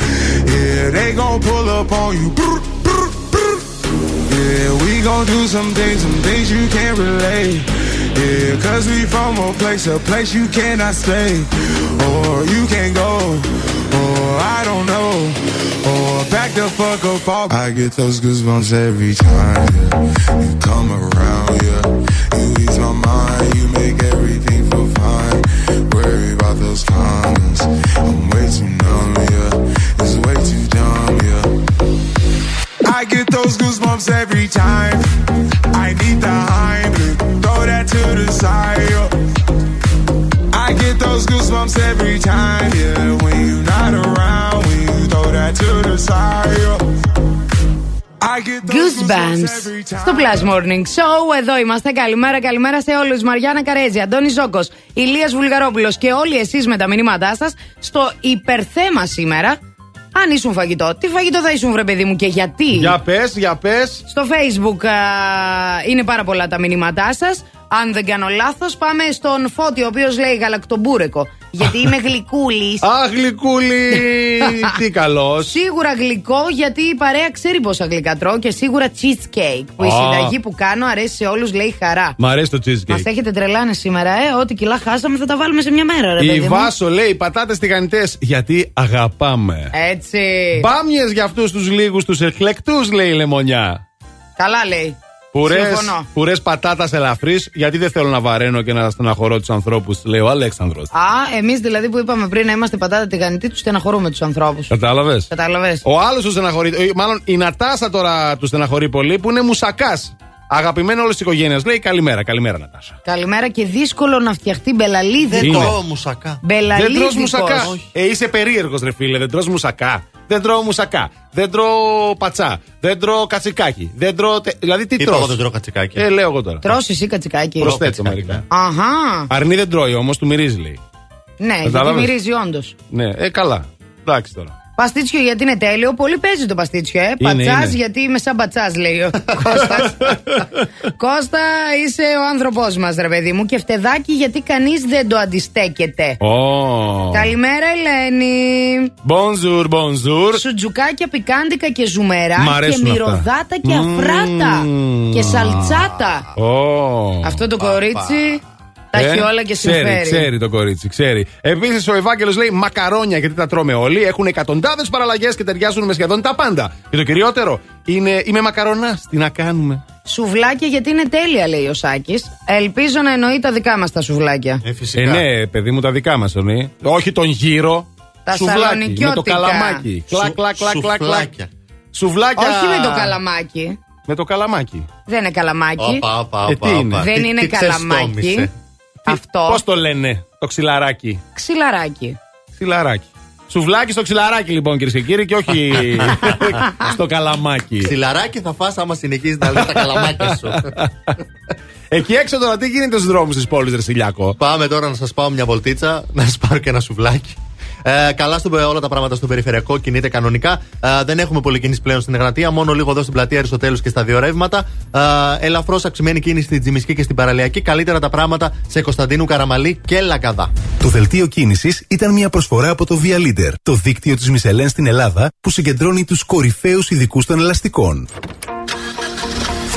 Yeah, they gon' pull up on you. Yeah, we gon' do some things, some things you can't relate. Yeah, cause we from a place, a place you cannot stay. Or you can't go, or I don't know. Or back the fuck up off. I get those goosebumps every time yeah. you come around, yeah. You ease my mind, you make everything feel fine. Worry about those comments, I'm way too numb, yeah. Those goosebumps every time. I need the Heimlich, throw that to the side. yeah. I get those goosebumps every time, yeah. When you're not around, when you throw that to the side. yeah. I get those Goosebumps στο Plus Morning Show. Εδώ είμαστε. Καλημέρα, καλημέρα σε όλου. Μαριάννα Καρέζη, Αντώνη Ζόκο, Ηλία Βουλγαρόπουλο και όλοι εσεί με τα μηνύματά σα στο υπερθέμα σήμερα. Αν ήσουν φαγητό, τι φαγητό θα ήσουν, βρε παιδί μου, και γιατί; Για πες, για πες. Στο Facebook α, είναι πάρα πολλά τα μηνύματά σας. Αν δεν κάνω λάθος, πάμε στον Φώτη, ο οποίος λέει γαλακτομπούρεκο. Γιατί είμαι γλυκούλης. Α, γλυκούλη! Τι καλός. Σίγουρα γλυκό, γιατί η παρέα ξέρει πόσα γλυκά τρώω και σίγουρα cheesecake. Που η Α. συνταγή που κάνω αρέσει σε όλους, λέει χαρά. Μ' αρέσει το Μας cheesecake. έχετε τρελάνε σήμερα, ε. Ό,τι κιλά χάσαμε θα τα βάλουμε σε μια μέρα, ρε παιδί. Η μου. Βάσο λέει πατάτες τηγανιτές γιατί αγαπάμε. Έτσι. Μπάμιες για αυτούς τους λίγους τους εκλεκτούς, λέει η Λεμονιά. Καλά λέει. Πουρές, Συμφωνώ. πουρές πατάτας ελαφρύς, γιατί δεν θέλω να βαραίνω και να στεναχωρώ τους ανθρώπους, λέει ο Αλέξανδρος. Α, εμείς δηλαδή που είπαμε πριν να είμαστε πατάτα τηγανιτή, τους στεναχωρούμε τους ανθρώπους. Κατάλαβες; Κατάλαβες. Ο άλλος τους στεναχωρεί. ε, Μάλλον η Νατάσα τώρα τους στεναχωρεί πολύ που είναι μουσακάς. Αγαπημένο όλη της οικογένειας. Λέει καλημέρα, καλημέρα Νατάσα. Καλημέρα και δύσκολο να φτιαχτεί μπελαλίδικο. Δεν Είναι. τρώω μουσακά. Δεν Μπελαλίδικος. τρως μουσακά. Ε, είσαι περίεργος, ρε φίλε. Δεν τρως μουσακά. Δεν τρώω μουσακά. Δεν τρώω πατσά. Δεν τρώω κατσικάκι. Δεν τρώω. τε- Δηλαδή τι Είπα τρως; εγώ δεν τρώω κατσικάκι. Ε, λέω εγώ τώρα. Τρως εσύ κατσικάκι. Προσθέτω μερικά. Αχά. Αρνή δεν τρώει όμως, του μυρίζει λέει. Ναι, γιατί Κατάλαβες. μυρίζει όντως. Ναι, ε, καλά. Εντάξει τώρα. Παστίτσιο γιατί είναι τέλειο. Πολύ παίζει το παστίτσιο, ε. Είναι, Πατσάς είναι. γιατί είμαι σαν πατσάς, λέει ο Κώστας. Κώστα, είσαι ο άνθρωπός μας, ρε παιδί μου. Και φτεδάκι γιατί κανείς δεν το αντιστέκεται. Ω. Καλημέρα, Ελένη. Bonjour, bonjour. Σουτζουκάκια πικάντικα και ζουμερά Μ' και αρέσουν αυτά. μυρωδάτα και αφράτα. Και σαλτσάτα. Ω. Αυτό το κορίτσι τα Ε, έχει όλα και ξέρει, συμφέρει. Ξέρει το κορίτσι, ξέρει. Επίσης ο Ευάγγελος λέει μακαρόνια γιατί τα τρώμε όλοι. Έχουν εκατοντάδες παραλλαγές και ταιριάζουν με σχεδόν τα πάντα. Και το κυριότερο είναι είμαι μακαρονάς. Τι να κάνουμε. Σουβλάκια γιατί είναι τέλεια, λέει ο Σάκης. Ελπίζω να εννοεί τα δικά μας τα σουβλάκια. Ε, ναι, παιδί μου, τα δικά μας εννοεί. Όχι τον γύρο. Τα Σουβλάκι, με το σαλονικιώτικα. καλαμάκι. Σου- Κλακ, κλακ, κλακ, κλακ, κλακ. σουφλάκια. Σουβλάκια. Όχι με το καλαμάκι. Με το καλαμάκι. Δεν είναι καλαμάκι. Όπα, όπα, Ε, όπα, τι όπα. είναι; Δεν Τι- είναι τι καλαμάκι. Ξεστόμησε. Αυτό. Πώς το λένε το ξυλαράκι; Ξυλαράκι. Ξυλαράκι. Σουβλάκι στο ξυλαράκι λοιπόν κυρίες και κύριοι και όχι στο καλαμάκι. Ξυλαράκι θα φας άμα συνεχίζεις να λέει τα καλαμάκια σου. Εκεί έξω τώρα τι γίνεται στους δρόμους της πόλης, Ρεσιλιακό. Πάμε τώρα να σας πάω μια βολτίτσα, να σας πάρω και ένα σουβλάκι. Ε, καλά στο, όλα τα πράγματα στο περιφερειακό κινείται κανονικά. Ε, δεν έχουμε πολύ κίνηση πλέον στην Εγνατία, μόνο λίγο εδώ στην πλατεία Αριστοτέλους και στα δύο ρεύματα. Ε, Ελαφρώς αυξημένη κίνηση στην Τζιμισκή και στην Παραλιακή. Καλύτερα τα πράγματα σε Κωνσταντίνου Καραμαλή και Λαγκαδά. Το δελτίο κίνησης ήταν μια προσφορά από το Via Leader, το δίκτυο της Μισελέν στην Ελλάδα που συγκεντρώνει τους κορυφαίους ειδικούς των ελαστικών.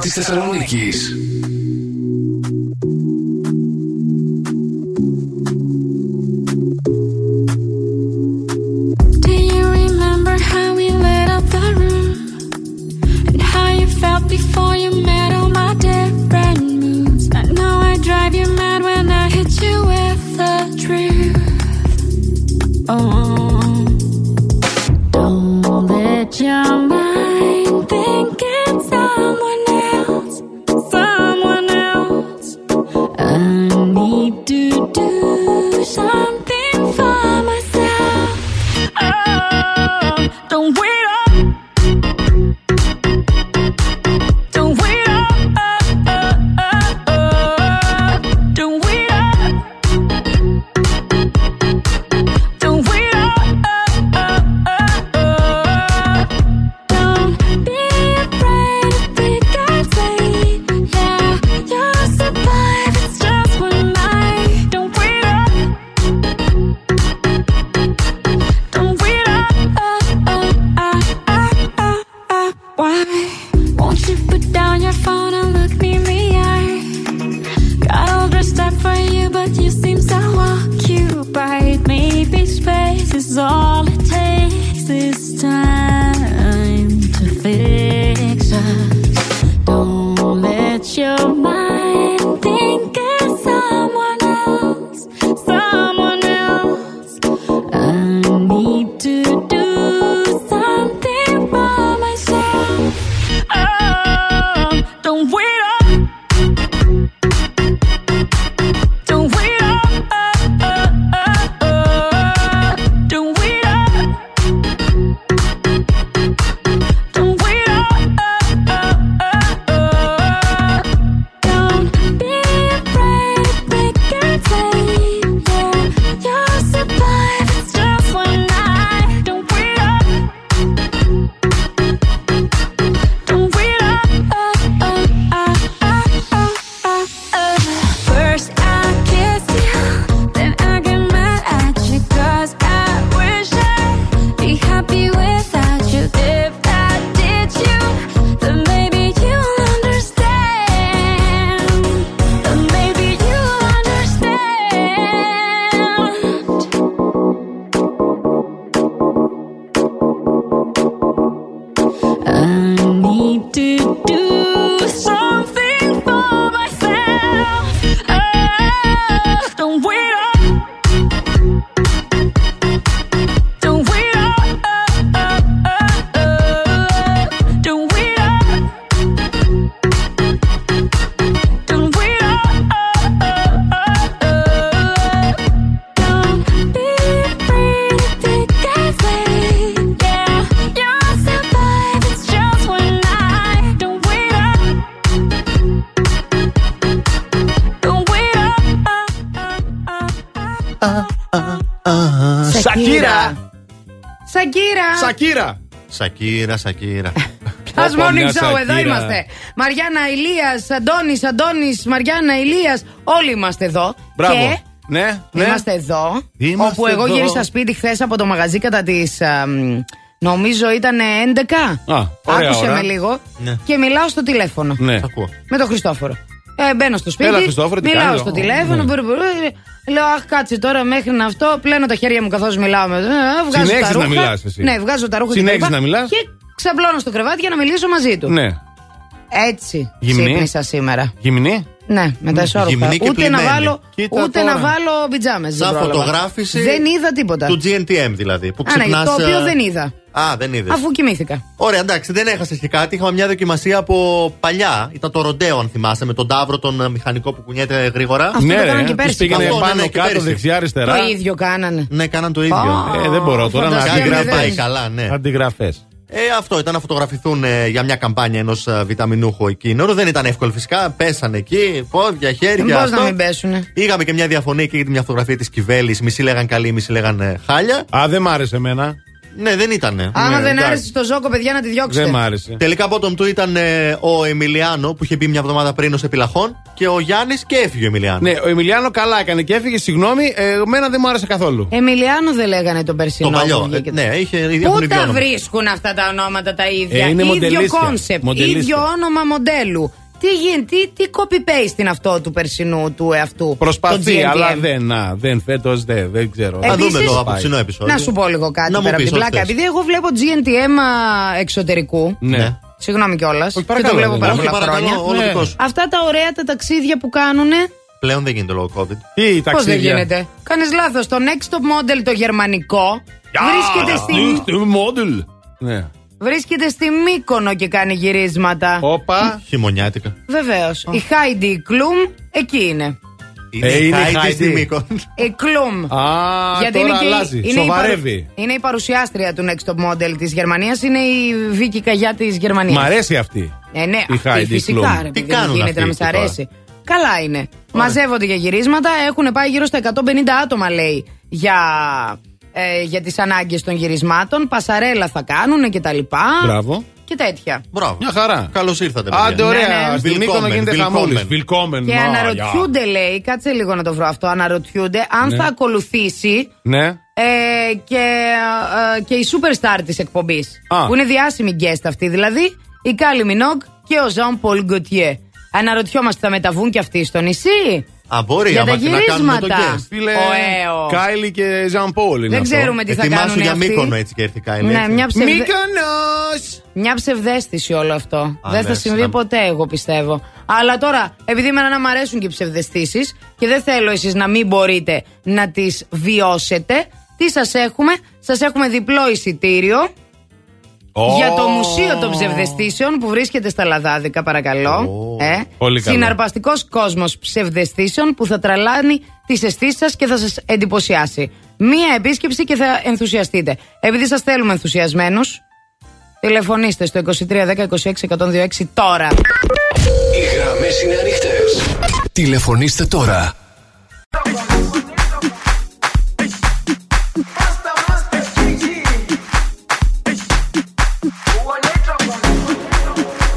Τη Θεσσαλονίκης! Σακύρα, Σακύρα. Plus Morning Show, εδώ είμαστε. Μαριάννα Ηλίας, Αντώνης, Αντώνης, Μαριάννα Ηλίας. Όλοι είμαστε εδώ. Μπράβο. Και ναι. Είμαστε εδώ. Όπου εγώ εδώ. γύρισα σπίτι χθες από το μαγαζί κατά τις. Νομίζω ήταν 11. Α, Άκουσε με λίγο ναι. και μιλάω στο τηλέφωνο. Με τον Χριστόφορο. Ε, μπαίνω στο σπίτι. Έλα, Χριστόφορο, μιλάω στο τηλέφωνο. Ναι. Μπουρ, μπουρ, λέω, Αχ, κάτσε τώρα μέχρι να αυτό. Πλένω τα χέρια μου καθώς μιλάω. Ε, βγάζω Συνέχιζες τα ρούχα. να μιλάς, εσύ. Ναι, βγάζω τα ρούχα Συνέχιζες και, να μιλάς; και ξαπλώνω στο κρεβάτι για να μιλήσω μαζί του. Ναι. Έτσι Γυμνή. ξύπνησα σήμερα. Γυμνή; Ναι, με τα ισόρροπα. Ούτε πλημένη. να βάλω, Κοίτα ούτε τώρα. να βάλω πιτζάμες. Σαν φωτογράφηση. Δεν είδα τίποτα. Του GNTM δηλαδή. Που ναι, ξυπνάς, Άνα, το οποίο ε, δεν είδα. Α, δεν είδες. Αφού κοιμήθηκα. Ωραία, εντάξει, δεν έχασες και κάτι. Είχαμε μια δοκιμασία από παλιά. Ήταν το ροντέο, αν θυμάσαι, με τον τάβρο, τον ε, μηχανικό που κουνιέται γρήγορα. Αυτό το κάνανε και πέρσι. Πήγαινε Αυτό, ναι, πάνω ναι, και κάτω, πέρσι. δεξιά, αριστερά. Το ίδιο κάνανε. Ναι, κάναν το ίδιο. Ε, δεν μπορώ τώρα να φανταστείτε, Κάτι να δεν. πάει καλά, ναι. Αντιγραφές. Ε, αυτό ήταν να φωτογραφηθούν ε, για μια καμπάνια ενός βιταμινούχου εκείνου. Δεν ήταν εύκολο φυσικά. Πέσανε εκεί, πόδια, χέρια. Πώ αυτό. να μην πέσουνε. Είχαμε και μια διαφωνία και για μια φωτογραφία της Κιβέλη. Μισή λέγαν καλή, μισή λέγαν ε, χάλια. Α, δεν μ' άρεσε εμένα. Ναι, δεν ήτανε. Άμα Ναι, δεν εντάξει. άρεσε στο ζώκο, παιδιά, να τη διώξετε. Δεν μ' άρεσε. Τελικά bottom του ήταν ε, ο Εμιλιάνο που είχε μπει μια εβδομάδα πριν ως επιλαχών και ο Γιάννης και έφυγε ο Εμιλιάνο. Ναι, ο Εμιλιάνο καλά έκανε και έφυγε, συγγνώμη, ε, εμένα δεν μου άρεσε καθόλου. Εμιλιάνο δεν λέγανε τον περσινό. Το παλιό. που βγήκε. Ε, ναι, είχε Πού έχουν ίδιο τα όνομα. βρίσκουν αυτά τα ονόματα τα ίδια; Ε, είναι ίδιο μοντελίσια. concept, Μοντελίσια. ίδιο όνομα μοντέλου. Τι γίνεται, τι, τι copy-paste είναι αυτό του περσινού του εαυτού. το Προσπαθεί, GNTM. αλλά δεν, να, δεν φέτος δεν, δεν ξέρω. Θα Επίσης- δούμε το Πάει. απόψινό επεισόδιο. Να σου πω λίγο κάτι Να μου πέρα από πεις την ό,τι πλάκα. θες. Επειδή εγώ βλέπω GNTM α, εξωτερικού. Ναι. Συγγνώμη κιόλας. Και το παρακαλώ, βλέπω δεν πάρα είναι. πολλά Όχι, παρακαλώ, χρόνια. όλο Ναι. δικός σου. Αυτά τα ωραία τα ταξίδια που κάνουν. Πλέον δεν γίνεται λόγω COVID. Τι Πώς δεν ταξίδια; γίνεται; Κάνεις λάθος. Το next top model το γερμανικό βρίσκεται στη, Μόντουλ. Ναι. Βρίσκεται στη Μύκονο και κάνει γυρίσματα. Όπα. Χειμωνιάτικα. Βεβαίως. Η Heidi Klum εκεί είναι. Είναι Ε, η είναι η Heidi Heidi. στη Μύκονο. Η Klum. Α, τώρα αλλάζει. η, Σοβαρεύει. παρου- είναι η παρουσιάστρια του Next Top Model της Γερμανίας. Είναι η Βίκη Καγιά της Γερμανίας. Μ' αρέσει αυτή. Ε, ναι, η αυτή Heidi φυσικά. Klum. Ρε, Τι παιδί, κάνουν γίνεται αυτοί να με σ' εκεί τώρα; αρέσει. Καλά είναι. Μαζεύονται για γυρίσματα. Έχουν πάει γύρω στα 150 άτομα, λέει, για, ε, για τις ανάγκες των γυρισμάτων. Πασαρέλα θα κάνουν και τα λοιπά. Μπράβο. Και τέτοια. Μπράβο. Μια χαρά. Καλώς ήρθατε, παιδιά. Άντε, ωραία. Ναι, ναι. Στη Μύκονο Willkommen, γίνεται willkommen. χαμούλη. Βιλκόμεν. Και αναρωτιούνται, λέει, κάτσε λίγο να το βρω αυτό. Αναρωτιούνται αν Ναι. θα ακολουθήσει Ναι. ε, και, ε, και η superstar της εκπομπής. Α. Που είναι διάσημη guest αυτή, δηλαδή η Κάιλι Μινόγκ και ο Ζαν Πολ Γκοτιέ. Αναρωτιόμαστε, θα μεταβούν και αυτοί στο νησί; Α, μπορεί, Για άμα τα και να κάνουμε το γυρίσματα. guest. Φίλε, Ωέω. Κάιλι και Ζαν Πολ είναι Δεν αυτό. ξέρουμε τι θα Ετοιμάσου κάνουν για αυτοί. Μύκονο έτσι και έρθει η Κάιλι. Ναι, έτσι. μια, ψευδε... Μύκονος! μια ψευδέστηση όλο αυτό. Α, δεν ναι, θα συμβεί συνά- ποτέ, εγώ πιστεύω. Αλλά τώρα, επειδή εμένα να μ' αρέσουν και οι ψευδεστήσεις και δεν θέλω εσείς να μην μπορείτε να τις βιώσετε, τι σας έχουμε, σας έχουμε διπλό εισιτήριο. Για το Μουσείο των Ψευδεστήσεων που βρίσκεται στα Λαδάδικα, παρακαλώ. Ε, Πολύ καλό. Συναρπαστικό κόσμο ψευδεστήσεων που θα τραλάνει τι αισθήσει σα και θα σα εντυπωσιάσει. Μία επίσκεψη και θα ενθουσιαστείτε. Επειδή σα θέλουμε ενθουσιασμένου, τηλεφωνήστε στο 2310 26 126 τώρα. Οι γραμμές είναι ανοιχτές. Τηλεφωνήστε τώρα.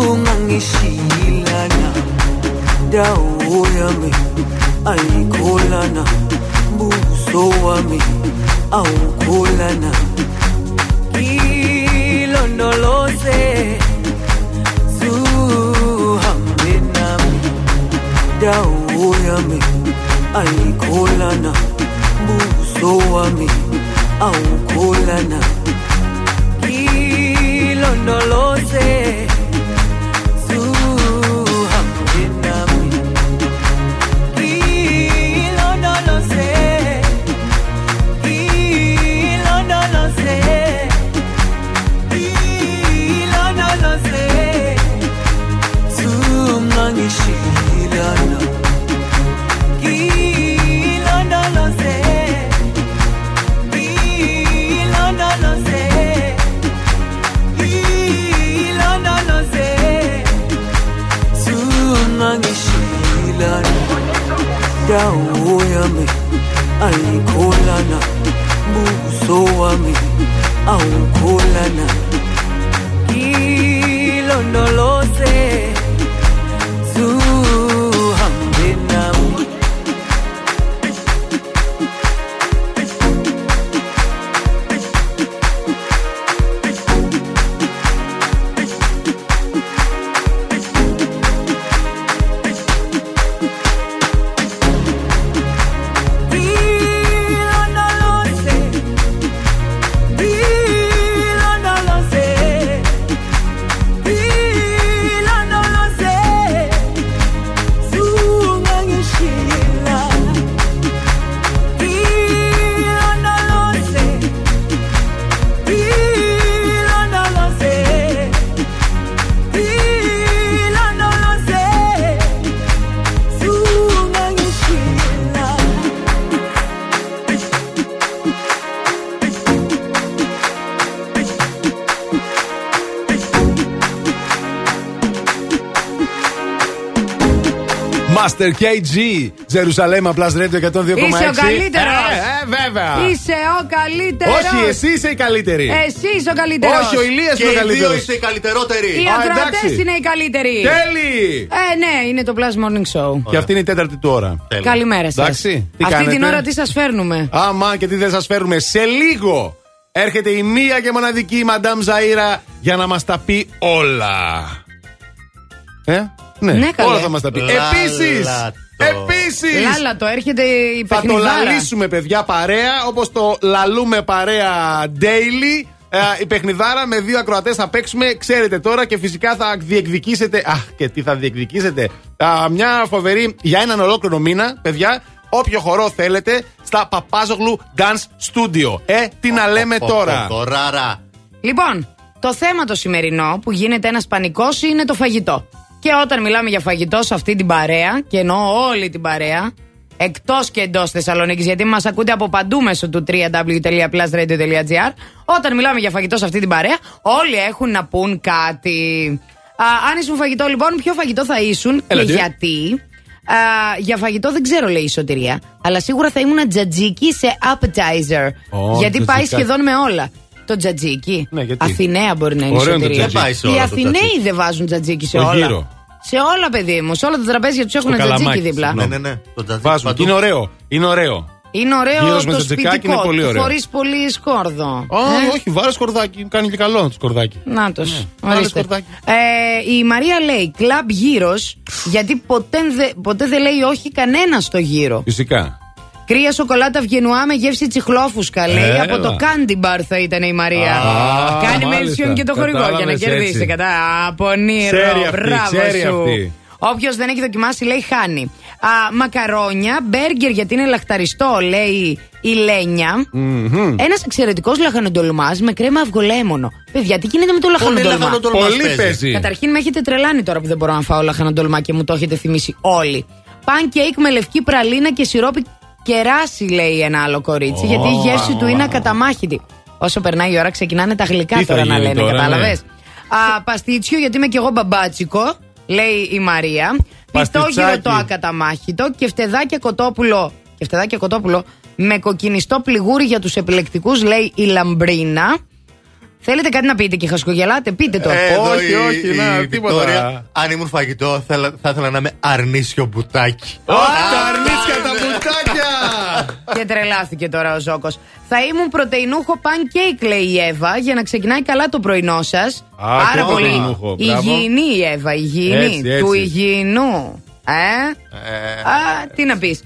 zungangishilana dawo yami ayikholana buso wami awukholana ilondoloze zuhambe nami dawo yami ayikholana buso wami awukholana ilondoloze Master KG. Ζερουσαλέμ, απλά Radio 102,6. Είσαι ο καλύτερος. Ε, ε, βέβαια. Είσαι ο καλύτερος. Όχι, εσύ είσαι η καλύτερη. Εσύ είσαι ο καλύτερος. Όχι, ο Ηλίας Και είναι ο οι δύο καλύτερος. είστε οι καλύτερότεροι. Οι Α, ακροατές εντάξει. είναι οι καλύτεροι. Τέλει! Ε, ναι, είναι το Plus Morning Show. Και αυτή είναι η τέταρτη του ώρα. Καλημέρα σας. Εντάξει, τι Αυτή κάνετε; την ώρα τι σας φέρνουμε; Άμα και τι δεν σας φέρουμε σε λίγο. Έρχεται η μία και μοναδική Μαντάμ Ζαΐρα για να μας τα πει όλα. Ε, ναι, Ναι, καλέ. όλα θα μας τα πει. Λάλα Επίσης, το. επίσης, Λάλα, το έρχεται η θα το παιχνιδάρα. λαλήσουμε παιδιά παρέα όπως το λαλούμε παρέα daily. Ε, η παιχνιδάρα με δύο ακροατές θα παίξουμε, ξέρετε τώρα και φυσικά θα διεκδικήσετε. Αχ, και τι θα διεκδικήσετε. Α, μια φοβερή για έναν ολόκληρο μήνα, παιδιά. Όποιο χορό θέλετε στα Παπάζογλου Dance Studio. Ε, τι να λέμε τώρα. Δωράρα. Λοιπόν, το θέμα το σημερινό που γίνεται ένα πανικό είναι το φαγητό. Και όταν μιλάμε για φαγητό σε αυτή την παρέα, και εννοώ όλη την παρέα, εκτός και εντός Θεσσαλονίκης, γιατί μας ακούτε από παντού μέσω του www.plusradio.gr, όταν μιλάμε για φαγητό σε αυτή την παρέα, όλοι έχουν να πούν κάτι. Α, αν ήσουν φαγητό, λοιπόν, ποιο φαγητό θα ήσουν Έλα, και τι. γιατί. Α, για φαγητό δεν ξέρω, λέει η Σωτηρία. Αλλά σίγουρα θα ήμουν τζατζίκι σε appetizer. Ω, γιατί πάει τζατζικάκι. σχεδόν με όλα. Το τζατζίκι. Ναι, γιατί; Αθηναία μπορεί να είναι η Ωραίο είναι το Σωτηρία. τζατζίκι. Δεν πάει σε Οι όλα το Αθηναίοι τζατζίκι. δεν βάζουν τζατζίκι σε Το όλα. γύρο. Σε όλα, παιδί μου. Σε όλα τα τραπέζια τους έχουν Στο τζατζίκι καλαμάκι, δίπλα. Ναι, ναι, ναι. Το τζατζίκι Βάζουν. παντού. Είναι ωραίο. Είναι ωραίο. Είναι ωραίο Γύρος με το τζατζικάκι σπιτικό είναι πολύ ωραίο. χωρίς πολύ σκόρδο. Α, Ε, όχι, βάλε σκορδάκι. Κάνει και καλό το σκορδάκι. Να τος. βάλε σκορδάκι. Ε, η Μαρία λέει κλαμπ γύρος, γιατί ποτέ, δε- ποτέ δεν λέει όχι κανένα στο γύρο. Φυσικά. Κρύα σοκολάτα βγενουά με γεύση τσιχλόφουσκα, λέει. Έλα. Από το Candy Bar θα ήταν η Μαρία. Α, Κάνει μάλιστα. mention και το χορηγό για να Κατάλαβες κερδίσει. έτσι. Κατά απονείρο. Ξέρει αυτή, Μπράβο ξέρει σου. αυτή. Όποιος δεν έχει δοκιμάσει, λέει χάνει. Α, μακαρόνια, μπέργκερ γιατί είναι λαχταριστό, λέει η Λένια. Ένας εξαιρετικός λαχανοντολμά με κρέμα αυγολέμονο. Παιδιά, τι γίνεται με το λαχανοντολμά. λαχανοτολμάς; Πολύ παίζεις. παίζει. Καταρχήν με έχετε τρελάνει τώρα που δεν μπορώ να φάω λαχανοντολμά και μου το έχετε θυμίσει όλοι. Pancake με λευκή πραλίνα και σιρόπι κεράσι, λέει ένα άλλο κορίτσι, γιατί η γεύση του είναι ακαταμάχητη. Όσο περνάει η ώρα, ξεκινάνε τα γλυκά Τι θα τώρα να γίνει λένε, τώρα, κατάλαβες; ναι. Α, παστίτσιο, γιατί είμαι κι εγώ μπαμπάτσικο, λέει η Μαρία. Πιτόγυρο Παστιτσάκι. το ακαταμάχητο και φτεδάκια κοτόπουλο. Και φτεδάκια κοτόπουλο με κοκκινιστό πληγούρι για τους επιλεκτικούς, λέει η Λαμπρίνα. Θέλετε κάτι να πείτε και χασκογελάτε, πείτε το. Ε, Εδώ Όχι, η- όχι, η να, Βικτόρια, τίποτα. Αν ήμουν φαγητό, θα, θα ήθελα να είμαι αρνίσιο μπουτάκι. Ω, τα αρνίτσια τα μπουτάκια! Και τρελάθηκε τώρα ο Ζώκο. Θα ήμουν πρωτεϊνούχο pancake, λέει η Εύα, για να ξεκινάει καλά το πρωινό σας. Πάρα και πολύ. πρωτεϊνούχο, μπράβο. Υγιεινή η Εύα, υγιεινή. Έτσι, έτσι. Του υγιεινού. Ε; Α, τι να πεις.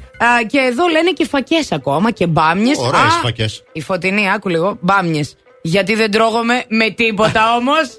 Και εδώ λένε και φακές ακόμα και μπάμιες. Ωραίες φακές. Η φωτεινή, άκου λίγο, μπάμιες. Γιατί δεν τρώγομαι με τίποτα όμως.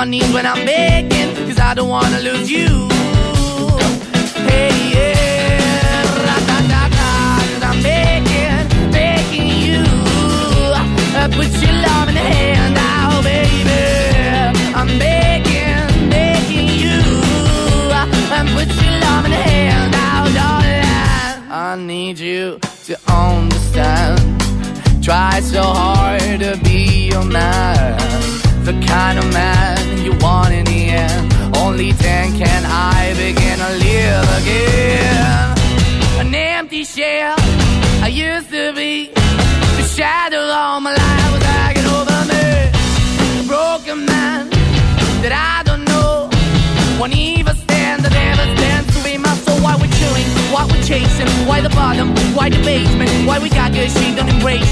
My knees when I'm begging,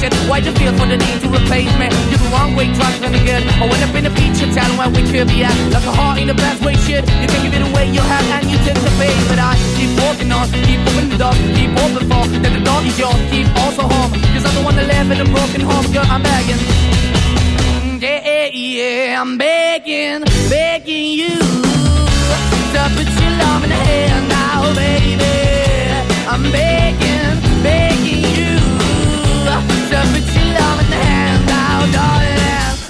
it. Why the feel for the need to replace me? You're the wrong way, trying to good. I went up in a feature town where we could be at, like a heart in the best way, shit. You can give it away, you have, and you tend to pay, but I keep walking on, keep moving the door, keep open for that the door is yours, keep also home, cause I'm the one that live in a broken home, girl, I'm begging. Mm, yeah, yeah, I'm begging, begging you to put your love in the hand now, baby. I'm begging, begging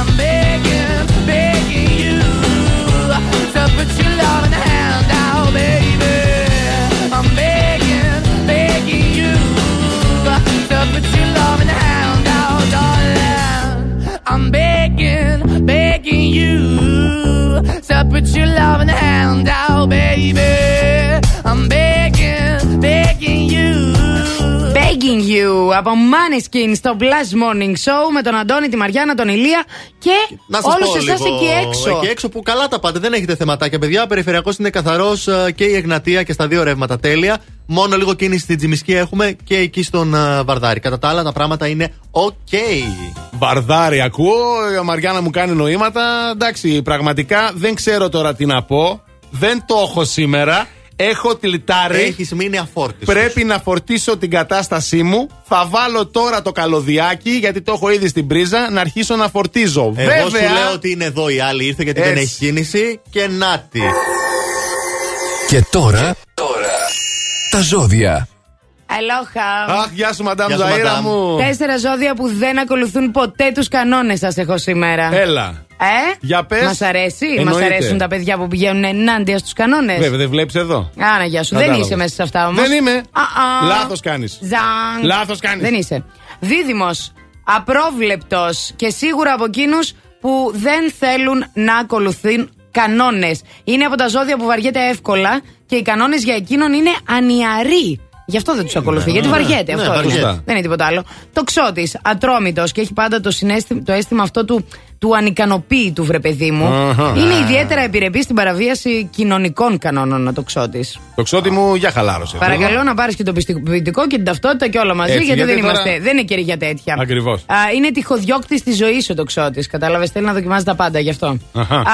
I'm begging, begging you. To put your loving hand out, baby. I'm begging, begging you. To put your loving hand out, darling. I'm begging, begging you to put your loving hand out, baby. I'm begging, begging you. Begging you από Maneskin στο Blast Morning Show με τον Αντώνη, τη Μαριάννα, τον Ηλία και Να σας όλους πω εσάς λίγο, εκεί έξω. Εκεί έξω που καλά τα πάτε, δεν έχετε θεματάκια, παιδιά. Ο περιφερειακός είναι καθαρός και η Εγνατία και στα δύο ρεύματα τέλεια. Μόνο λίγο κίνηση στην Τζιμισκή έχουμε και εκεί στον ε, Βαρδάρη. Κατά τα άλλα, τα πράγματα είναι οκ. Βαρδάρι, ακούω. Η Μαριάννα μου κάνει νοήματα. Εντάξει, πραγματικά δεν ξέρω τώρα τι να πω. Δεν το έχω σήμερα. Έχω τυλτάρει. Έχεις μείνει αφόρτιστος. Πρέπει να φορτίσω την κατάστασή μου. Θα βάλω τώρα το καλωδιάκι, γιατί το έχω ήδη στην πρίζα, να αρχίσω να φορτίζω. Εγώ Βέβαια, σου λέω ότι είναι εδώ η άλλη ήρθε γιατί δεν Έτσι. έχει κίνηση και νάτι. Και τώρα, τώρα, τα ζώδια. Αλόχα. Αχ, γεια σου, μαντάμ Γεια σου, Ζαήρα μαντάμ. μου. Τέσσερα ζώδια που δεν ακολουθούν ποτέ τους κανόνες σας έχω σήμερα. Έλα. Ε; Για πες. Μας αρέσει; Μας Εννοείται. αρέσουν τα παιδιά που πηγαίνουν ενάντια στους κανόνες; Βέβαια, δεν βλέπεις εδώ. Άνα, γεια σου. Κατάλαβα. Δεν είσαι μέσα σε αυτά όμως. Δεν είμαι. Λάθος κάνεις. Ζαν. Λάθος κάνεις. Δεν είσαι. Δίδυμος. Απρόβλεπτος και σίγουρα από εκείνους που δεν θέλουν να ακολουθούν κανόνες. Είναι από τα ζώδια που βαριέται εύκολα και οι κανόνες για εκείνον είναι ανιαροί. Γι' αυτό δεν τους ακολουθεί. γιατί ναι. βαριέται. Ναι, αυτό είναι. βαριέται. Δεν είναι τίποτα άλλο. Το ξώτης, ατρόμητος και έχει πάντα το, συναίσθημα, το αίσθημα αυτό του, του ανικανοποίητου, βρε παιδί μου. Αχα. Είναι ιδιαίτερα επιρρεπή στην παραβίαση κοινωνικών κανόνων το ξώτης. Το ξότι μου για χαλάρωσε. Παρακαλώ να πάρεις και το πιστοποιητικό και την ταυτότητα και όλα μαζί, Έτσι, γιατί, γιατί δεν, τώρα- είμαστε, δεν είναι καιρή για τέτοια. Ακριβώς. Α, είναι τυχοδιώκτης της ζωής σου το ξώτης. Κατάλαβες, θέλει να δοκιμάζει τα πάντα γι' αυτό. Αχα. Α,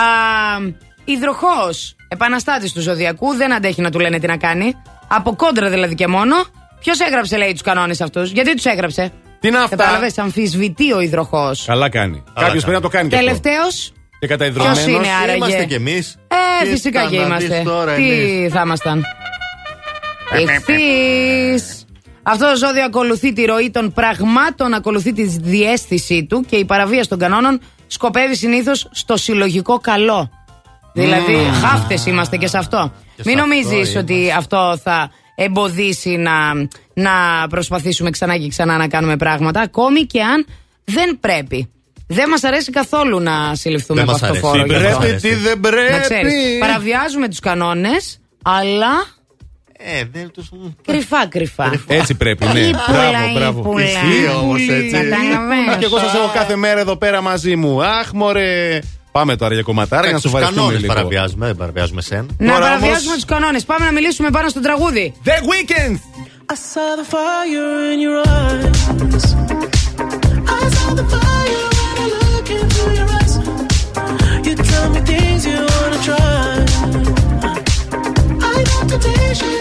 υδροχός, επαναστάτης του ζωδιακού, δεν αντέχει να του λένε τι να κάνει. Από κόντρα δηλαδή και μόνο. Ποιος έγραψε, λέει, τους κανόνες αυτούς; Γιατί τους έγραψε; Τι να αυτά; Κατάλαβες, αμφισβητεί ο υδροχός. Καλά κάνει. Κάποιος πρέπει να το κάνει και αυτό. Τελευταίος; Και καταϊδρωμένος. Ποιος είναι άραγε; Είμαστε κι εμείς. Ε, φυσικά και είμαστε. Τι θα ήμασταν; Ηχθείς. Αυτό το ζώδιο ακολουθεί τη ροή των πραγμάτων, ακολουθεί τη διέστησή του και η παραβίαση των κανόνων σκοπεύει συνήθως στο συλλογικό καλό. Δηλαδή, χάφτες είμαστε και σε αυτό. Και Μην σε αυτό νομίζεις είμαστε. ότι αυτό θα εμποδίσει να, να προσπαθήσουμε ξανά και ξανά να κάνουμε πράγματα, ακόμη και αν δεν πρέπει. Δεν μας αρέσει καθόλου να συλληφθούμε Δεν από μας αυτό το αρέσει. φόρο. Τι γι' αυτό. πρέπει, τι δεν Να πρέπει. ξέρεις, παραβιάζουμε τους κανόνες, αλλά Ε, δεν τους... κρυφά κρυφά. Έτσι πρέπει, ναι. Ύπουλα, Μπράβο, μπράβο. ύπουλα. Ισχύει όμως έτσι. Καταλαβαίνεις. Και εγώ σας έχω κάθε μέρα εδώ πέρα μαζί μου. Αχ, μωρέ. Πάμε τώρα για κομματάρα για να Τους σου βαρεθούμε κανόνες λίγο. παραβιάζουμε, δεν παραβιάζουμε εσένα. Να Τώρα παραβιάζουμε όμως- τους κανόνες. Πάμε να μιλήσουμε πάνω στο τραγούδι. The Weekend! I saw the fire in your eyes. I saw the fire when I look into your eyes. You tell me things you wanna try. I know temptation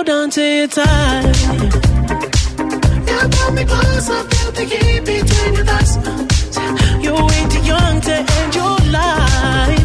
hold on to your tight. You brought me closer, feel the heat between your thighs. You're way too young to end your life.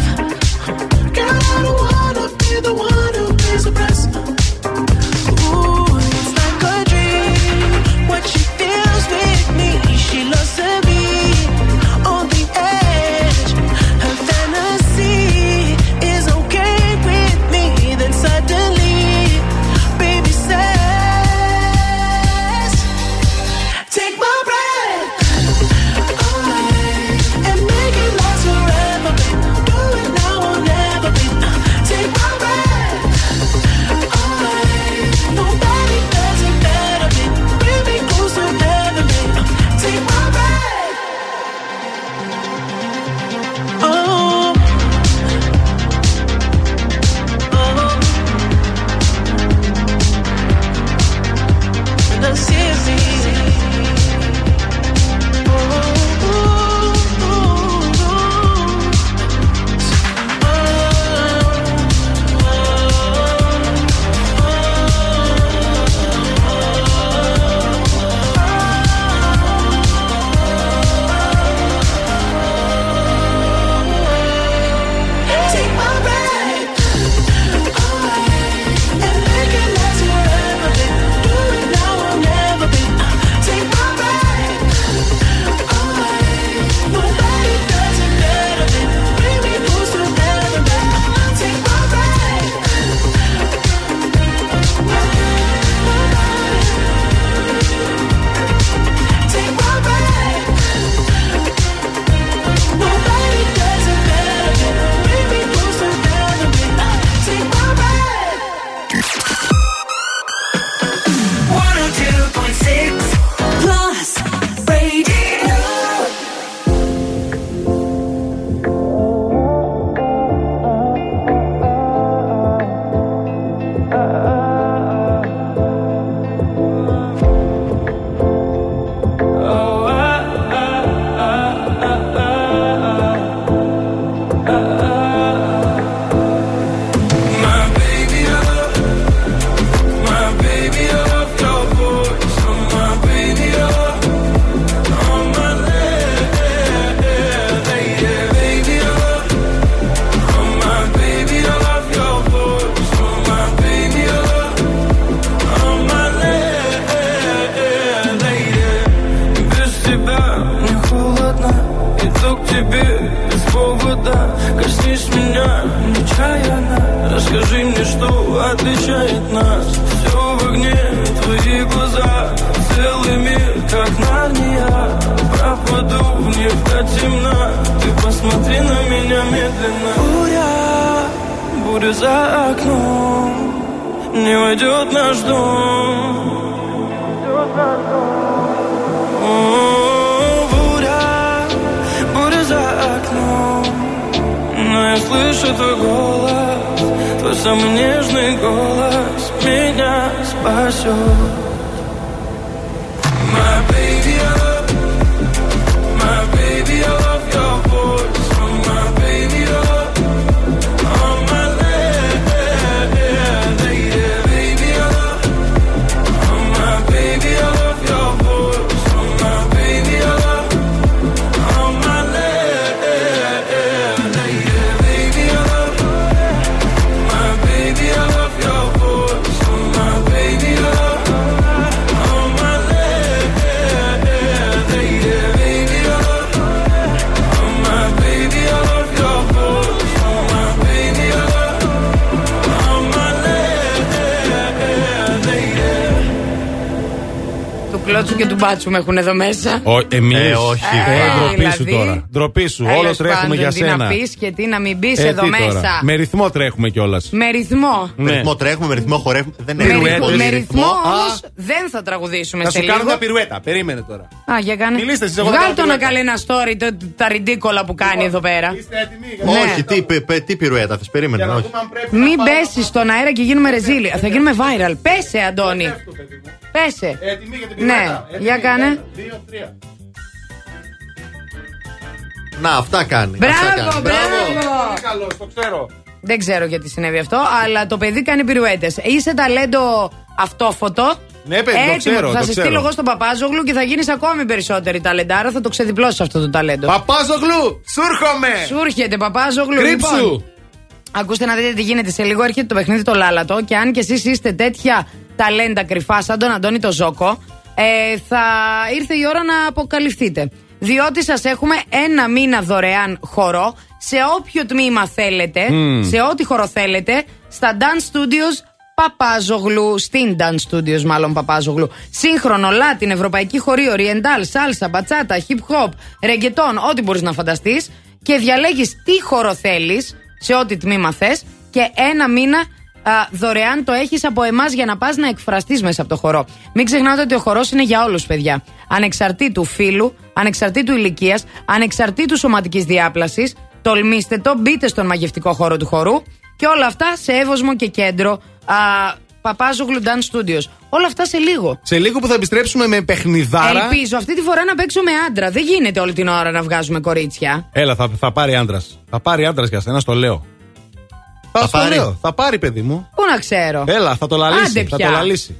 Κλώτσου και του μπάτσου με έχουν εδώ μέσα. Εμείς. Ε, όχι. Ε, ντροπή σου δηλαδή. τώρα. Ντροπή σου. Όλο Τέλος τρέχουμε πάντων, για τι σένα. να πεις και τι να μην πεις Ε, εδώ τι τώρα. μέσα. Με ρυθμό τρέχουμε κιόλας. Με ρυθμό. Με ρυθμό τρέχουμε, με ρυθμό χορεύουμε. Δεν Με, έχουμε ρυθμό, πολύ με ρυθμό Α, όμως δεν θα τραγουδήσουμε Θα σε σου λίγο. κάνω μια πυρουέτα. Περίμενε τώρα. Α, για κάνε. Μιλήστε εσείς, εγώ θα Βγάλ κάνω το να πυρουέτα. καλέ ένα story το, τα ριντίκολα που κάνει εδώ πέρα. Όχι, τι, πε- πε- τι πυρουέτα θες, περίμενε. όχι. Μην πέσεις στον αέρα και γίνουμε ρεζίλι. Θα γίνουμε viral. Πέσε, Αντώνη. Πέσε. Ναι, για κάνε. Να, αυτά κάνει. Μπράβο, αυτά κάνει. μπράβο. Καλός, το ξέρω. Δεν ξέρω γιατί συνέβη αυτό, αλλά το παιδί κάνει πυρουέτες. Είσαι ταλέντο αυτόφωτο. Ναι, παιδί, το ξέρω, θα το σε ξέρω. στείλω εγώ στον Παπάζογλου και θα γίνεις ακόμη περισσότερη ταλεντάρα. Θα το ξεδιπλώσεις αυτό το ταλέντο. Παπάζογλου, σου έρχομαι! Σου έρχεται, Παπάζογλου. Κρύψου! Λοιπόν, ακούστε να δείτε τι γίνεται σε λίγο. Έρχεται το παιχνίδι το λάλατο και αν και εσείς είστε τέτοια ταλέντα κρυφά σαν τον Αντώνη το Ζόκο, ε, θα ήρθε η ώρα να αποκαλυφθείτε. Διότι σας έχουμε ένα μήνα δωρεάν χορό σε όποιο τμήμα θέλετε, Μμμ. σε ό,τι χορό θέλετε, στα Dance Studios Παπάζογλου, στην Dance Studios μάλλον Παπάζογλου. Σύγχρονο, Latin, Ευρωπαϊκή χορή, Oriental, Σάλσα, Μπατσάτα, Hip Hop, Ρεγκετόν, ό,τι μπορείς να φανταστείς. Και διαλέγεις τι χώρο θέλεις, σε ό,τι τμήμα θες, και ένα μήνα α, δωρεάν το έχεις από εμάς για να πας να εκφραστείς μέσα από το χορό. Μην ξεχνάτε ότι ο χορός είναι για όλους, παιδιά. Ανεξαρτήτου φίλου, ανεξαρτήτου ηλικίας, ανεξαρτήτου σωματικής διάπλασης. Τολμήστε το, μπείτε στον μαγευτικό χώρο του χορού και όλα αυτά σε εύωσμο και κέντρο α, Παπάζογλου Dance Studios. Όλα αυτά σε λίγο. Σε λίγο που θα επιστρέψουμε με παιχνιδάρα. Ελπίζω αυτή τη φορά να παίξω με άντρα. Δεν γίνεται όλη την ώρα να βγάζουμε κορίτσια. Έλα, θα, θα πάρει άντρας. Θα πάρει άντρας για σένα, στο λέω. Θα, Θα στο πάρει. λέω. Θα πάρει, παιδί μου. Πού να ξέρω. Έλα, θα το λαλήσει. Άντε θα πια. το λαλήσει.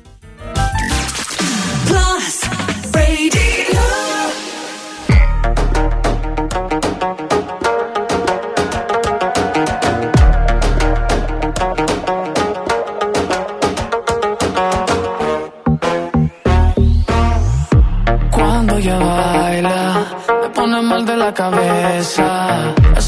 Plus Radio. Cuando ella baila, me pone mal de la cabeza.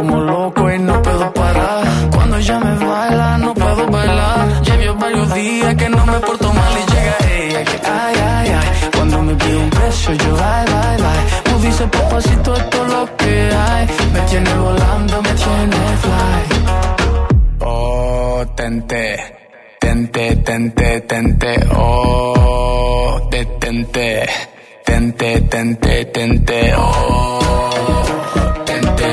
como loco y no puedo parar. Cuando ella me baila, no puedo bailar. Llevo varios días que no me porto mal y llega ella que ay, ay, ay. Cuando me pide un beso, yo ay, ay, ay. Tú dices papacito, esto es lo que hay. Me tiene volando, me tiene fly. Oh, tente, tente, tente, tente. Oh, detente, tente, tente, tente. Oh, tente,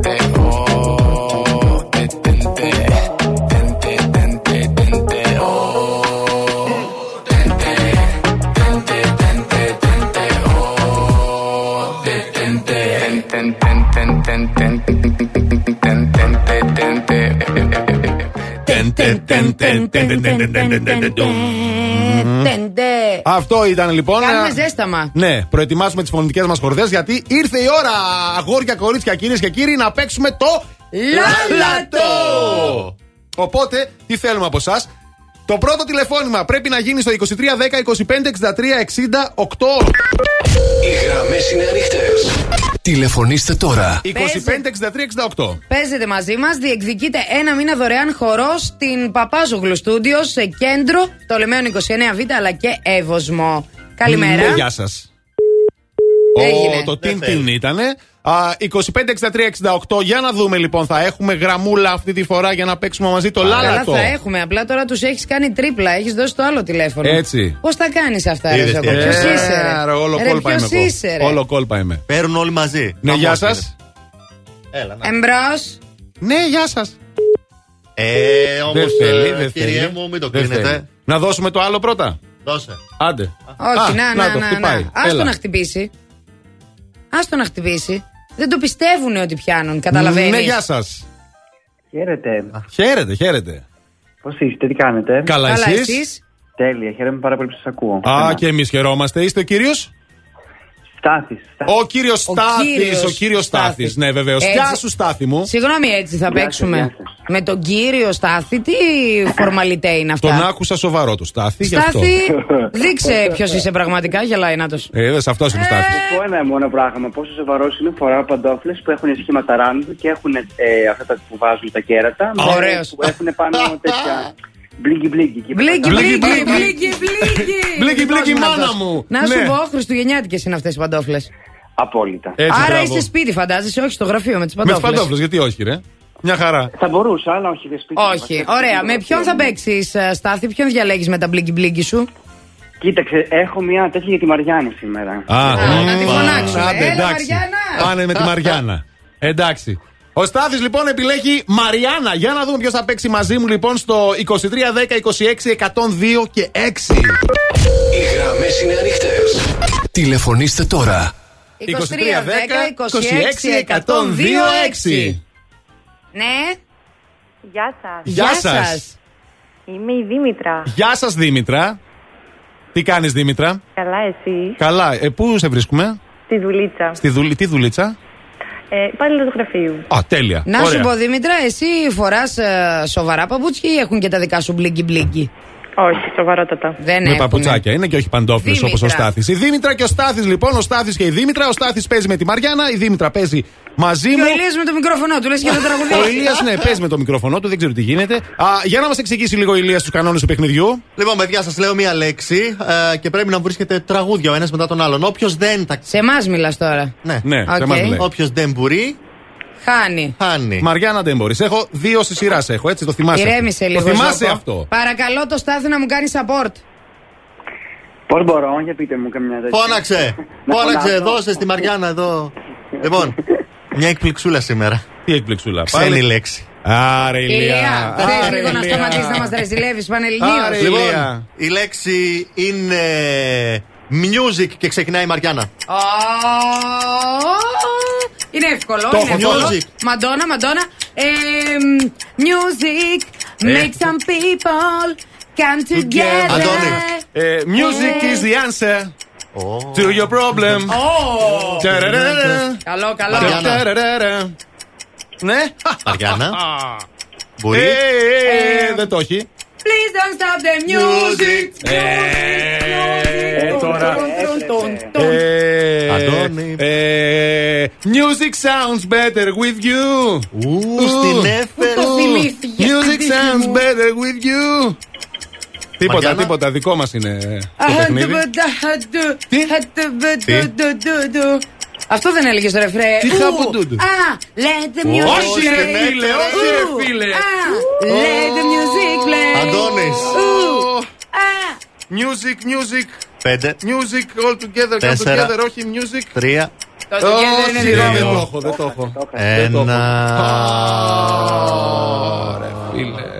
Αυτό ήταν λοιπόν. Κάνουμε ε, ζέσταμα. Ναι, προετοιμάσουμε τι φωνητικέ μα χορδέ γιατί ήρθε η ώρα, αγόρια, κορίτσια, κυρίε και κύριοι, να παίξουμε το Λάλατο! Οπότε, τι θέλουμε από εσά. Το πρώτο τηλεφώνημα πρέπει να γίνει στο 2310 25 63 68. Οι γραμμέ είναι ανοιχτέ. Τηλεφωνήστε τώρα. 25 63 68. Παίζετε μαζί μας, διεκδικείτε ένα μήνα δωρεάν χορός στην Παπάζογλου Στούντιος σε κέντρο, το Λεμέον 29Β αλλά και Εύωσμο. Καλημέρα. Ναι, γεια σας. Έγινε. το Δεν τιν θέλει. τιν ήτανε. Α, 25 63 68. Για να δούμε λοιπόν, θα έχουμε γραμμούλα αυτή τη φορά για να παίξουμε μαζί το Καλά λάλατο. θα έχουμε. Απλά τώρα τους έχεις κάνει τρίπλα. Έχεις δώσει το άλλο τηλέφωνο. Έτσι. Πώς τα κάνεις αυτά, ρε Είδες Ζώκο. τι Ποιος έκανε. είσαι, ρε; Ε, ρε, όλο Ρε, κόλπα ποιος είμαι εγώ. είσαι, ρε; Όλο κόλπα είμαι. Παίρνουν όλοι μαζί. Ναι, γεια Χαμός σας. είναι. Έλα, να. Εμπρός. Ναι, γεια σας. Ε, όμως, Δεν θέλει, δεν κύριε θέλει. μου, μην το Δεν κρίνετε. θέλει. Να δώσουμε το άλλο πρώτα; Δώσε. Άντε. Όχι, Α, να, να, το, να, χτυπάει. να. Άστο Έλα. να χτυπήσει. Άστο να χτυπήσει. Δεν το πιστεύουν ότι πιάνουν, καταλαβαίνεις. Ναι, γεια σας. Χαίρετε. Χαίρετε, χαίρετε. Πώς είστε, τι κάνετε; Καλά, Καλά, εσείς; εσείς. Τέλεια, χαίρομαι πάρα πολύ που σας ακούω. Α, και εμείς χαιρόμαστε. Είστε ο κύριος; Στάθης. Ο κύριος Στάθης. κύριος Ο κύριος Στάθης. Στάθης. Ναι, βεβαίως. Έτσι. Γεια σου, Στάθη μου. Συγγνώμη, έτσι θα Γεια σας, παίξουμε. γεια σας. Με τον κύριο Στάθη, τι φορμαλιτέ είναι αυτά; Τον άκουσα σοβαρό το Στάθη. γι' αυτό. Στάθη, δείξε ποιος είσαι πραγματικά, γελάει να το. Ε, είδες, αυτός είναι ο Στάθης. Θα πω ένα μόνο πράγμα. Πόσο σοβαρός είναι φοράω παντόφλες που έχουν σχήμα ταράνδου και έχουν ε, αυτά τα που βάζουν τα κέρατα. με- Ωραίος. Που έχουν πάνω τέτοια. Μπλίκι μπλίκι. εκεί Μπλίκι, πέρα. μπλίκι, μπλίκι. μπλίκι, μπλίκι. Μπλίκι, μπλίκι, Πώς μάνα αυτός. μου. Να σου Ναι. πω, Χριστουγεννιάτικες είναι αυτές οι παντόφλες. Απόλυτα. Έτσι, Άρα μπράβο. είστε σπίτι, φαντάζεσαι, όχι στο γραφείο με τις Με τις παντόφλες. παντόφλες, γιατί όχι, ρε. Μια χαρά. Θα μπορούσα, αλλά όχι δεν σπίτι. Όχι, ωραία. Με ποιον θα παίξεις, Στάθη, ποιον διαλέγεις με τα μπλίκι μπλίκι σου; Κοίταξε, έχω μια τέτοια για τη Μαριάννη σήμερα. Α, να τη μ, φωνάξουμε. άντε, Έλα, εντάξει. Μαριάννα. Πάνε με τη Μαριάννα. Εντάξει. Ο Στάθης λοιπόν επιλέγει Μαριάννα. Για να δούμε ποιος θα παίξει μαζί μου λοιπόν στο 2310 26 102 και 6. Οι γραμμές είναι ανοιχτές. Τηλεφωνήστε τώρα. 23, 10, 26, 102, 6. Ναι. Γεια σας. Γεια σας. Είμαι η Δήμητρα. Γεια σας Δήμητρα. Τι κάνεις Δήμητρα; Καλά εσύ; Καλά. Ε, πού σε βρίσκουμε; Στη δουλίτσα. Στη δουλ... Τι δουλίτσα; Ε, πάλι του γραφείου. Α, τέλεια. Να σου Ωραία. πω, Δήμητρα, εσύ φοράς σοβαρά παπούτσια ή έχουν και τα δικά σου μπλίκι μπλίκι. Όχι, σοβαρότατα. Δεν Με έχουν. παπουτσάκια είναι και όχι παντόφλες Δήμητρα. όπως ο Στάθης. Η Δήμητρα και ο Στάθης λοιπόν. Ο Στάθης και η Δήμητρα. Ο Στάθης παίζει με τη Μαριάννα. Η Δήμητρα παίζει μαζί Και μου. ο Ηλίας με το μικρόφωνο του, λες και θα τραγουδίσει. Ο Ηλίας ναι, παίζει με το μικρόφωνο του, δεν ξέρω τι γίνεται. Α, για να μας εξηγήσει λίγο ο Ηλίας τους κανόνες του παιχνιδιού. Λοιπόν, παιδιά, σας λέω μία λέξη ε, και πρέπει να βρίσκετε τραγούδια ο ένας μετά τον άλλον. Όποιος δεν τα. Σε εμάς μιλάς τώρα. Ναι, Ναι, σε εμάς λέει. Όποιος δεν μπορεί, Χάνει. χάνει. Μαριάννα δεν μπορείς. Έχω δύο στη σειράς, σε έχω έτσι, το θυμάσαι. Ηρέμησε αυτό. λίγο. Το θυμάσαι Ζώκο. αυτό. Παρακαλώ το Στάθη να μου κάνεις support. Πώς μπορώ, για πείτε μου καμιά τέτοια. Φώναξε! Να Φώναξε, φωνάξω. δώσε στη Μαριάννα εδώ. λοιπόν, μια εκπληξούλα σήμερα. Τι εκπληξούλα. Ξένη λέξη. Άρε Ηλία, Ηλία. θες Άρε, λίγο να Ηλία. σταματήσεις να μας ρεζιλεύει Άρε, πανελληνίω. Ηλία. Λοιπόν, η λέξη είναι music και ξεκινάει η Μαριάννα. Είναι εύκολο. Το είναι έχω, εύκολο. music. Μαντόνα, Μαντόνα. Ε, music Ε. make some people come together. Αντώνη. Ε, Music is the answer to your problem. Ω. Ταραραρα. Καλό, καλό. Μαριάννα. Ταραραρα. Ναι. Μαριάννα. Μπορεί. Ε, ε, ε, Δεν το έχει. Please don't stop the music. Ε, Τώρα. Τον, τον. Ε, Αντώνη. ε, Music sounds better with you. Ου, στην έφερε. Το θυμήθηκε. Music sounds better with you. Τίποτα, τίποτα. Δικό μας είναι το παιχνίδι. Τι; Αυτό δεν έλεγες στο ρεφρέ. Τι χαμπουντούντου. Α, let the music play. Όχι ρε φίλε, όχι ρε φίλε. Let the music play. Αντώνης. Music, music. Πέντε. Music all together, come together. Όχι music. Τρία. Όχι, δεν το έχω, δεν το έχω. Ένα. Ρε φίλε.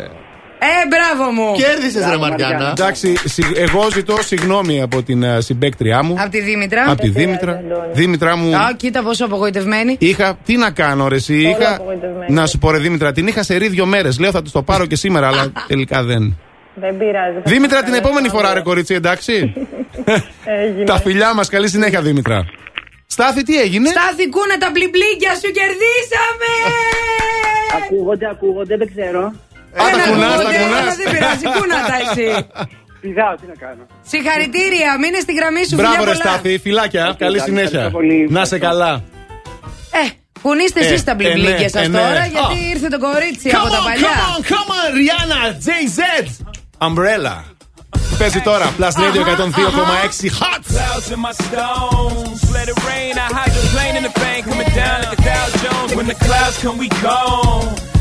Ε, μπράβο μου. Κέρδισες, ρε Μαριάννα. Εντάξει, συ- εγώ ζητώ συγγνώμη από την ε, συμπέκτριά μου. Από τη Δήμητρα. Από τη Δήμητρα. Δήμητρα μου. Α, κοίτα πόσο απογοητευμένη. Είχα. Τι να κάνω, ρε, εσύ. Είχα. απογοητευμένη. Να σου πω, ρε Δήμητρα, την είχα σε ρί δύο μέρες. Λέω θα τη το πάρω και σήμερα, αλλά τελικά δεν. Δεν πειράζει. θα Δήμητρα, το την κάνω επόμενη φορά, αύριο. ρε κορίτσι, εντάξει. Έγινε. Τα φιλιά μας, καλή συνέχεια, Δήμητρα. Στάθη, τι έγινε; Στάθη κούνα τα μπλιμπλίκια σου κερδίσαμε! Ακούγονται, ακούγονται, δεν ξέρω. Α, τα Δεν κουνάς, τα ακούγονται, κουνάς. αλλά Δεν πειράζει, κούνα τα εσύ. Πηδάω, τι να κάνω. Συγχαρητήρια, μείνε στη γραμμή σου, Μπράβο, φιλιά ρε πολλά. Στάθη, φιλάκια. Καλή εντάξει, συνέχεια. ευχαριστώ πολύ. Να σε καλά. Ε, κουνήστε Ε, εσείς τα ε, μπλιμπλίκια ναι, σας ε, ναι. τώρα, γιατί Α. ήρθε το κορίτσι Come από τα on, παλιά. come on, come on, Rihanna, JZ. Umbrella. Παίζει τώρα, Plus Radio 102,6 Hot. Clouds in my stones, let it rain. I hydroplane in the bank, coming down like a Dow Jones. When the clouds come, we gone.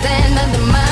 stand under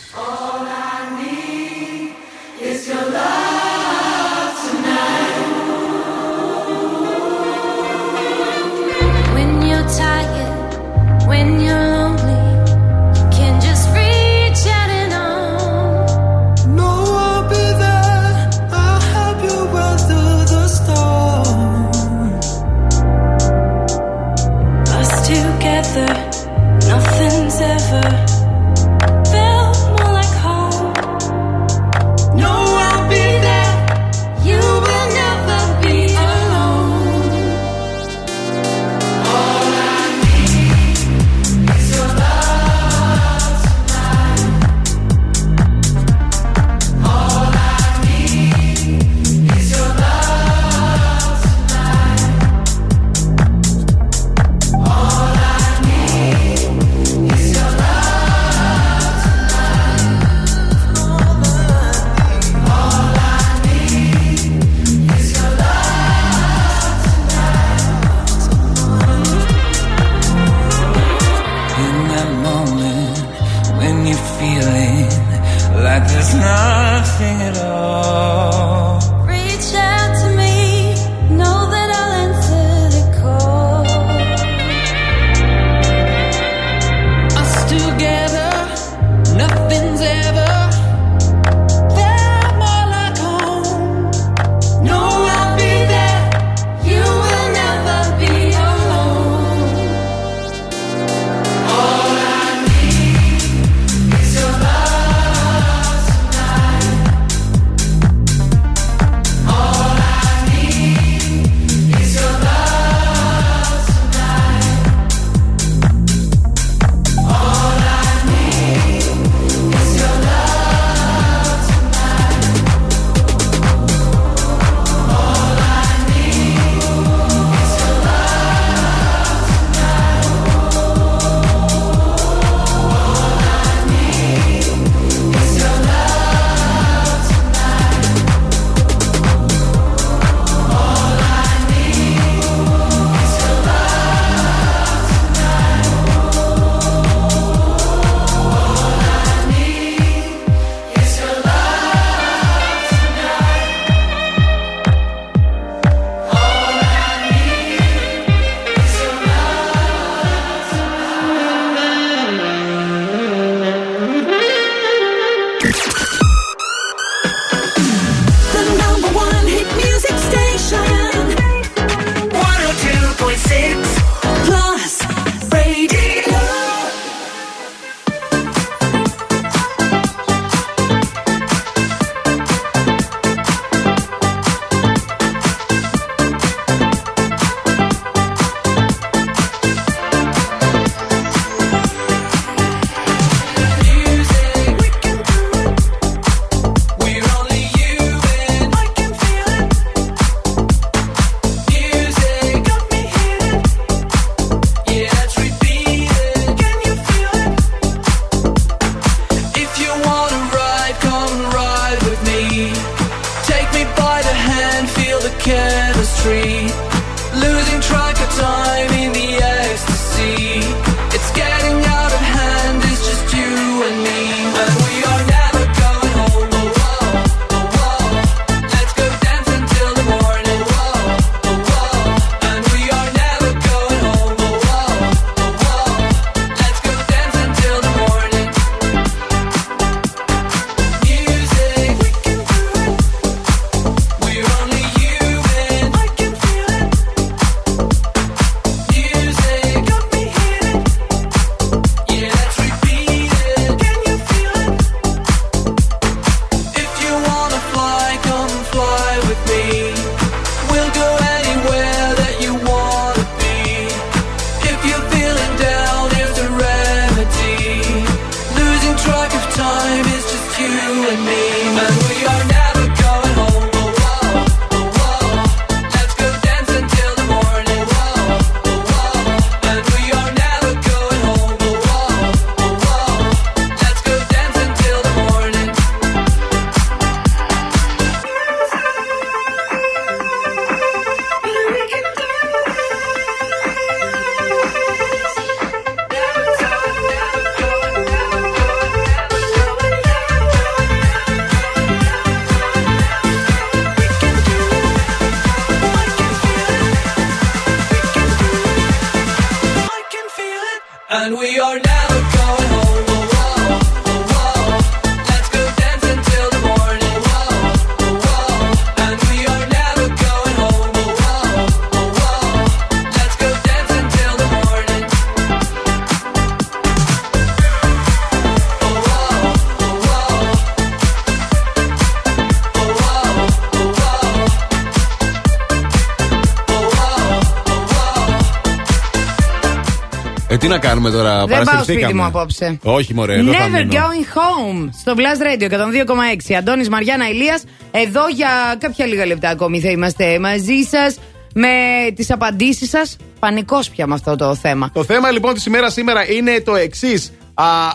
Ε, τι να κάνουμε τώρα, Δεν πάω σπίτι παρασυρθήκαμε. μου απόψε. Όχι, μωρέ, εδώ θα Never μείνω. going home στο Blast Radio 102,6. Αντώνης Μαριάννα Ηλίας. Εδώ για κάποια λίγα λεπτά ακόμη θα είμαστε μαζί σας με τις απαντήσεις σας. Πανικός πια με αυτό το θέμα. Το θέμα λοιπόν της ημέρας σήμερα είναι το εξής.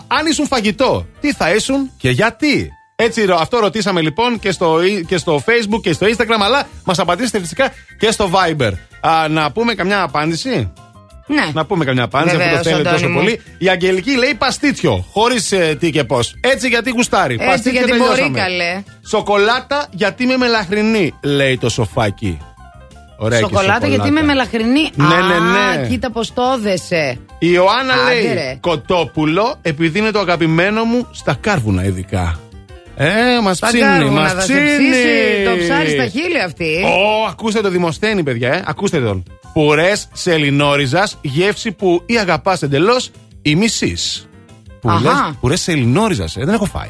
Αν ήσουν φαγητό, τι θα ήσουν και γιατί; Έτσι, ρω- αυτό ρωτήσαμε λοιπόν και στο, και στο Facebook και στο Instagram, αλλά μας απαντήσετε φυσικά και στο Viber. Α, να πούμε καμιά απάντηση; Ναι. Να πούμε καμιά απάντηση, αφού Βεβαίως, το θέλετε Αντώνη τόσο μου. πολύ. Η Αγγελική λέει παστίτσιο, χωρίς τι και πώς. Έτσι γιατί γουστάρει. Έτσι Παστίτσιο γιατί μπορεί τελειώσαμε. καλέ. Σοκολάτα γιατί με μελαχρινή, λέει το σοφάκι. Ωραία και Σοκολάτα γιατί είμαι μελαχρινή. Ναι, Α, ναι, ναι. κοίτα πώς το έδεσε. Η Ιωάννα Άντε, λέει ρε. κοτόπουλο επειδή είναι το αγαπημένο μου στα κάρβουνα ειδικά. Ε, μας Τα ψήνει, κάρβουνα μας θα σε ψήνει. ψήσει το ψάρι στα χείλη αυτή. Ω, ακούστε το δημοσθένη, παιδιά, ε. Ακούστε τον. Πουρές σε ελληνόριζα, γεύση που ή αγαπάς εντελώς ή μισή. Αχα. Πουρές σε ελληνόριζα, ε. Δεν έχω φάει.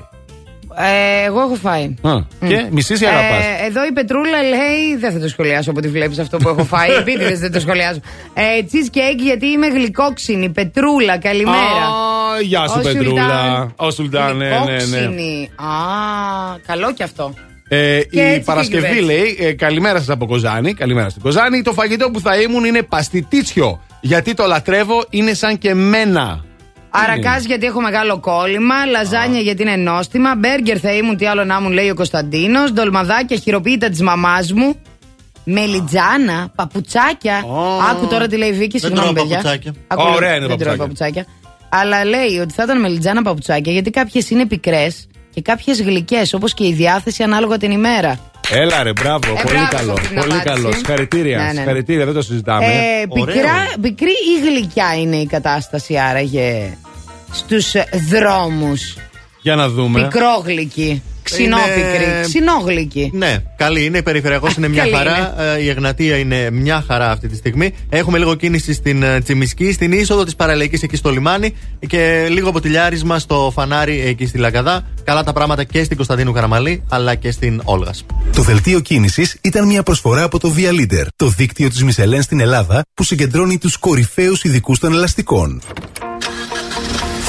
Ε, εγώ έχω φάει. Α, Και μισή ή αγαπάς; Ε, εδώ η Πετρούλα λέει. Δεν θα το σχολιάσω από ό,τι βλέπεις αυτό που έχω φάει. Επίτηδες δεν το σχολιάζω. Ε, cheesecake γιατί είμαι γλυκόξινη. Πετρούλα, καλημέρα. Α, Γεια σου, Ο Πετρούλα. Σουλτάν. Ο Σουλτάν, ναι, ναι, ναι. Γλυκόξινη. Α, καλό κι αυτό. Ε, Και η έτσι Παρασκευή και κυβέρνηση. λέει: ε, Καλημέρα σας από Κοζάνη. Καλημέρα στην Κοζάνη. Το φαγητό που θα ήμουν είναι παστιτίτσιο. Γιατί το λατρεύω, είναι σαν και μένα. Αρακάς γιατί έχω μεγάλο κόλλημα. Λαζάνια γιατί είναι νόστιμα. Μπέργκερ θα ήμουν τι άλλο να ήμουν, λέει ο Κωνσταντίνος. Ντολμαδάκια χειροποίητα της μαμάς μου. Μελιτζάνα, παπουτσάκια. Άκου τώρα τι λέει η Βίκη, Δεν συγγνώμη τρώω παιδιά. παπουτσάκια. Άκου, Ωραία λέει, είναι δεν τρώω παπουτσάκια. παπουτσάκια. Αλλά λέει ότι θα ήταν μελιτζάνα παπουτσάκια γιατί κάποιες είναι πικρές και κάποιες γλυκές, όπως και η διάθεση ανάλογα την ημέρα. Έλα ρε, μπράβο. πολύ Ε, μπράβο καλό. σε αυτή την Πολύ απάντηση. καλό. Συγχαρητήρια. Ναι, ναι, ναι. Συγχαρητήρια, δεν το συζητάμε. Ε, πικρά, πικρή ή γλυκιά είναι η κατάσταση άραγε στους δρόμους; Για να δούμε. Πικρόγλυκη. Ξινόπικρη. Είναι- Ξινόγλυκη. Ναι, καλή είναι. Η περιφερειακός είναι μια Καλή χαρά. Ε, Η Εγνατία είναι μια χαρά αυτή τη στιγμή. Έχουμε λίγο κίνηση στην ε, Τσιμισκή, στην είσοδο της παραλιακής εκεί στο λιμάνι και λίγο ποτηλιάρισμα στο φανάρι εκεί στη Λαγκαδά. Καλά τα πράγματα και στην Κωνσταντίνου Καραμαλή αλλά και στην Όλγας. Το δελτίο κίνησης ήταν μια προσφορά από το Via Leader, το δίκτυο της Μισελέν στην Ελλάδα που συγκεντρώνει τους κορυφαίους ειδικούς των ελαστικών.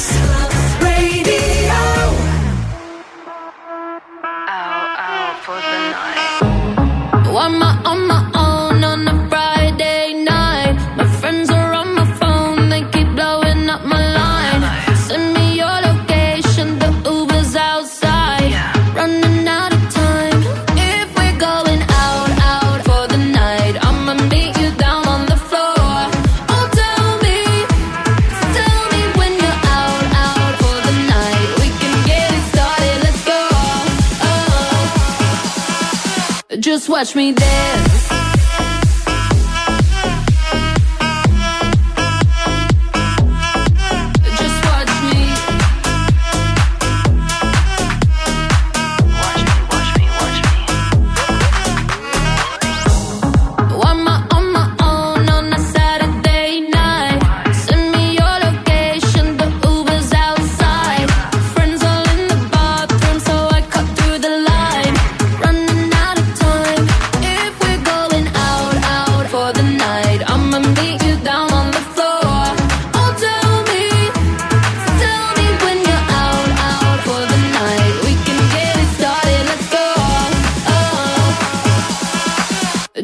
us. watch me dance.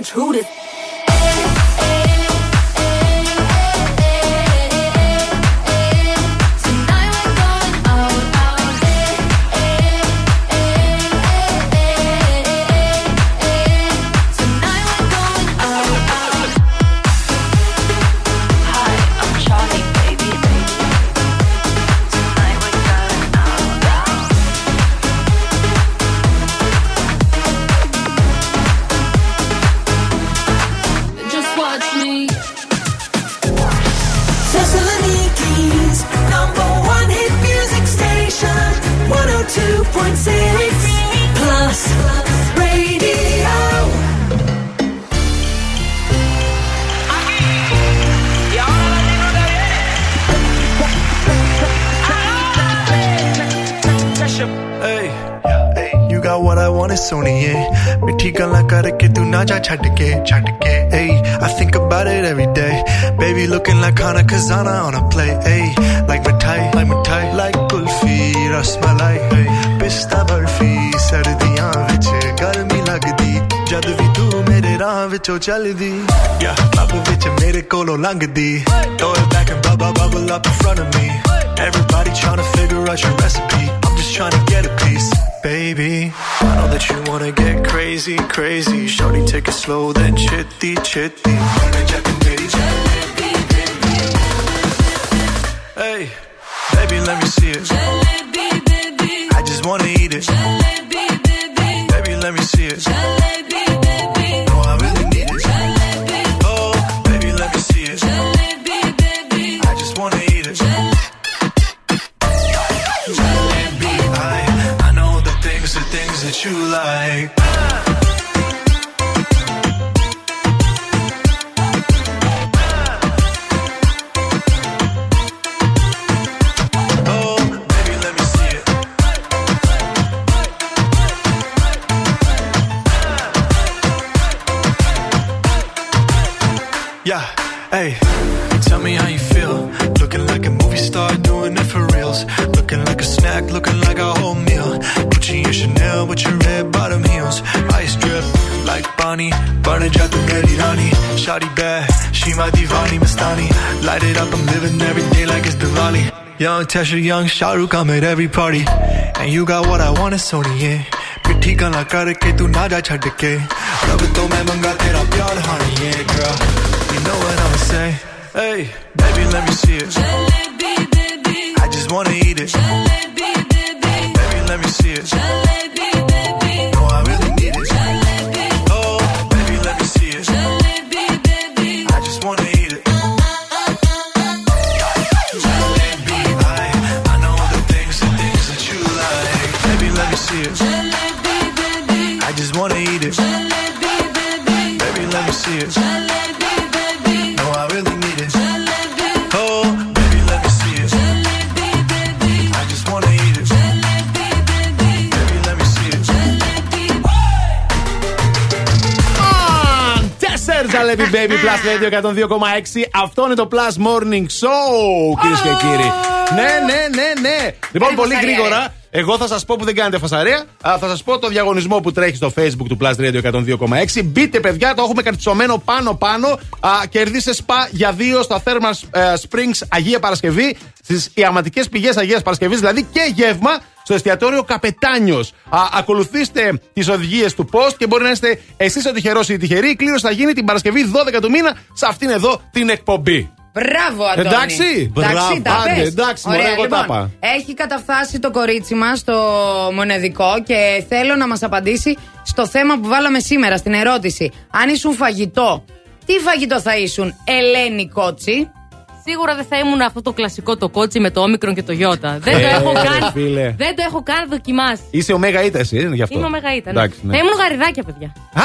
much who ਚੱਲਦੀ ਯਾ ਬਾਬੂ ਵਿੱਚ ਮੇਰੇ ਕੋਲੋਂ ਲੰਘਦੀ throw it back and bubble bubble up in front of me. Everybody trying to figure out your recipe. I'm just trying to get a piece. Baby i know that you wanna get crazy crazy. Shorty take it slow then chitty chitty. Tasha Young, Shah Rukh, I'm every party. And you got what I want, Sony. Pretty girl, I got a kid, do not touch her decay. Love it though, man, I'm got it up, y'all, honey, yeah, girl. You know what I'ma say. Hey, baby, let me see it. Τέσσερ Ζαλέπι Baby Plus Radio 102,6. Αυτό είναι το Plus Morning Show, κυρίες και κύριοι. Ναι, ναι, ναι, ναι. Λοιπόν, Κάνει πολύ φασαρία, γρήγορα. Εγώ θα σας πω που δεν κάνετε φασαρία. Α, θα σας πω το διαγωνισμό που τρέχει στο Facebook του Plus Radio 102,6. Μπείτε, παιδιά, το έχουμε καρτισωμένο πάνω-πάνω. Α, Κερδίστε σπα για δύο στα Thermal ε, Springs Αγία Παρασκευή. Στις ιαματικές πηγές Αγίας Παρασκευής, δηλαδή και γεύμα στο εστιατόριο Καπετάνιος. Ακολουθήστε τις οδηγίες του post και μπορεί να είστε εσείς ο τυχερός ή η τυχερή. Η κλήρωση θα γίνει την Παρασκευή 12 του μήνα σε αυτήν εδώ την εκπομπή. Μπράβο, Αντώνη. Εντάξει. εντάξει Μπράβο, τα άντε, πες. εντάξει, Ωραία, μωρέ, εγώ τα λοιπόν, είπα. Έχει καταφτάσει το κορίτσι μας στο μονεδικό και θέλω να μας απαντήσει στο θέμα που βάλαμε σήμερα, στην ερώτηση. Αν ήσουν φαγητό, τι φαγητό θα ήσουν, Ελένη Κότσι; Σίγουρα δεν θα ήμουν αυτό το κλασικό το κότσι με το όμικρον και το γιώτα. Δεν το Ε, έχω ρε, καν. φίλε. Δεν το έχω καν δοκιμάσει. Είσαι ο Μέγα Ήτας, εσύ, είναι γι' αυτό. Είμαι ο Μεγαήτα. Ναι. Εντάξει, ναι. Θα ήμουν γαριδάκια, παιδιά. Α,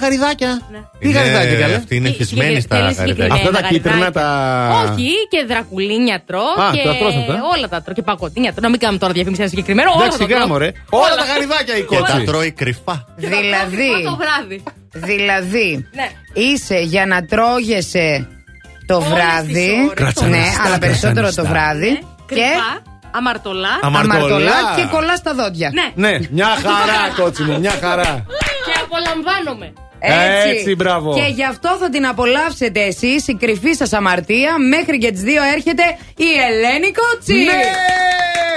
γαριδάκια. Τι Είναι- γαριδάκια, καλέ. Αυτή είναι Τι- χισμένη στα θέλεις γαριδάκια. συγκεκριμένα Αυτά τα κίτρινα γαριδάκια. τα. Όχι, και δρακουλίνια τρώω. Α, και τα τρως αυτά. όλα τα τρώω. Και πακοτίνια τρώω. Να μην κάνουμε τώρα διαφήμιση ένα συγκεκριμένο. Όλα Εντάξει, τα τρώω. γάμο, ρε. Όλα τα γαριδάκια η Και τα κότσι. τρώει κρυφά. Δηλαδή, Το βράδυ. δηλαδή Ναι. είσαι για να τρώγεσαι το Όλες βράδυ. τις ώρες. Κρατσανιστά, Ναι, αλλά περισσότερο το κρατσανιστά. βράδυ. Και Κρυφά, αμαρτωλά. Αμαρτωλά. αμαρτωλά και κολλά στα δόντια. Ναι. Ναι, μια χαρά, κότσι μου, μια χαρά. Και απολαμβάνομαι. Έτσι, μπράβο. Και γι' αυτό θα την απολαύσετε εσείς, η κρυφή σας αμαρτία. Μέχρι και τις 2 έρχεται η Ελένη Κότσι. Ναι,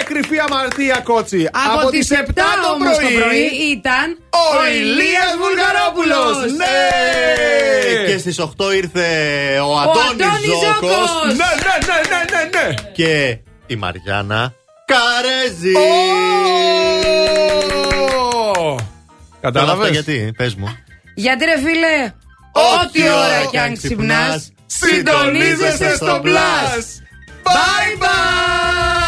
κρυφή αμαρτία, κότσι. Από, τις 7 το όμως το πρωί ήταν ο Ηλίας Βουλγαρόπουλος. Ναι. Και στις 8 ήρθε ο ο Αντώνης Αντώνης Ζώκος. Ζώκος. Ναι, ναι, ναι, ναι, ναι, ναι. Και η Μαριάννα Καρέζη. Ω! Όλα αυτά Κατάλαβες; γιατί, πες μου. Γιατί ρε φίλε, ό,τι ώρα κι αν ξυπνάς, συντονίζεσαι στο Plus. Bye bye!